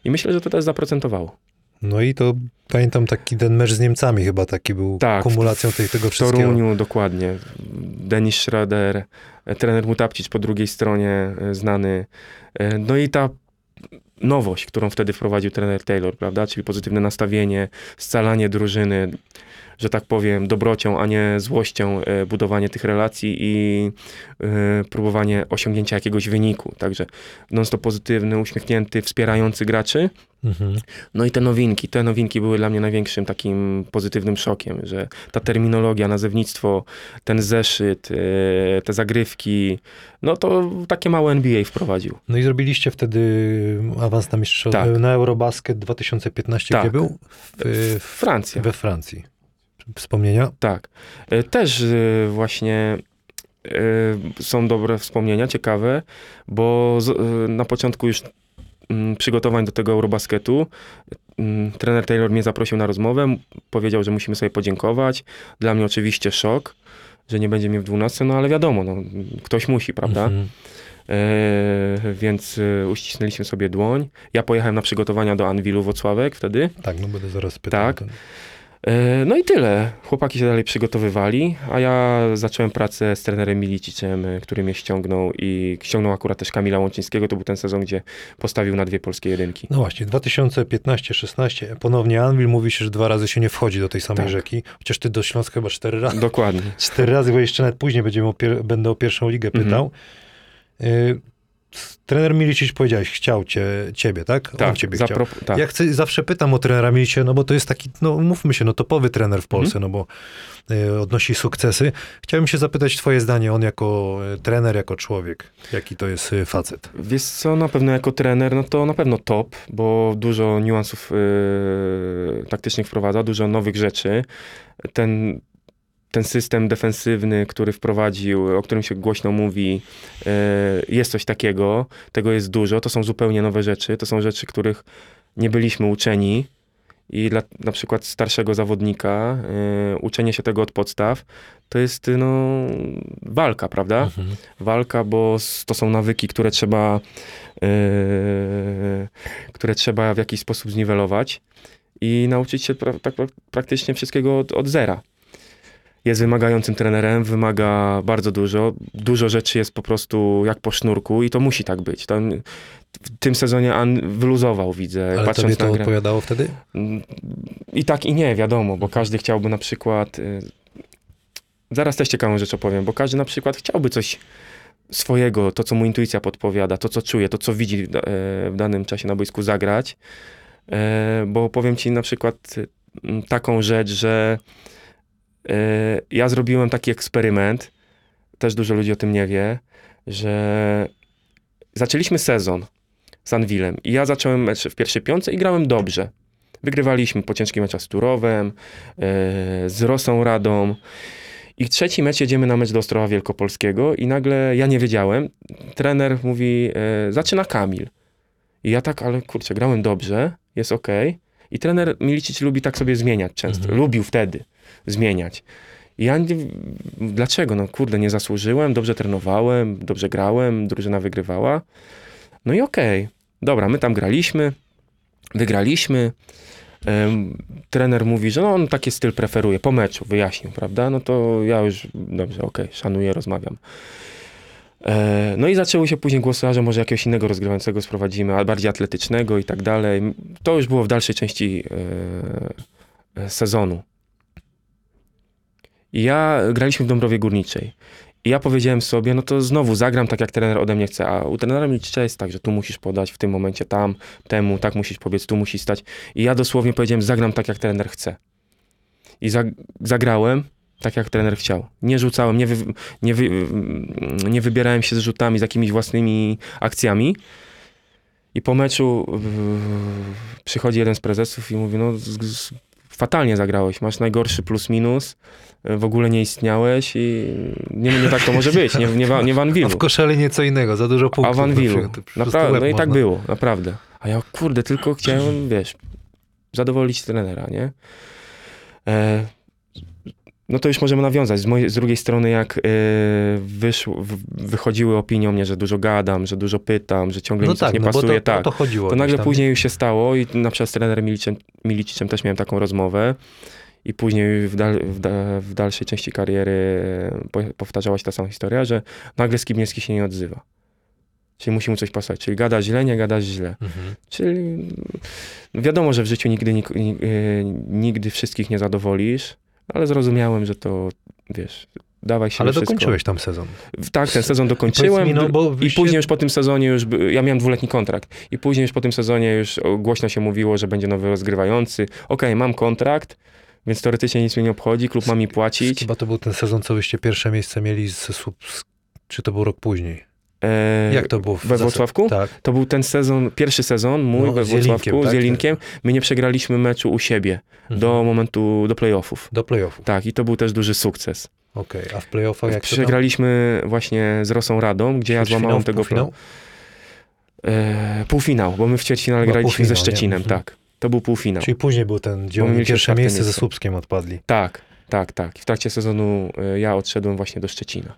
i myślę, że to też zaprocentowało. No i to pamiętam taki ten mecz z Niemcami chyba taki był Tak, kumulacją tej, tego W wszystkiego. Toruniu dokładnie. Denis Schrader, e, trener Mutapcic po drugiej stronie e, znany. E, No i ta nowość, którą wtedy wprowadził trener Taylor, prawda? Czyli pozytywne nastawienie, scalanie drużyny, że tak powiem, dobrocią, a nie złością e, budowanie tych relacji i e, próbowanie osiągnięcia jakiegoś wyniku. Także non-stop pozytywny, uśmiechnięty, wspierający graczy. Mhm. No i te nowinki, te nowinki były dla mnie największym takim pozytywnym szokiem, że ta terminologia, nazewnictwo, ten zeszyt, e, te zagrywki, no to takie małe NBA wprowadził. No i zrobiliście wtedy awans na mistrzostwo, Tak. na Eurobasket 2015, Tak. gdzie był? W, w, Francja, we Francji. Wspomnienia? tak. E, Też e, właśnie e, są dobre wspomnienia, ciekawe, bo na początku już mm, przygotowań do tego Eurobasketu mm, trener Taylor mnie zaprosił na rozmowę, powiedział, że musimy sobie podziękować. Dla mnie oczywiście szok, że nie będzie mnie w 12, no ale wiadomo, no, ktoś musi, prawda? Mhm. E, więc uścisnęliśmy sobie dłoń. Ja pojechałem na przygotowania do Anwilu Wocławek wtedy. Tak, no będę zaraz pytał. Tak. E, no i tyle. Chłopaki się dalej przygotowywali, a ja zacząłem pracę z trenerem Milicicem, e, który mnie ściągnął i ściągnął akurat też Kamila Łączyńskiego. To był ten sezon, gdzie postawił na dwie polskie jedynki. No właśnie, 2015-16, ponownie Anvil mówi się, że dwa razy się nie wchodzi do tej samej Tak. rzeki, chociaż ty do Śląska chyba cztery razy. Dokładnie. Cztery razy, bo jeszcze nawet później będziemy o będę o pierwszą ligę Mhm. pytał. Y, trener Milicic powiedziałeś, chciał cię, ciebie, tak? On Tak, ciebie chciał. tak. Ja chcę, zawsze pytam o trenera Milicia, no bo to jest taki, no mówmy się, no topowy trener w Polsce, Mhm. no bo y, odnosi sukcesy. Chciałbym się zapytać twoje zdanie, on jako y, trener, jako człowiek, jaki to jest y, facet? Wiesz co, na pewno jako trener, no to na pewno top, bo dużo niuansów yy, taktycznych wprowadza, dużo nowych rzeczy. Ten, ten system defensywny, który wprowadził, o którym się głośno mówi, yy, jest coś takiego, tego jest dużo, to są zupełnie nowe rzeczy, to są rzeczy, których nie byliśmy uczeni. I dla na przykład starszego zawodnika, yy, uczenie się tego od podstaw, to jest no, walka, prawda? Mhm. walka, bo to są nawyki, które trzeba, yy, które trzeba w jakiś sposób zniwelować i nauczyć się pra, tak pra, praktycznie wszystkiego od, od zera. Jest wymagającym trenerem, wymaga bardzo dużo. Dużo rzeczy jest po prostu jak po sznurku i to musi tak być. Ten, w tym sezonie An wyluzował, widzę, Ale tobie patrząc to na grę. odpowiadało wtedy? Mm, I tak i nie, wiadomo, bo każdy chciałby na przykład. y, Zaraz też ciekawą rzecz opowiem, bo każdy na przykład chciałby coś swojego, to co mu intuicja podpowiada, to co czuje, to co widzi w w danym czasie na boisku zagrać. E, Bo powiem ci na przykład y, taką rzecz, że ja zrobiłem taki eksperyment, też dużo ludzi o tym nie wie, że zaczęliśmy sezon z Anwilem i ja zacząłem mecz w pierwszej piątce i grałem dobrze. Wygrywaliśmy po ciężkim meczach z Turowem, e, z Rosą Radą. I trzeci mecz jedziemy na mecz do Ostrowa Wielkopolskiego i nagle ja nie wiedziałem. Trener mówi, e, zaczyna Kamil. I ja tak, ale kurczę, grałem dobrze, jest ok. I trener Milicic lubi tak sobie zmieniać często. Mhm. Lubił wtedy zmieniać. Ja nie, dlaczego? No kurde, nie zasłużyłem, dobrze trenowałem, dobrze grałem, drużyna wygrywała. No i okej, dobra, my tam graliśmy, wygraliśmy. Trener mówi, że no on taki styl preferuje po meczu, wyjaśnił, prawda? No to ja już, dobrze, okej, szanuję, rozmawiam. E, No i zaczęły się później głosy, że może jakiegoś innego rozgrywającego sprowadzimy, a bardziej atletycznego i tak dalej. To już było w dalszej części e, e, sezonu. I ja graliśmy w Dąbrowie Górniczej. I ja powiedziałem sobie, no to znowu zagram tak, jak trener ode mnie chce. A u trenera Milczycza jest tak, że tu musisz podać w tym momencie tam, temu, tak musisz pobiec, tu musisz stać. I ja dosłownie powiedziałem, zagram tak, jak trener chce. I za, zagrałem tak, jak trener chciał. Nie rzucałem, nie, wy, nie, wy, nie wybierałem się z rzutami, z jakimiś własnymi akcjami. I po meczu przychodzi jeden z prezesów i mówi, no fatalnie zagrałeś, masz najgorszy plus minus, w ogóle nie istniałeś i nie, nie tak to może być, nie, nie, nie w A Anwilu. w koszali nieco innego, za dużo A punktów. w na Anwilu. przykład. Po prostu Naprawdę, no i tak było, naprawdę. A ja, kurde, tylko (clears throat) chciałem, wiesz, zadowolić trenera, nie? E, no to już możemy nawiązać. Z, mojej, z drugiej strony, jak e, wyszło, wychodziły opinie o mnie, że dużo gadam, że dużo pytam, że ciągle No coś tak, nie no pasuje, to, tak. o to chodziło. To nagle później już się stało i na przykład z trenerem Miliciczem też miałem taką rozmowę i później w, dal, w, da, w dalszej części kariery e, po, powtarzała się ta sama historia, że nagle Skibniewski się nie odzywa. Czyli musi mu coś pasować. Czyli gada źle, nie gada źle. Mhm. Czyli no wiadomo, że w życiu nigdy, e, nigdy wszystkich nie zadowolisz, ale zrozumiałem, że to, wiesz, dawaj się Ale dokończyłeś tam sezon. Tak, ten sezon dokończyłem. Mi, no, bo I wyście- później już po tym sezonie już, ja miałem dwuletni kontrakt. I później już po tym sezonie już głośno się mówiło, że będzie nowy rozgrywający. Okej, mam kontrakt, więc teoretycznie nic mnie nie obchodzi, klub ma mi płacić. Chyba to był ten sezon, co byście pierwsze miejsce mieli z, Słup- czy to był rok później? E, Jak to było? w we Włocławku? Tak. To był ten sezon, pierwszy sezon mój No, we z Jelinkiem, Włocławku tak? z Jelinkiem. My nie przegraliśmy meczu u siebie Mhm. do momentu, do playoffów. Do playoffów. Tak, i to był też duży sukces. Okej, a w playoffach jak? Przegraliśmy właśnie z Rosą Radą, gdzie ja złamałem tego półfinał? E, półfinał, bo my w ćwierćfinale graliśmy ze półfinał, nie? Szczecinem, Mhm. tak. To był półfinał. Czyli później był ten, gdzie oni pierwsze miejsce ze. Słupskiem odpadli. Tak, tak, tak. I w trakcie sezonu e, ja odszedłem właśnie do Szczecina.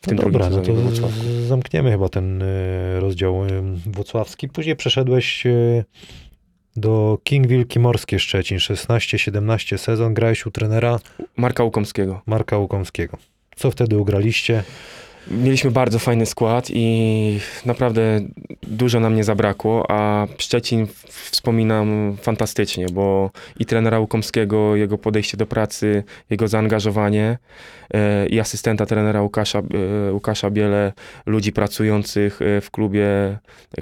W tym no drugim dobra, no to zamkniemy chyba ten y, rozdział y, włocławski. Później przeszedłeś do King Wilki Morskie Szczecin, 16-17 sezon. Grałeś u trenera Marka Łukomskiego. Marka Łukomskiego. Co wtedy ugraliście? Mieliśmy bardzo fajny skład i naprawdę dużo nam nie zabrakło, a Szczecin wspominam fantastycznie, bo i trenera Łukomskiego, jego podejście do pracy, jego zaangażowanie e, i asystenta trenera Łukasza, e, Łukasza Biele, ludzi pracujących e, w klubie,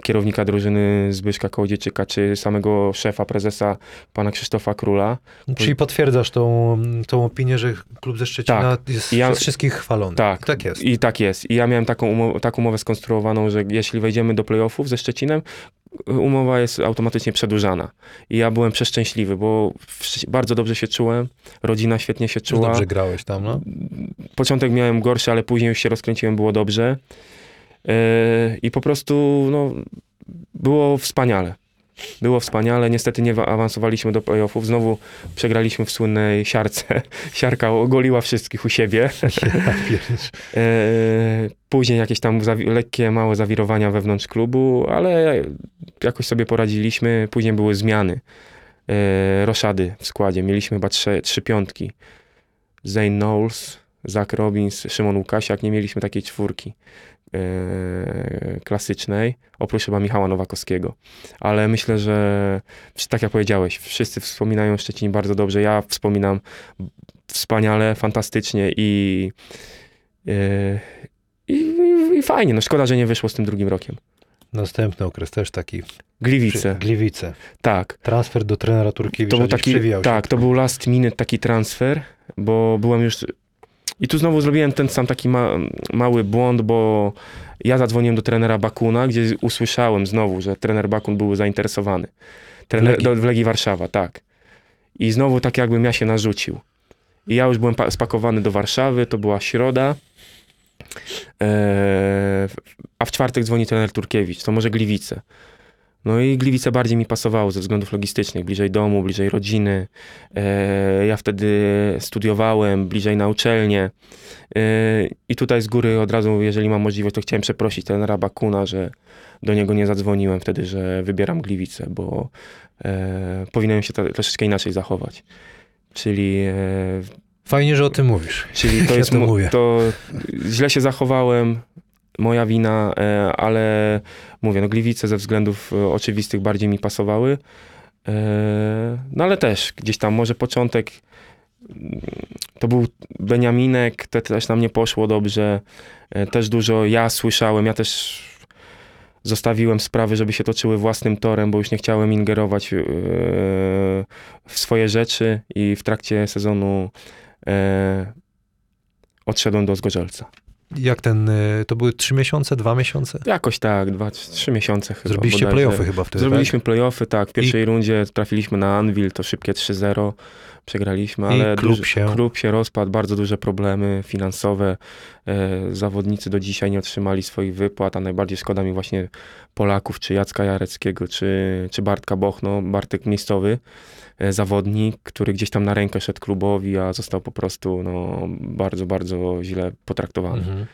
kierownika drużyny Zbyszka Kołodziejczyka, czy samego szefa, prezesa, pana Krzysztofa Króla. Czyli potwierdzasz tą, tą opinię, że klub ze Szczecina Tak. jest Ja- przez wszystkich chwalony. Tak. I tak jest. I tak jest. I ja miałem taką, umo- taką umowę skonstruowaną, że jeśli wejdziemy do playoffów ze Szczecinem, umowa jest automatycznie przedłużana. I ja byłem przeszczęśliwy, bo bardzo dobrze się czułem, rodzina świetnie się czuła. dobrze grałeś tam, no? Początek miałem gorszy, ale później już się rozkręciłem, było dobrze. Yy, I po prostu no, było wspaniale. Było wspaniale. Niestety nie wa- awansowaliśmy do playoffów. Znowu przegraliśmy w słynnej siarce. (laughs) Siarka ogoliła wszystkich u siebie. (laughs) E, Później jakieś tam lekkie, małe zawirowania wewnątrz klubu, ale jakoś sobie poradziliśmy. Później były zmiany. E, Roszady w składzie. Mieliśmy chyba trzy, trzy piątki. Zane Knowles, Zach Robbins, Szymon Łukasiak. Nie mieliśmy takiej czwórki klasycznej, oprócz chyba Michała Nowakowskiego. Ale myślę, że tak jak powiedziałeś, wszyscy wspominają Szczecin bardzo dobrze. Ja wspominam wspaniale, fantastycznie i Yy, I, i, fajnie, no szkoda, że nie wyszło z tym drugim rokiem. Następny okres też taki. Gliwice, Gliwice. tak. Transfer do trenera Turkiewicza To był taki, tak, to był last minute taki transfer, bo byłem już... I tu znowu zrobiłem ten sam taki ma, mały błąd, bo ja zadzwoniłem do trenera Bakuna, gdzie usłyszałem znowu, że trener Bakun był zainteresowany. Trener, Legii. do, w Legii Warszawa, tak. I znowu tak jakbym ja się narzucił. I ja już byłem pa- spakowany do Warszawy, to była środa. Eee, a w czwartek dzwoni trener Turkiewicz, to może Gliwice. No i Gliwice bardziej mi pasowało ze względów logistycznych, bliżej domu, bliżej rodziny. Eee, ja wtedy studiowałem, bliżej na uczelnię. Eee, I tutaj z góry od razu, jeżeli mam możliwość, to chciałem przeprosić trenera Bakuna, że do niego nie zadzwoniłem wtedy, że wybieram Gliwice, bo e, powinienem się troszeczkę inaczej zachować. Czyli e, Fajnie, że o tym mówisz. Czyli to (laughs) Ja jest. to mówię. To źle się zachowałem. Moja wina, e, ale mówię, no Gliwice ze względów e, oczywistych bardziej mi pasowały. E, No ale też gdzieś tam może początek to był Beniaminek, to też nam nie poszło dobrze. Też dużo ja słyszałem, ja też zostawiłem sprawy, żeby się toczyły własnym torem, bo już nie chciałem ingerować w swoje rzeczy i w trakcie sezonu odszedłem do Zgorzelca. Jak ten, y, to były trzy miesiące, dwa miesiące? Jakoś tak, dwa, trzy miesiące chyba. Zrobiliście bodajże. playoffy chyba wtedy, Zrobiliśmy playoffy, tak. W pierwszej rundzie trafiliśmy na Anvil, to szybkie 3-0. Przegraliśmy, I ale klub duży, się- klub się rozpadł, bardzo duże problemy finansowe. E, zawodnicy do dzisiaj nie otrzymali swoich wypłat, a najbardziej szkoda mi właśnie Polaków, czy Jacka Jareckiego, czy, czy Bartka Bochno, Bartek miejscowy e, zawodnik, który gdzieś tam na rękę szedł klubowi, a został po prostu no, bardzo, bardzo źle potraktowany. Mhm.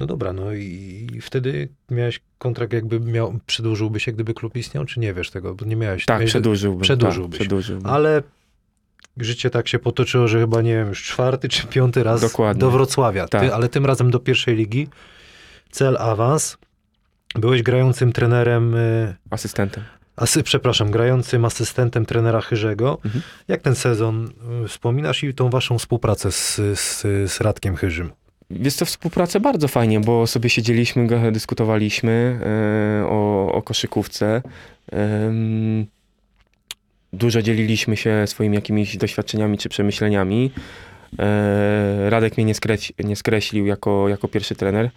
No dobra, no i, i wtedy miałeś kontrakt jakby miał, przedłużyłby się, gdyby klub istniał, czy nie wiesz tego? Bo nie miałeś... Tak, miałeś- przedłużyłbym. przedłużyłbyś. Tak, przedłużyłbym. Ale życie tak się potoczyło, że chyba, nie wiem, już czwarty czy piąty raz Dokładnie. do Wrocławia. Tak. Ty, ale tym razem do pierwszej ligi. Cel awans. Byłeś grającym trenerem, y, Asystentem. asy, przepraszam, grającym asystentem trenera Chyrzego. Mhm. Jak ten sezon y, wspominasz i tą waszą współpracę z, z, z Radkiem Chyrzym? Jest to współpraca bardzo fajnie, bo sobie siedzieliśmy, dyskutowaliśmy e, o, o koszykówce. Dużo dzieliliśmy się swoimi jakimiś doświadczeniami czy przemyśleniami. E, Radek mnie nie, nie skreślił jako, jako pierwszy trener.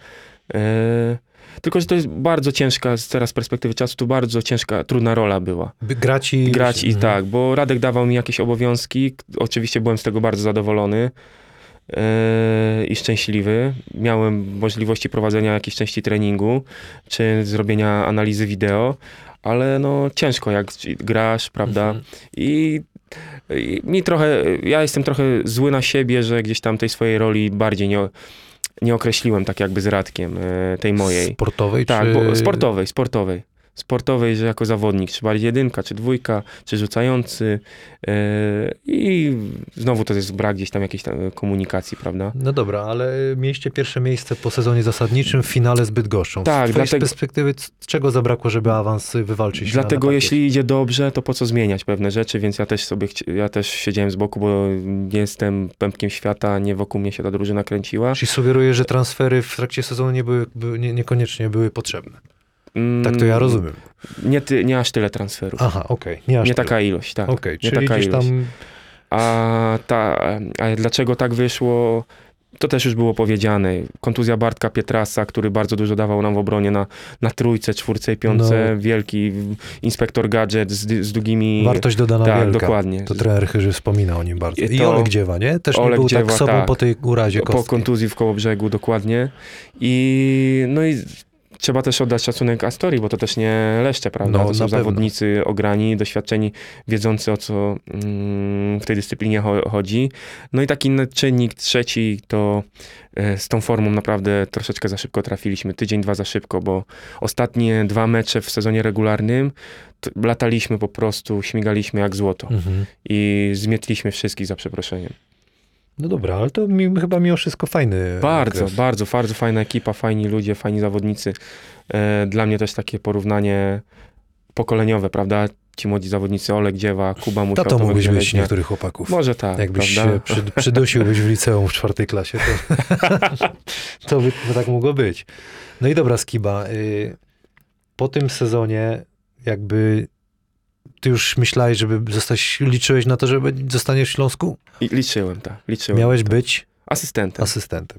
E, tylko, że to jest bardzo ciężka, teraz z perspektywy czasu, to bardzo ciężka, trudna rola była. By grać i... Grać i Mhm. tak, bo Radek dawał mi jakieś obowiązki. Oczywiście byłem z tego bardzo zadowolony e, i szczęśliwy. Miałem możliwości prowadzenia jakiejś części treningu, czy zrobienia analizy wideo, ale no ciężko jak grasz, prawda? Mhm. I, I mi trochę, ja jestem trochę zły na siebie, że gdzieś tam tej swojej roli bardziej nie, nie określiłem tak jakby z Radkiem, e, tej mojej. Sportowej Tak, czy... bo sportowej, sportowej. Sportowej, że jako zawodnik, czy bardziej jedynka, czy dwójka, czy rzucający. Yy, I znowu to jest brak gdzieś tam jakiejś tam komunikacji, prawda? No dobra, ale mieliście pierwsze miejsce po sezonie zasadniczym w finale z Bydgoszczą. Tak, Z dlatego- perspektywy, czego zabrakło, żeby awans wywalczyć? na- Dlatego jeśli idzie dobrze, to po co zmieniać pewne rzeczy, więc ja też sobie, ja też siedziałem z boku, bo nie jestem pępkiem świata, nie wokół mnie się ta drużyna kręciła. Czyli sugerujesz, że transfery w trakcie sezonu nie były, by, nie, niekoniecznie były potrzebne. Mm, Tak to ja rozumiem. Nie, ty, nie aż tyle transferów. Aha, okej. Nie, aż nie tyle. taka ilość, tak. Okej, nie czyli taka ilość. tam... A, ta, a dlaczego tak wyszło? To też już było powiedziane. Kontuzja Bartka Pietrasa, który bardzo dużo dawał nam w obronie na, na trójce, czwórce i piątce. No. Wielki inspektor gadżet z, z długimi... Wartość dodana tak, wielka. dokładnie. To trener Chyży wspomina o nim bardzo. I to- Olek Dziewa, nie? Też nie Olek był tak Dziewa, sobą tak. po tej urazie po kostki. kontuzji w koło brzegu, dokładnie. I no i trzeba też oddać szacunek Astorii, bo to też nie leszcze, prawda? No, to są pewno. zawodnicy ograni, doświadczeni, wiedzący o co mm, w tej dyscyplinie cho- chodzi. No i taki inny czynnik trzeci to e, z tą formą naprawdę troszeczkę za szybko trafiliśmy. Tydzień, dwa za szybko, bo ostatnie dwa mecze w sezonie regularnym lataliśmy po prostu, śmigaliśmy jak złoto Mhm. i zmietliśmy wszystkich za przeproszeniem. No dobra, ale to mi, chyba mimo wszystko fajny Bardzo, okres. bardzo, bardzo fajna ekipa, fajni ludzie, fajni zawodnicy. E, Dla mnie też takie porównanie pokoleniowe, prawda? Ci młodzi zawodnicy, Olek Dziewa, Kuba Musiał. Tato mógłbyś być niektórych chłopaków. Może tak, Jakbyś prawda? się przy, przydusiłbyś w liceum w czwartej klasie, to, (laughs) to by to tak mogło być. No i dobra, Skiba. Y, po tym sezonie jakby ty już myślałeś, żeby zostać, liczyłeś na to, że zostaniesz w Śląsku? I liczyłem, tak, liczyłem. Miałeś tak. być Asystentem. asystentem.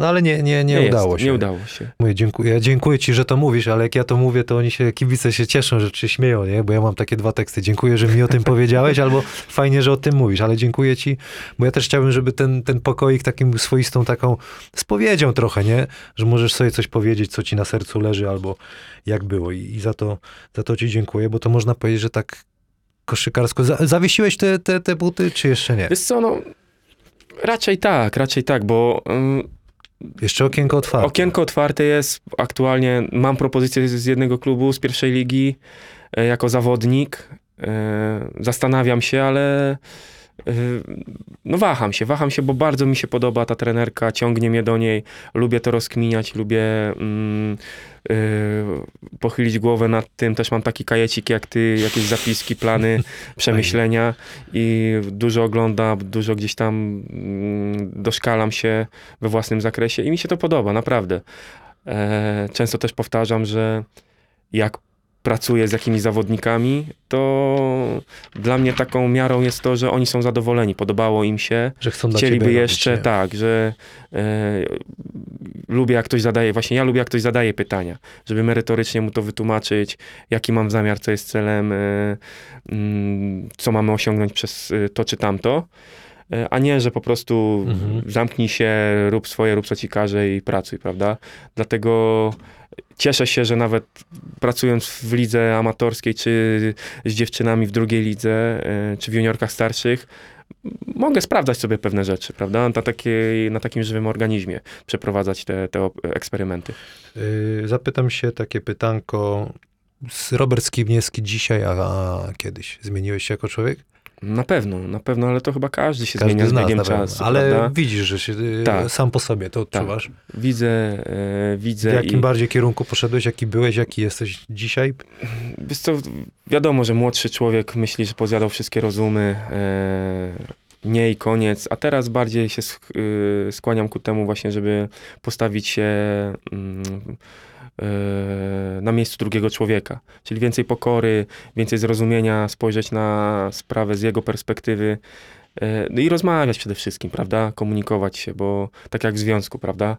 No ale nie, nie, nie, jest, udało się. Nie udało się. Mówię, dziękuję, ja dziękuję ci, że to mówisz, ale jak ja to mówię, to oni się, kibice się cieszą, że się śmieją, nie? Bo ja mam takie dwa teksty. Dziękuję, że mi o tym (laughs) powiedziałeś, albo fajnie, że o tym mówisz, ale dziękuję ci, bo ja też chciałbym, żeby ten, ten pokoik takim swoistą taką spowiedzią trochę, nie? Że możesz sobie coś powiedzieć, co ci na sercu leży, albo jak było. I, i za, to, za to ci dziękuję, bo to można powiedzieć, że tak koszykarsko. Za, zawiesiłeś te, te, te buty, czy jeszcze nie? Wiesz co, no... Raczej tak, raczej tak, bo ym, Jeszcze okienko otwarte. Okienko otwarte jest. Aktualnie mam propozycję z jednego klubu z pierwszej ligi e, jako zawodnik. E, Zastanawiam się, ale no waham się, waham się, bo bardzo mi się podoba ta trenerka, ciągnie mnie do niej, lubię to rozkminiać, lubię mm, y, pochylić głowę nad tym, też mam taki kajecik jak ty, jakieś zapiski, plany, (laughs) przemyślenia i dużo oglądam, dużo gdzieś tam mm, doszkalam się we własnym zakresie i mi się to podoba, naprawdę. E, często też powtarzam, że jak pracuję z jakimiś zawodnikami, to dla mnie taką miarą jest to, że oni są zadowoleni, podobało im się, Że chcą chcieliby jeszcze, robić, tak, że e, lubię jak ktoś zadaje, właśnie ja lubię jak ktoś zadaje pytania, żeby merytorycznie mu to wytłumaczyć, jaki mam zamiar, co jest celem, e, mm, co mamy osiągnąć przez e, to czy tamto, a nie, że po prostu Mhm. zamknij się, rób swoje, rób co ci każe i pracuj, prawda? Dlatego cieszę się, że nawet pracując w lidze amatorskiej, czy z dziewczynami w drugiej lidze, e, czy w juniorkach starszych, mogę sprawdzać sobie pewne rzeczy, prawda? Na, takiej, na takim żywym organizmie przeprowadzać te, te eksperymenty. Y, Zapytam się takie pytanko. Z Robert Skibniewski dzisiaj, a, a kiedyś zmieniłeś się jako człowiek? Na pewno, na pewno, ale to chyba każdy się Każdy zmienia z biegiem czasu, Ale prawda? widzisz, że się y, Tak. sam po sobie to odczuwasz. Widzę, e, W widzę jakim i bardziej kierunku poszedłeś, jaki byłeś, jaki jesteś dzisiaj? wiesz co, wiadomo, że młodszy człowiek myśli, że pozjadał wszystkie rozumy, e, nie i koniec, a teraz bardziej się y, skłaniam ku temu właśnie, żeby postawić się mm, na miejscu drugiego człowieka. Czyli więcej pokory, więcej zrozumienia, spojrzeć na sprawę z jego perspektywy e, no i rozmawiać przede wszystkim, prawda? Komunikować się, bo tak jak w związku, prawda?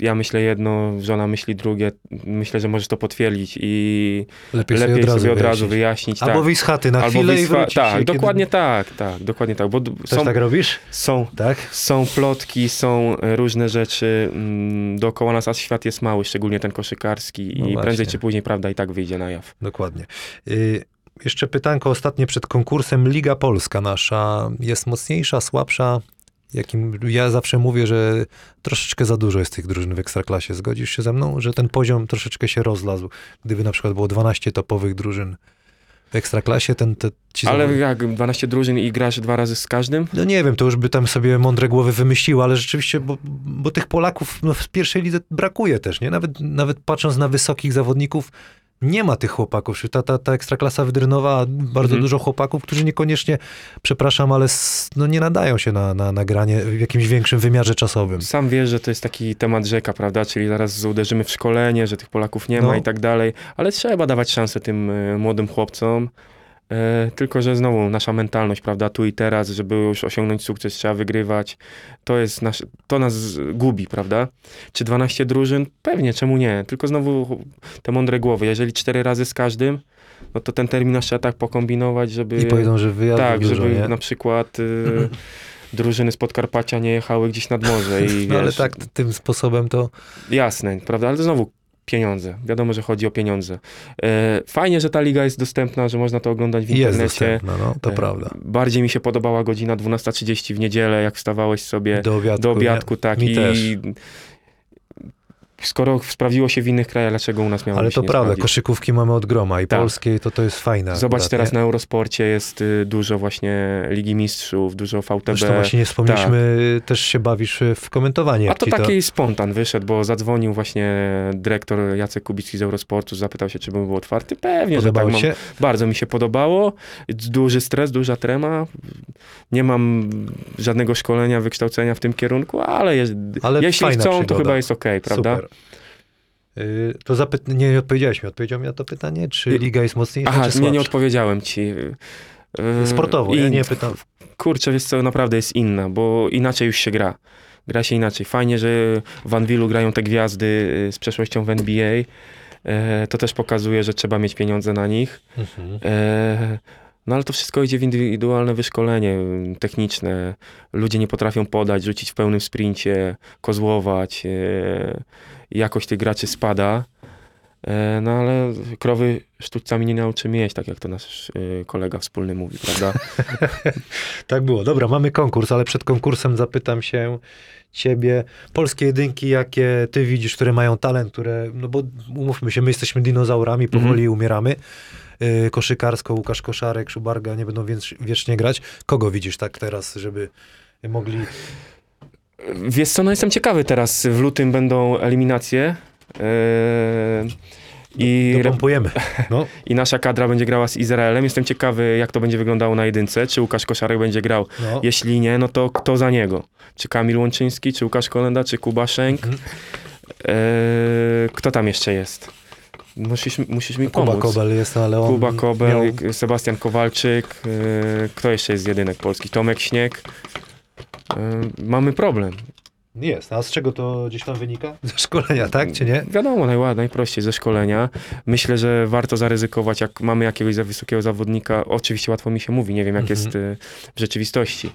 Ja myślę jedno, żona myśli drugie, myślę, że możesz to potwierdzić i Lepiej, lepiej sobie od razu, sobie od razu wyjaśnić. Albo tak. wyjść z chaty na Albo chwilę i wrócić. Tak, kiedy- dokładnie tak, tak, dokładnie tak, bo Też są, tak robisz? są, Tak? są plotki, są e, różne rzeczy mm, dookoła nas, a świat jest mały, szczególnie ten koszykarski No i właśnie. prędzej czy później prawda i tak wyjdzie na jaw. Dokładnie. Y, jeszcze pytanko ostatnie przed konkursem. Liga Polska nasza jest mocniejsza, słabsza? Jakim ja zawsze mówię, że troszeczkę za dużo jest tych drużyn w Ekstraklasie. Zgodzisz się ze mną, że ten poziom troszeczkę się rozlazł? Gdyby na przykład było 12 topowych drużyn w Ekstraklasie, ten te, ci Ale jak 12 drużyn i grasz dwa razy z każdym? No nie wiem, to już by tam sobie mądre głowy wymyśliły, ale rzeczywiście, bo, bo tych Polaków no, w pierwszej lidze brakuje też, nie? Nawet, nawet patrząc na wysokich zawodników, nie ma tych chłopaków. Ta, ta, ta ekstraklasa wydrenowała bardzo Mhm. dużo chłopaków, którzy niekoniecznie, przepraszam, ale no, nie nadają się na, na, na granie w jakimś większym wymiarze czasowym. Sam wiesz, że to jest taki temat rzeka, prawda? Czyli zaraz uderzymy w szkolenie, że tych Polaków nie No. ma i tak dalej, ale trzeba dawać szansę tym e, młodym chłopcom. E, tylko, że znowu nasza mentalność, prawda, tu i teraz, żeby już osiągnąć sukces, trzeba wygrywać. To jest nasz, to nas gubi, prawda? Czy 12 drużyn? Pewnie, czemu nie? Tylko znowu te mądre głowy. Jeżeli cztery razy z każdym, no to ten terminarz trzeba tak pokombinować, żeby... I powiedzą, że wyjazdów tak, dużo, żeby nie? na przykład y, (laughs) drużyny z Podkarpacia nie jechały gdzieś nad morze i No ale tak, tym sposobem to... Jasne, prawda, ale to znowu pieniądze. Wiadomo, że chodzi o pieniądze. E, fajnie, że ta liga jest dostępna, że można to oglądać w Jest internecie. dostępna, no, to E, prawda. Bardziej mi się podobała godzina 12.30 w niedzielę, jak wstawałeś sobie Do obiadku. do nie? obiadku, tak. Mi I też. Skoro sprawdziło się w innych krajach, dlaczego u nas miało Ale się to nie prawda, sprawdzić? koszykówki mamy od groma i Tak. polskiej to to jest fajne. Zobacz akurat, teraz nie? na Eurosporcie jest y, dużo właśnie Ligi Mistrzów, dużo VTB. Zresztą właśnie nie wspomnieliśmy, też się bawisz w komentowanie. A to taki spontan wyszedł, bo zadzwonił właśnie dyrektor Jacek Kubicki z Eurosportu, zapytał się, czy bym był otwarty. Pewnie, że tak Podobało mam. się? Bardzo mi się podobało. Duży stres, duża trema. Nie mam żadnego szkolenia, wykształcenia w tym kierunku, ale, jest, Ale jeśli chcą, to chyba jest okej, prawda? Super. Y, To zapy- nie, odpowiedziałeś mi. Odpowiedział mi na to pytanie, czy Y, liga jest mocniejsza, Aha, czy nie, nie odpowiedziałem ci. Yy, Sportowo, i- ja nie pytam. Kurczę, wiesz co, naprawdę jest inna, bo inaczej już się gra. Gra się inaczej. Fajnie, że w Anwilu grają te gwiazdy y, z przeszłością w NBA. To też pokazuje, że trzeba mieć pieniądze na nich. Mhm. E, no ale to wszystko idzie w indywidualne wyszkolenie y, techniczne. Ludzie nie potrafią podać, rzucić w pełnym sprincie, kozłować. E, jakość tych graczy spada. E, no ale krowy sztućcami nie nauczymy jeść, tak jak to nasz y, kolega wspólny mówi, prawda? (laughs) Tak było. Dobra, mamy konkurs, ale przed konkursem zapytam się ciebie, polskie jedynki, jakie ty widzisz, które mają talent, które, no bo umówmy się, my jesteśmy dinozaurami, powoli umieramy. y, koszykarsko, Łukasz Koszarek, Szubarga nie będą wiecz, wiecznie grać. Kogo widzisz tak teraz, żeby mogli... Wiesz co, no jestem ciekawy teraz. W lutym będą eliminacje. Yy, i, Dopompujemy. No, (laughs) I nasza kadra będzie grała z Izraelem. Jestem ciekawy, jak to będzie wyglądało na jedynce. Czy Łukasz Koszarek będzie grał? no. Jeśli nie, no to kto za niego? Czy Kamil Łączyński, czy Łukasz Kolenda, czy Kuba Szenk? Mhm. Eee, kto tam jeszcze jest? Musisz, musisz mi Kuba pomóc. Kobel jest, ale on Kuba Kobel, miał- Sebastian Kowalczyk. eee, kto jeszcze jest z jedynek polskich? Tomek Śnieg. Eee, mamy problem. Jest, a z czego to gdzieś tam wynika? (laughs) Ze szkolenia, tak, czy nie? Wiadomo, najła- najprościej ze szkolenia. Myślę, że warto zaryzykować, jak mamy jakiegoś za wysokiego zawodnika. Oczywiście łatwo mi się mówi, nie wiem jak Mhm. jest y, w rzeczywistości,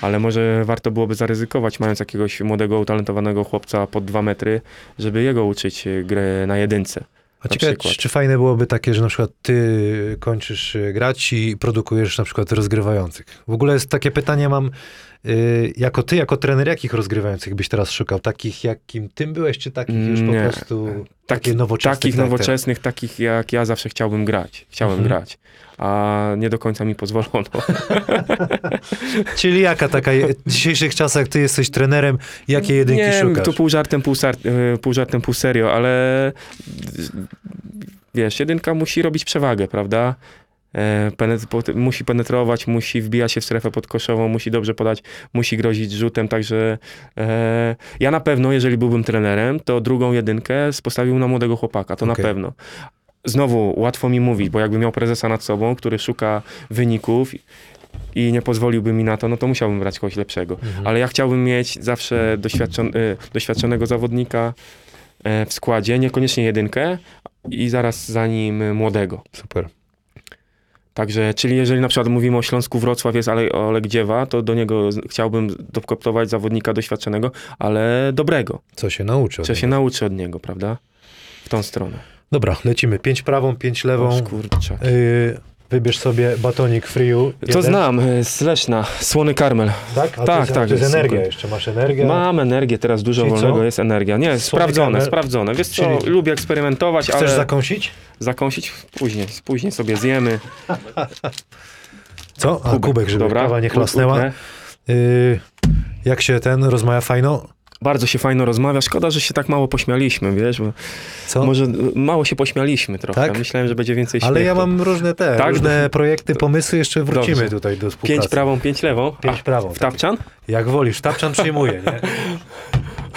ale może warto byłoby zaryzykować, mając jakiegoś młodego, utalentowanego chłopca pod dwa metry, żeby jego uczyć y, grę na jedynce. A ciekawe, czy, czy fajne byłoby takie, że na przykład ty kończysz grać i produkujesz na przykład rozgrywających? W ogóle jest takie pytanie mam, y, jako ty, jako trener, jakich rozgrywających byś teraz szukał? Takich, jakim tym byłeś, czy takich już po Nie. prostu takie Taki- nowoczesne? Takich nowoczesnych, takich jak ja zawsze chciałbym grać. Chciałem Mhm. grać, a nie do końca mi pozwolono. (laughs) Czyli jaka taka, w dzisiejszych czasach ty jesteś trenerem, jakie jedynki nie, szukasz? tu pół żartem, pół, sar- y, pół żartem, pół serio, ale y, wiesz, jedynka musi robić przewagę, prawda? E, penet- musi penetrować, musi wbijać się w strefę podkoszową, musi dobrze podać, musi grozić rzutem, także e, ja na pewno, jeżeli byłbym trenerem, to drugą jedynkę postawił na młodego chłopaka, to Okej. na pewno. Znowu, łatwo mi mówić, bo jakbym miał prezesa nad sobą, który szuka wyników i nie pozwoliłby mi na to, no to musiałbym brać kogoś lepszego. Mhm. Ale ja chciałbym mieć zawsze doświadczon, e, doświadczonego zawodnika e, w składzie, niekoniecznie jedynkę i zaraz za nim młodego. Super. Także, czyli jeżeli na przykład mówimy o Śląsku Wrocław jest Ale- Oleg Dziewa, to do niego chciałbym dokoptować zawodnika doświadczonego, ale dobrego. Co się nauczy? Trzeba się niego? nauczy od niego, prawda? W tą stronę. Dobra, lecimy. Pięć prawą, pięć lewą. Oż kurczę. Wybierz sobie batonik Friu. To znam, e, z Leszna, Słony Karmel. Tak? A Tak, to jest, tak, To jest energia super. jeszcze, masz energię. Mam energię, teraz dużo Czyli co? wolnego jest energia. Nie, Słony sprawdzone, Karmel. sprawdzone. Wiesz co, Czyli- lubię eksperymentować, Chcesz ale zakąsić? zakąsić później, później sobie zjemy. Co? A kubek, żeby kawa nie chlasnęła. utnę. Y, jak się ten rozmawia fajno? Bardzo się fajno rozmawia. Szkoda, że się tak mało pośmialiśmy, wiesz, bo Co? może mało się pośmialiśmy trochę. Tak? Myślałem, że będzie więcej śmiechu. Ale ja mam różne te, Tak? różne projekty, pomysły, jeszcze wrócimy Dobrze. tutaj do współpracy. Pięć prawą, pięć lewą. Pięć A, prawą. W tak. tapczan? Jak wolisz, tapczan przyjmuje, nie?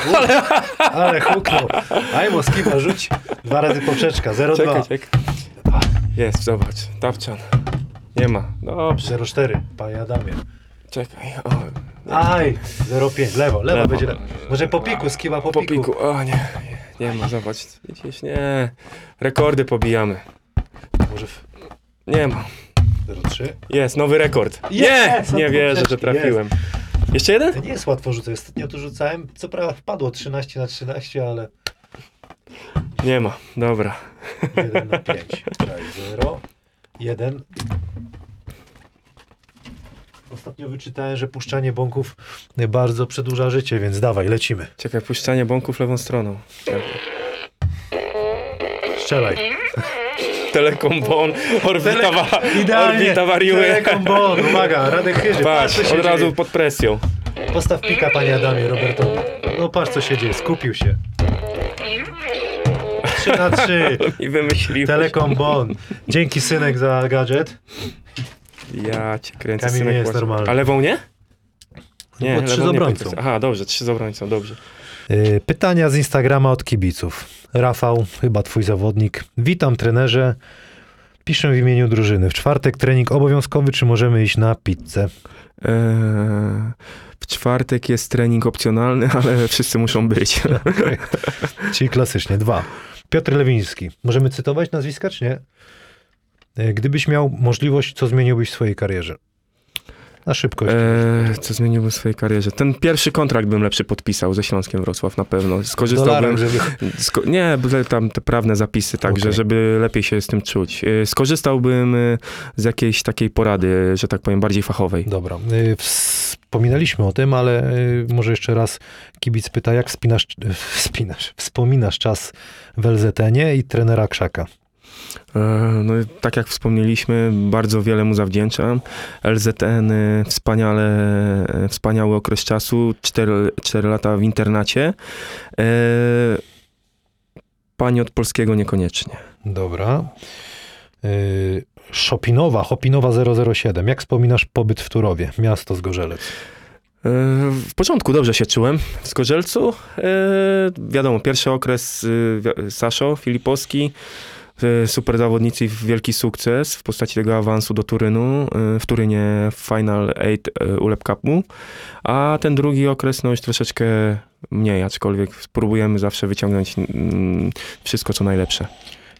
(laughs) Ale, ale huknął. Ajmo, skiba, rzuć. Dwa razy poprzeczka, 0,2. Czekaj, czekaj. Jest, zobacz. Tapczan. Nie ma. Dobrze, 0,4, panie Adamie. Czekaj. O, Aj, 0,5, lewo, lewo, Lewo. będzie lewo. Może po piku, skiba po, po piku. piku. O, nie, nie, nie ma, zobacz. Widzisz, nie. Rekordy pobijamy. Może w Nie ma. 0,3. Jest, nowy rekord. Jest! Nie, nie wierzę, że trafiłem. Jeszcze jeden? To nie jest łatwo rzucać. Ostatnio tu rzucałem, co prawda wpadło 13 na 13, ale Nie ma, dobra. 1 na 5. Czekaj, 0, 1. Ostatnio wyczytałem, że puszczanie bąków bardzo przedłuża życie, więc dawaj, lecimy. Czekaj, puszczanie bąków lewą stroną. Czekaj. Strzelaj. Telekom Bon, orbita, wa orbita wariuje. Telekombon, uwaga, Radek Chyży. Patrz, się od razu dzieje. pod presją. Postaw pika, panie Adamie, Robertowi. No patrz, co się dzieje, skupił się. 3 na 3. (laughs) I wymyśliłeś. Telekombon. Dzięki synek za gadżet. Ja cię kręcę. Kamil synek nie jest normalny. A lewą nie? Bo trzy z nie obrońcą. Aha, dobrze, trzy z obrońcą, dobrze. Yy, Pytania z Instagrama od kibiców. Rafał, chyba twój zawodnik. Witam trenerze. Piszę w imieniu drużyny. W czwartek trening obowiązkowy, czy możemy iść na pizzę? Eee, w czwartek jest trening opcjonalny, (laughs) ale wszyscy muszą być. (laughs) Czyli klasycznie. Dwa. Piotr Lewiński. Możemy cytować nazwiska, czy nie? Yy, Gdybyś miał możliwość, co zmieniłbyś w swojej karierze? Na szybkość. Eee, co zmieniłbym w swojej karierze? Ten pierwszy kontrakt bym lepszy podpisał ze Śląskiem Wrocław na pewno. Dolarem, Skorzystałbym... żeby... Sko- nie, tam te prawne zapisy, także Okej. żeby lepiej się z tym czuć. Yy, Skorzystałbym yy, z jakiejś takiej porady, że tak powiem, bardziej fachowej. Dobra. Wspominaliśmy o tym, ale może jeszcze raz kibic pyta, jak spinasz, yy, spinasz, wspominasz czas w LZN-ie i trenera Krzaka? E, No, tak jak wspomnieliśmy, bardzo wiele mu zawdzięczam. LZN, y, wspaniale, e, wspaniały okres czasu, 4, 4 lata w internacie. E, Pani od polskiego niekoniecznie. Dobra. Yy, Szopinowa, Hopinowa 007. Jak wspominasz pobyt w Turowie, miasto Zgorzelec? E, W początku dobrze się czułem w Skorzelcu. E, Wiadomo, pierwszy okres y, Saszo Filipowski, e, super zawodnicy i wielki sukces w postaci tego awansu do Turynu, e, w Turynie Final 8 e, ULEP Cupu, a ten drugi okres no już troszeczkę mniej, aczkolwiek spróbujemy zawsze wyciągnąć mm, wszystko co najlepsze.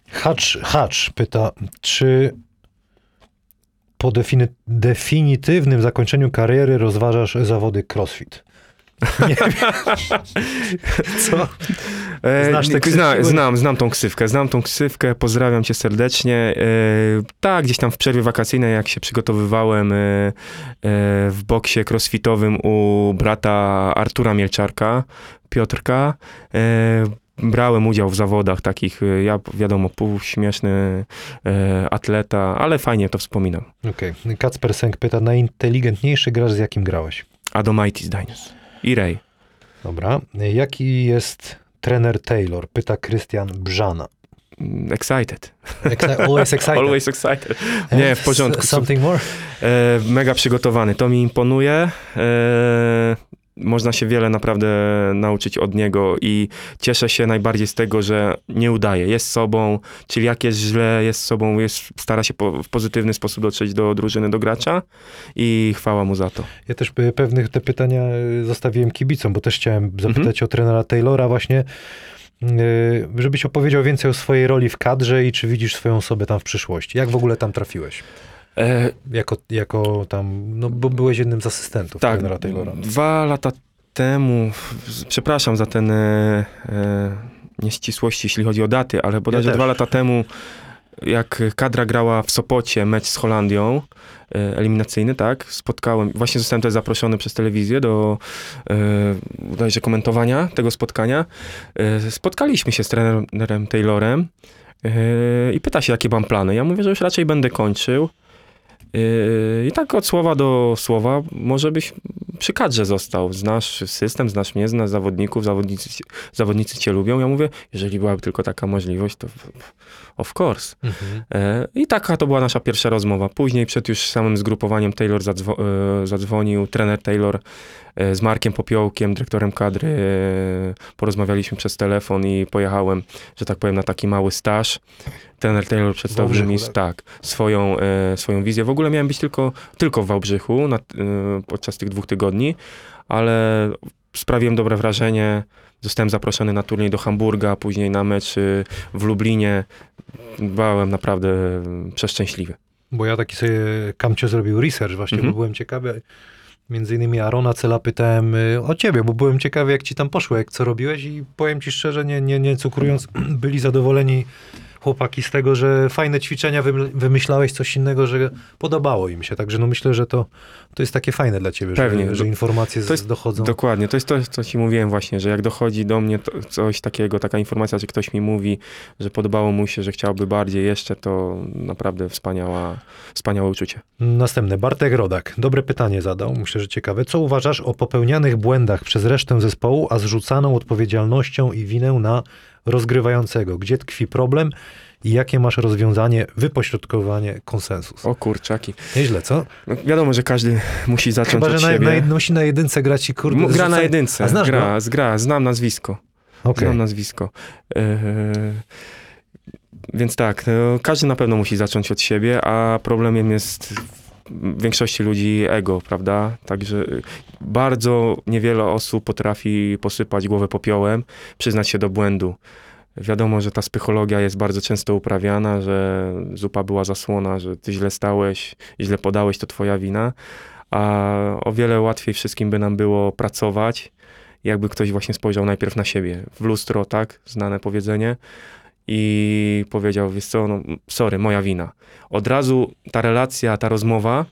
Hacz, Hacz pyta, czy po defini- definitywnym zakończeniu kariery rozważasz zawody crossfit? (laughs) Nie. Co? E, Znasz tę? Zna, znam, znam tą ksywkę, znam tą ksywkę, pozdrawiam cię serdecznie. E, tak, gdzieś tam w przerwie wakacyjnej, jak się przygotowywałem e, w boksie crossfitowym u brata Artura Mielczarka, Piotrka, brałem udział w zawodach takich, ja wiadomo, półśmieszny e, atleta, ale fajnie to wspominam. Okej. Kacper Sęk pyta, najinteligentniejszy gracz z jakim grałeś? Adomaitis Dines i Ray. Dobra. Jaki jest trener Taylor? Pyta Krystian Brzana. Mm, Excited. Exci- always excited. (laughs) Always excited. Nie, w porządku. Something more? E, mega przygotowany. To mi imponuje. E, można się wiele naprawdę nauczyć od niego i cieszę się najbardziej z tego, że nie udaje. Jest sobą, czyli jak jest źle, jest sobą, jest, stara się po, w pozytywny sposób dotrzeć do drużyny, do gracza i chwała mu za to. Ja też pe- pewnych te pytania y, zostawiłem kibicom, bo też chciałem zapytać Mhm. o trenera Taylora właśnie, y, żebyś opowiedział więcej o swojej roli w kadrze i czy widzisz swoją osobę tam w przyszłości. Jak w ogóle tam trafiłeś? E, Jako, jako tam, no bo byłeś jednym z asystentów tak, trenera Taylora. dwa lata temu, przepraszam za ten e, e, nieścisłości, jeśli chodzi o daty, ale bodajże też. dwa lata temu, jak kadra grała w Sopocie mecz z Holandią, e, eliminacyjny, tak, spotkałem, właśnie zostałem też zaproszony przez telewizję do e, bodajże komentowania tego spotkania. E, spotkaliśmy się z trenerem Taylorem e, i pyta się, jakie mam plany. Ja mówię, że już raczej będę kończył. Yy, I tak od słowa do słowa, może byś przy kadrze został. Znasz system, znasz mnie, znasz zawodników, zawodnicy, zawodnicy cię lubią. Ja mówię, jeżeli byłaby tylko taka możliwość, to of course. Mhm. E, I taka to była nasza pierwsza rozmowa. Później przed już samym zgrupowaniem Taylor zadzwo- e, zadzwonił, trener Taylor z Markiem Popiołkiem, dyrektorem kadry. Porozmawialiśmy przez telefon i pojechałem, że tak powiem, na taki mały staż. Trener Taylor przedstawił mi tak? tak, swoją, e, swoją wizję. W ogóle miałem być tylko, tylko w Wałbrzychu na, e, podczas tych dwóch tygodni, ale sprawiłem dobre wrażenie. Zostałem zaproszony na turniej do Hamburga, później na mecz w Lublinie. Byłem naprawdę przeszczęśliwy. Bo ja taki sobie kamcio zrobił research właśnie, Mhm. bo byłem ciekawy. Między innymi Arona Cela pytałem y, o ciebie, bo byłem ciekawy, jak ci tam poszło, jak co robiłeś i powiem ci szczerze, nie, nie, nie cukrując, (clears throat) byli zadowoleni chłopaki z tego, że fajne ćwiczenia wym- wymyślałeś, coś innego, że podobało im się. Także no myślę, że to, to jest takie fajne dla ciebie, Pewnie. że, że informacje To jest dochodzą. Dokładnie, to jest to, co ci mówiłem właśnie, że jak dochodzi do mnie to, coś takiego, taka informacja, że ktoś mi mówi, że podobało mu się, że chciałby bardziej jeszcze, to naprawdę wspaniała, wspaniałe uczucie. Następne. Bartek Rodak. Dobre pytanie zadał, myślę, że ciekawe. Co uważasz o popełnianych błędach przez resztę zespołu, a zrzucaną odpowiedzialnością i winę na rozgrywającego? Gdzie tkwi problem i jakie masz rozwiązanie, wypośrodkowanie, konsensus? O kurczaki. Nieźle, co? No, wiadomo, że każdy musi zacząć Chyba, od że na, siebie. na, musi na jedynce grać i kurde... M- gra na jedynce, A znasz gra, gra, znam nazwisko. Okej. Znam nazwisko. Eee, więc tak, no, każdy na pewno musi zacząć od siebie, a problemem jest większości ludzi ego, prawda? Także y, bardzo niewiele osób potrafi posypać głowę popiołem, przyznać się do błędu. Wiadomo, że ta psychologia jest bardzo często uprawiana, że zupa była zasłona, że ty źle stałeś, źle podałeś, to twoja wina, a o wiele łatwiej wszystkim by nam było pracować, jakby ktoś właśnie spojrzał najpierw na siebie, w lustro, tak, znane powiedzenie, i powiedział, wiesz co, no, sorry, moja wina. Od razu ta relacja, ta rozmowa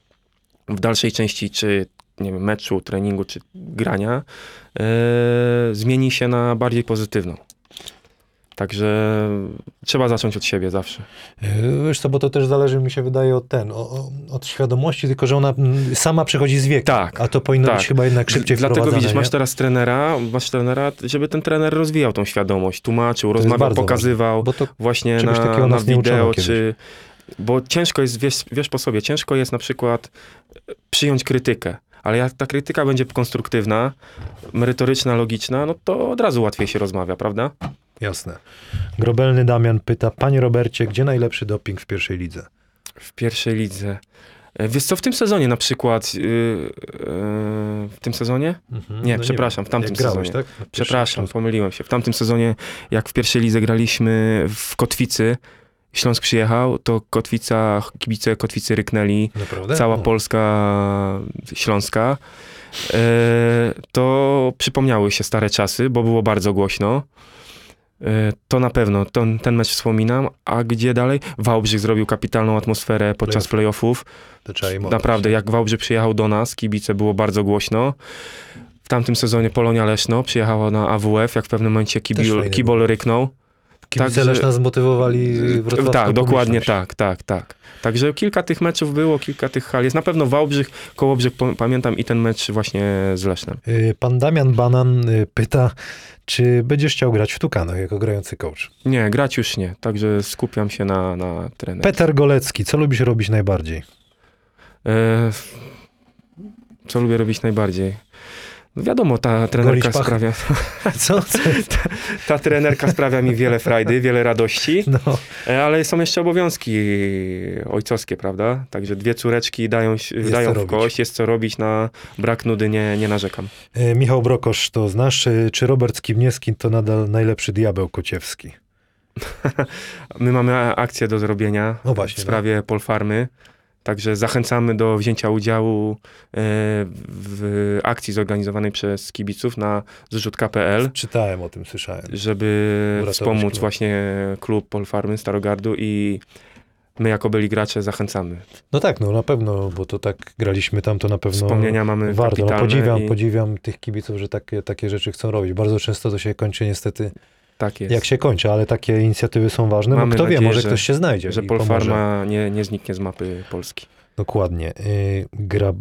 w dalszej części, czy nie wiem, meczu, treningu, czy grania, e, zmieni się na bardziej pozytywną. Także trzeba zacząć od siebie zawsze. Yy, Wiesz co, bo to też zależy, mi się wydaje, od ten, od świadomości, tylko że ona mm, sama przychodzi z wiekiem. Tak, A to powinno tak. być chyba jednak szybciej Dlatego widzisz, nie? masz teraz trenera, masz trenera, żeby ten trener rozwijał tą świadomość, tłumaczył, jest rozmawiał, pokazywał Bo to właśnie na, na wideo, czy... Bo ciężko jest, wiesz, wiesz po sobie, ciężko jest na przykład e, przyjąć krytykę, ale jak ta krytyka będzie konstruktywna, merytoryczna, logiczna, no to od razu łatwiej się rozmawia, prawda? Jasne. Grobelny Damian pyta, panie Robercie, gdzie najlepszy doping w pierwszej lidze? W pierwszej lidze. E, Wiesz co, w tym sezonie na przykład, yy, yy, w tym sezonie? Mhm. Nie, No przepraszam, w tamtym grałeś, sezonie. tak? Przepraszam, pomyliłem się. W tamtym sezonie, jak w pierwszej lidze graliśmy w Kotwicy, Śląsk przyjechał, to Kotwica, kibice Kotwicy ryknęli, Naprawdę? cała O, Polska Śląska. E, to przypomniały się stare czasy, bo było bardzo głośno. E, To na pewno, ten, ten mecz wspominam. A gdzie dalej? Wałbrzych zrobił kapitalną atmosferę podczas playoffów. Naprawdę, jak Wałbrzych przyjechał do nas, kibice było bardzo głośno. W tamtym sezonie Polonia Leszno przyjechała na AWF, jak w pewnym momencie kibol, kibol ryknął. Kibice Także- Leszna zmotywowali wrocławską Tak, dokładnie tak, tak, tak. Także kilka tych meczów było, kilka tych hal. Jest na pewno Wałbrzych, Kołobrzeg, pamiętam i ten mecz właśnie z Lesznem. Y, Pan Damian Banan y, pyta, czy będziesz chciał grać w Tukanach jako grający coach? Nie, grać już nie, także skupiam się na, na trenerze. Peter Golecki, co lubisz robić najbardziej? E, co lubię robić najbardziej? No wiadomo, ta trenerka sprawia, (laughs) (laughs) Co? Co? ta trenerka sprawia mi wiele frajdy, wiele radości, No, e, ale są jeszcze obowiązki ojcowskie, prawda? Także dwie córeczki dają, Jest dają w kość, jest co robić, na brak nudy nie, nie narzekam. y, Michał Brokosz to znasz, y, czy Robert Skibniewski to nadal najlepszy diabeł kociewski? (laughs) My mamy akcję do zrobienia No w właśnie. no. sprawie Polfarmy. Także zachęcamy do wzięcia udziału e, w akcji zorganizowanej przez kibiców na zrzutka.pl, Czytałem o tym, słyszałem. żeby Uratować wspomóc klub. właśnie klub Polfarmy Starogardu i my jako byli gracze zachęcamy. No tak, no na pewno, bo to tak graliśmy tam, to na pewno Wspomnienia mamy warto. No, podziwiam, i podziwiam tych kibiców, że takie, takie rzeczy chcą robić. Bardzo często to się kończy niestety tak jest. jak się kończy, ale takie inicjatywy są ważne, Mamy bo kto wie, nadzieję, może że- ktoś się znajdzie że. Polfarma nie, nie zniknie z mapy Polski. Dokładnie. Y, Gra...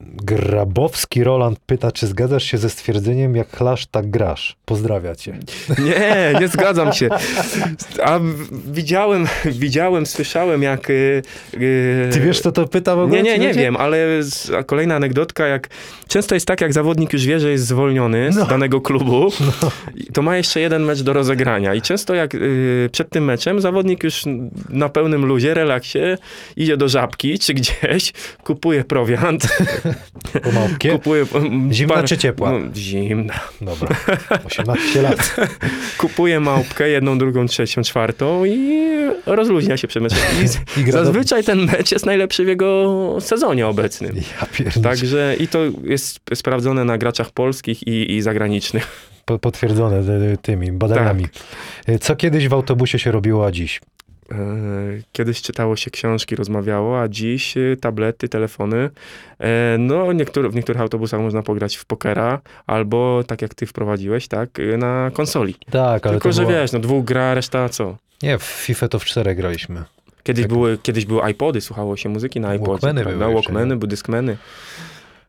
Grabowski Roland pyta, czy zgadzasz się ze stwierdzeniem, jak chlasz, tak grasz. Pozdrawia cię. Nie, nie zgadzam się. A widziałem, widziałem, słyszałem jak... y, y, Ty wiesz, kto to pyta w ogóle? Nie, nie, nie wiem, ale z, kolejna anegdotka, jak często jest tak, jak zawodnik już wie, że jest zwolniony z No. danego klubu, i to ma jeszcze jeden mecz do rozegrania i często jak y, przed tym meczem zawodnik już na pełnym luzie, relaksie idzie do żabki czy gdzieś, kupuje prowiant, Po małpkie? kupuje... Zimna czy ciepła? No, zimna. Dobra. 18 lat. (laughs) Kupuje małpkę, jedną, drugą, trzecią, czwartą i rozluźnia się. I do... zazwyczaj ten mecz jest najlepszy w jego sezonie obecnym. Ja pierdolę. Także i to jest sprawdzone na graczach polskich i, i zagranicznych. Po- Potwierdzone y, tymi badaniami. Tak. Y, Co kiedyś w autobusie się robiło, a dziś? E, Kiedyś czytało się książki, rozmawiało, a dziś e, tablety, telefony. E, No, niektóre, w niektórych autobusach można pograć w pokera, albo tak jak ty wprowadziłeś, tak, e, na konsoli. Tak, ale Tylko, że było... wiesz, no dwóch gra, reszta co? Nie, w FIFA to w czterech graliśmy. Kiedyś, Tak. były, kiedyś były iPody, słuchało się muzyki na iPodzie, Walkmany prawda? były jeszcze, Walkmany, nie? były Discmany.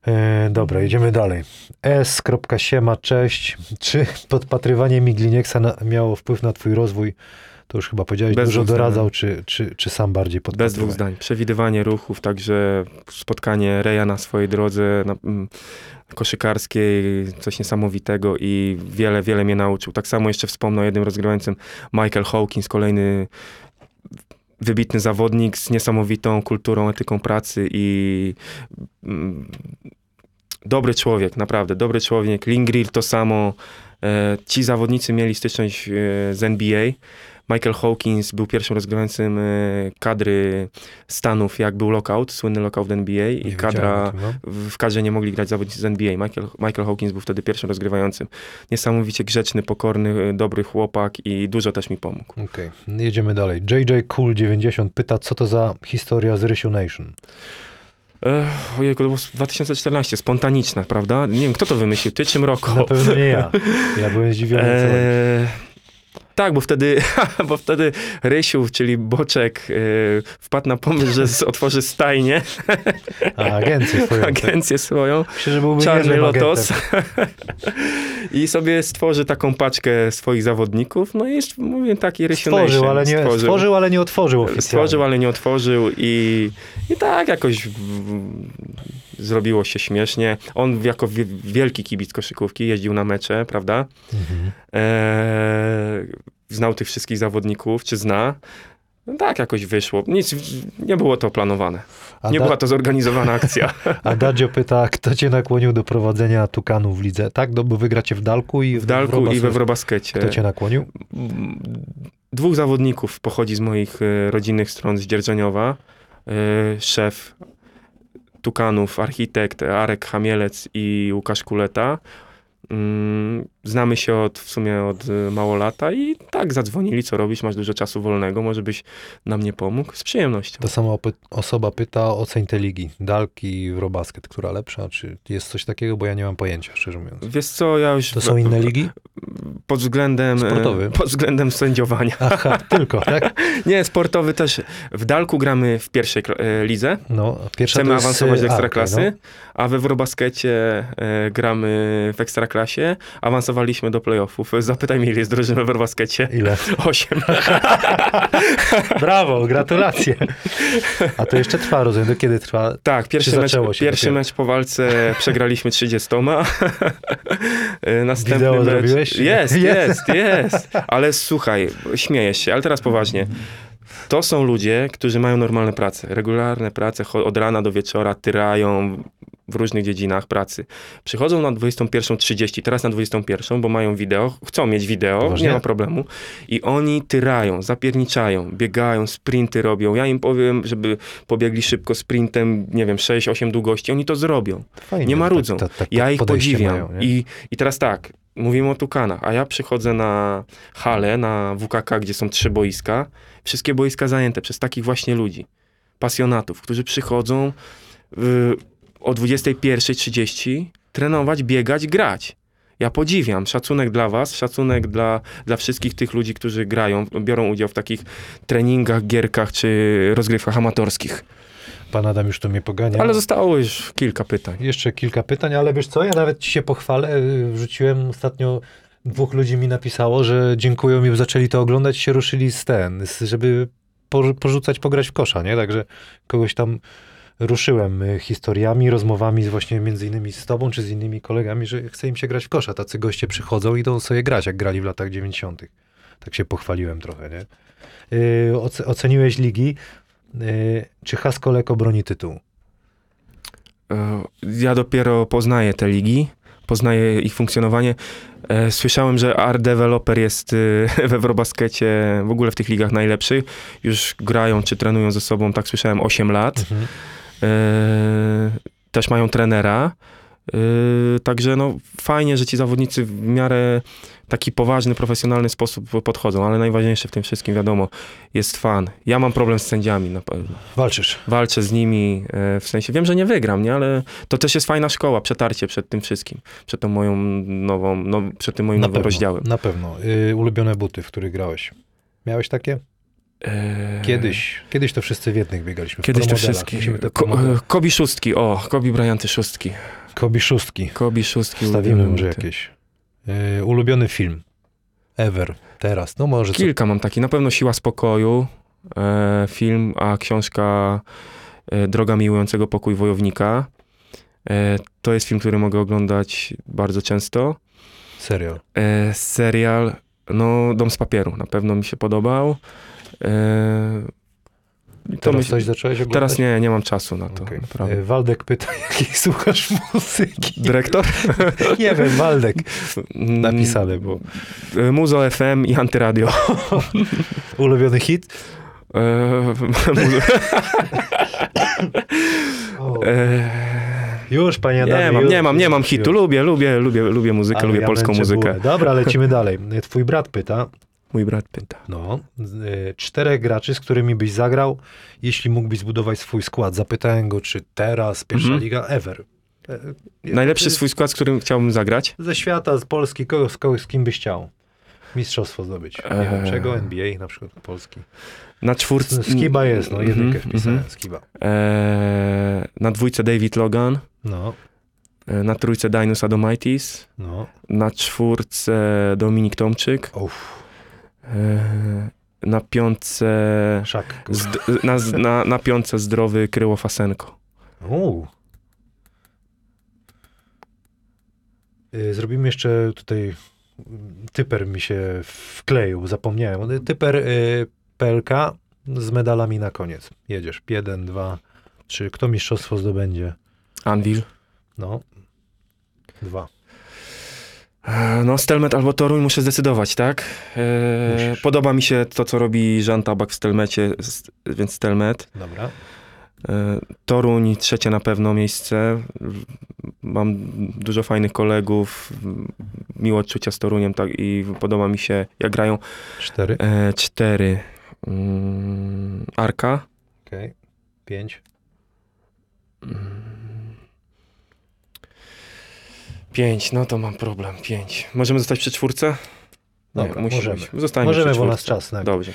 E, dobra, idziemy dalej. S.siema, cześć. Czy podpatrywanie Miglinieksa miało wpływ na twój rozwój? To już chyba powiedziałeś, Bez dużo doradzał, czy, czy, czy sam bardziej podpatrywał? Bez dwóch zdań. Przewidywanie ruchów, także spotkanie Reja na swojej drodze na, mm, koszykarskiej, coś niesamowitego i wiele, wiele mnie nauczył. Tak samo jeszcze wspomnę o jednym rozgrywającym, Michael Hawkins, kolejny wybitny zawodnik z niesamowitą kulturą, etyką pracy i mm, dobry człowiek, naprawdę, dobry człowiek. Lingrill to samo. E, ci zawodnicy mieli styczność e, z NBA. Michael Hawkins był pierwszym rozgrywającym e, kadry Stanów, jak był lockout, słynny lockout w NBA i Nie kadra, tym, no. w kadrze nie mogli grać zawodnicy z NBA. Michael, Michael Hawkins był wtedy pierwszym rozgrywającym. Niesamowicie grzeczny, pokorny, e, dobry chłopak i dużo też mi pomógł. Okej, jedziemy dalej. JJ Cool 90 pyta, co to za historia z Rysiu Nation? Ech, ojejku, to było 2014, spontaniczna, prawda? Nie wiem, kto to wymyślił, ty czy Mroko? Na pewno nie ja. Ja byłem zdziwiony. Eee, Tak, bo wtedy, (laughs) bo wtedy Rysiu, czyli Boczek, y, wpadł na pomysł, że otworzy stajnię, A agencję swoją. tak. agencję swoją, Myślę, że byłby Czarny Lotos. (laughs) I sobie stworzy taką paczkę swoich zawodników. No i jest, mówię, taki Rysiu Stworzył, Nation ale nie, stworzył. stworzył, ale nie otworzył oficjalnie. Stworzył, ale nie otworzył i, i tak jakoś zrobiło się śmiesznie. On jako wie- wielki kibic koszykówki jeździł na mecze, prawda? Mhm. Eee, znał tych wszystkich zawodników, czy zna. No tak jakoś wyszło. Nic, nie było to planowane. A, Nie da, była to zorganizowana akcja. (laughs) (laughs) a Dadzio pyta, kto cię nakłonił do prowadzenia Tukanu w lidze? Tak, no bo wygracie w Dalku i W Dalku i we. Wrobaskecie. Kto cię nakłonił? Dwóch zawodników pochodzi z moich e, rodzinnych stron z Dzierżoniowa. E, Szef Tukanów, architekt Arek Hamielec i Łukasz Kuleta. Znamy się od, w sumie od e, mało lata i tak zadzwonili, co robisz, masz dużo czasu wolnego, może byś nam nie pomógł? Z przyjemnością. Ta sama osoba pyta o oceń tej ligi. Dalki i Eurobasket, która lepsza? Czy jest coś takiego? Bo ja nie mam pojęcia, szczerze mówiąc. Wiesz co, ja już To są inne ligi? pod względem, e, Sportowy? pod względem sędziowania. Aha, tylko, tak? (laughs) Nie, sportowy też. W Dalku gramy w pierwszej e, lidze. No, pierwsza Chcemy to jest, awansować do a, okej, ekstraklasy, no. a we Wrobaskecie e, gramy w ekstraklasie. Awansowaliśmy do playoffów. Zapytaj mnie, ile jest drużyn we Wrobaskecie. Ile? Osiem. (laughs) Brawo, gratulacje. A to jeszcze trwa, rozumiem. Do kiedy trwa? Tak, pierwszy, Czy mecz, pierwszy mecz po walce (laughs) przegraliśmy 30. E, (laughs) Następny Wideo mecz... zrobiłeś? Jest, Jest. jest, jest. Ale słuchaj, śmiejesz się, ale teraz poważnie. To są ludzie, którzy mają normalne prace, regularne prace, od rana do wieczora tyrają w różnych dziedzinach pracy. Przychodzą na 21.30, teraz na 21, bo mają wideo, chcą mieć wideo, Poważnie? nie ma problemu. I oni tyrają, zapierniczają, biegają, sprinty robią. Ja im powiem, żeby pobiegli szybko sprintem, nie wiem, 6-8 długości, oni to zrobią. Fajnie, Nie tak- marudzą. tak- tak Ja ich podziwiam. mają? I, I teraz tak, mówimy o Tukanach, a ja przychodzę na halę, na WKK, gdzie są trzy boiska. Wszystkie boiska zajęte przez takich właśnie ludzi, pasjonatów, którzy przychodzą y, o 21.30 trenować, biegać, grać. Ja podziwiam. Szacunek dla was, szacunek dla, dla wszystkich tych ludzi, którzy grają, biorą udział w takich treningach, gierkach czy rozgrywkach amatorskich. Pan Adam już tu mnie pogania. Ale zostało już kilka pytań. Jeszcze kilka pytań, ale wiesz co, ja nawet ci się pochwalę. y, Wrzuciłem ostatnio, dwóch ludzi mi napisało, że dziękują mi, zaczęli to oglądać się ruszyli z ten, żeby por- porzucać, pograć w kosza, nie? Także kogoś tam ruszyłem y, historiami, rozmowami właśnie między innymi z tobą, czy z innymi kolegami, że chce im się grać w kosza. Tacy goście przychodzą i idą sobie grać, jak grali w latach 90. Tak się pochwaliłem trochę, nie? Oce- oceniłeś ligi. Yy, czy Haskoleko broni tytuł? E, Ja dopiero poznaję te ligi, poznaję ich funkcjonowanie. E, Słyszałem, że Art Developer jest e, (laughs) we Wrobaskecie w ogóle w tych ligach najlepszy. Już grają czy trenują ze sobą, tak słyszałem, 8 lat. Mhm. E, Też mają trenera. E, Także no, fajnie, że ci zawodnicy w miarę taki poważny, profesjonalny sposób podchodzą, ale najważniejsze w tym wszystkim, wiadomo, jest fan. Ja mam problem z sędziami na pewno Walczysz. walczę z nimi, e, w sensie wiem, że nie wygram, nie, ale to też jest fajna szkoła, przetarcie przed tym wszystkim, przed tą moją nową, no, przed tym moim Na nowym pewno, rozdziałem. Na pewno. Y, ulubione buty, w których grałeś. Miałeś takie? E, Kiedyś. Kiedyś to wszyscy w jednych biegaliśmy. Kiedyś to wszystkie. Ko, e, Kobi szóstki, o, Kobi Bryanty szóstki. Kobi szóstki. Kobi szóstki. Ulubione może jakieś. Y, ulubiony film. Ever. Teraz. No może co. Kilka mam taki, na pewno Siła Spokoju, e, film, a książka e, Droga Miłującego Pokój Wojownika. E, to jest film, który mogę oglądać bardzo często. Serial. E, serial, no Dom z papieru, na pewno mi się podobał. E, to coś zacząłeś oglądać? teraz nie, nie mam czasu na to, Okej. naprawdę. Y, Waldek pyta, (laughs) jakiej słuchasz muzyki? Dyrektor? (laughs) Nie wiem, Waldek. Napisane było. E, Muzo FM i Antyradio. (laughs) Ulubiony hit? E, e, Już, panie Adamie. nie mam, już, nie mam, nie mam hitu. Lubię, lubię, lubię, lubię muzykę, Ale lubię ja polską muzykę. bułę. Dobra, lecimy dalej. Twój brat pyta, Mój brat pyta. No, y, czterech graczy, z którymi byś zagrał, jeśli mógłbyś zbudować swój skład. Zapytałem go, czy teraz pierwsza Mhm. liga ever. E, Najlepszy y, swój skład, z którym chciałbym zagrać? Ze świata, z Polski, kogo, z kogoś, z kim byś chciał. mistrzostwo zdobyć. Nie wiem Eee. czego, NBA na przykład, Polski. Na czwórce... Skiba jest, no jedynkę Mhm, wpisałem, mhm. Skiba. E, na dwójce David Logan, No, e, na trójce Dinus Adomaitis, no. na czwórce Dominik Tomczyk, Uff, e, na piątce... szak. Zd- na, na, na piątce zdrowy Kryło Fasenko. Uuu. Y, Zrobimy jeszcze tutaj, typer mi się wkleił, zapomniałem. Typer y, PLK z medalami na koniec. Jedziesz, jeden, dwa, trzy. Kto mistrzostwo zdobędzie? Anvil. No, dwa. E, No, Stelmet albo Toruń muszę zdecydować, tak? E, podoba mi się to, co robi Jean Tabak w Stelmecie, więc Stelmet. Dobra. E, Toruń trzecie na pewno miejsce. Mam dużo fajnych kolegów, miło odczucia z Toruniem tak, i podoba mi się, jak grają. Cztery. E, cztery. Mm, Arka. Okej. Pięć. Pięć, no to mam problem. Pięć. Możemy zostać przy czwórce? Dobra, musi możemy. Zostańmy Możemy, przy bo nas czwórce. czas nagli. Dobrze.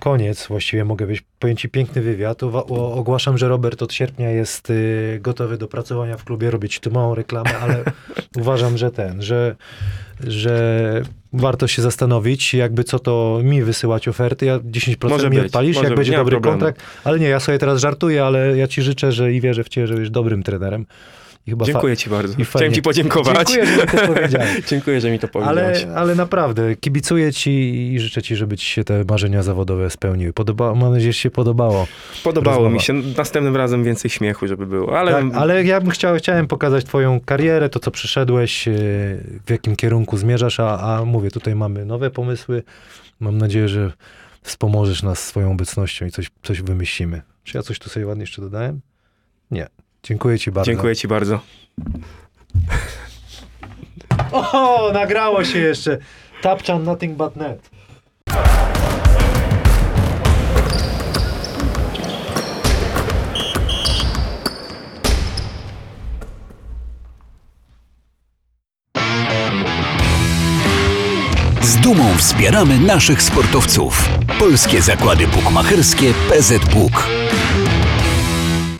Koniec, właściwie mogę być. Powiem ci piękny wywiad. Uwa- o- ogłaszam, że Robert od sierpnia jest y, gotowy do pracowania w klubie. Robię ci tu małą reklamę, ale (laughs) uważam, że ten, że, że warto się zastanowić, jakby co to mi wysyłać oferty. Ja 10% Może mi być, odpalisz, może jak być, będzie nie ma dobry problemu. kontrakt. Ale nie, ja sobie teraz żartuję, ale ja ci życzę, że i wierzę w ciebie, że będziesz dobrym trenerem. Dziękuję ci bardzo. i. Chciałem ci podziękować. Dziękuję, że mi to powiedziałeś. (laughs) Dziękuję, że mi to powiedziałeś. Ale, ale naprawdę, kibicuję ci i życzę ci, żeby ci się te marzenia zawodowe spełniły. Podoba, mam nadzieję, że się podobało. Podobało rozmowa. mi się. Następnym razem więcej śmiechu, żeby było. Ale, Tak, ale ja bym chciał, chciałem pokazać twoją karierę, to co przyszedłeś, yy, w jakim kierunku zmierzasz, a, a mówię, tutaj mamy nowe pomysły. Mam nadzieję, że wspomożesz nas swoją obecnością i coś, coś wymyślimy. Czy ja coś tu sobie ładnie jeszcze dodałem? Nie. Dziękuję ci bardzo. dziękuję ci bardzo. (laughs) O, nagrało się jeszcze. Tapczan nothing but net. Z dumą wspieramy naszych sportowców. Polskie Zakłady Bukmacherskie PZBuk.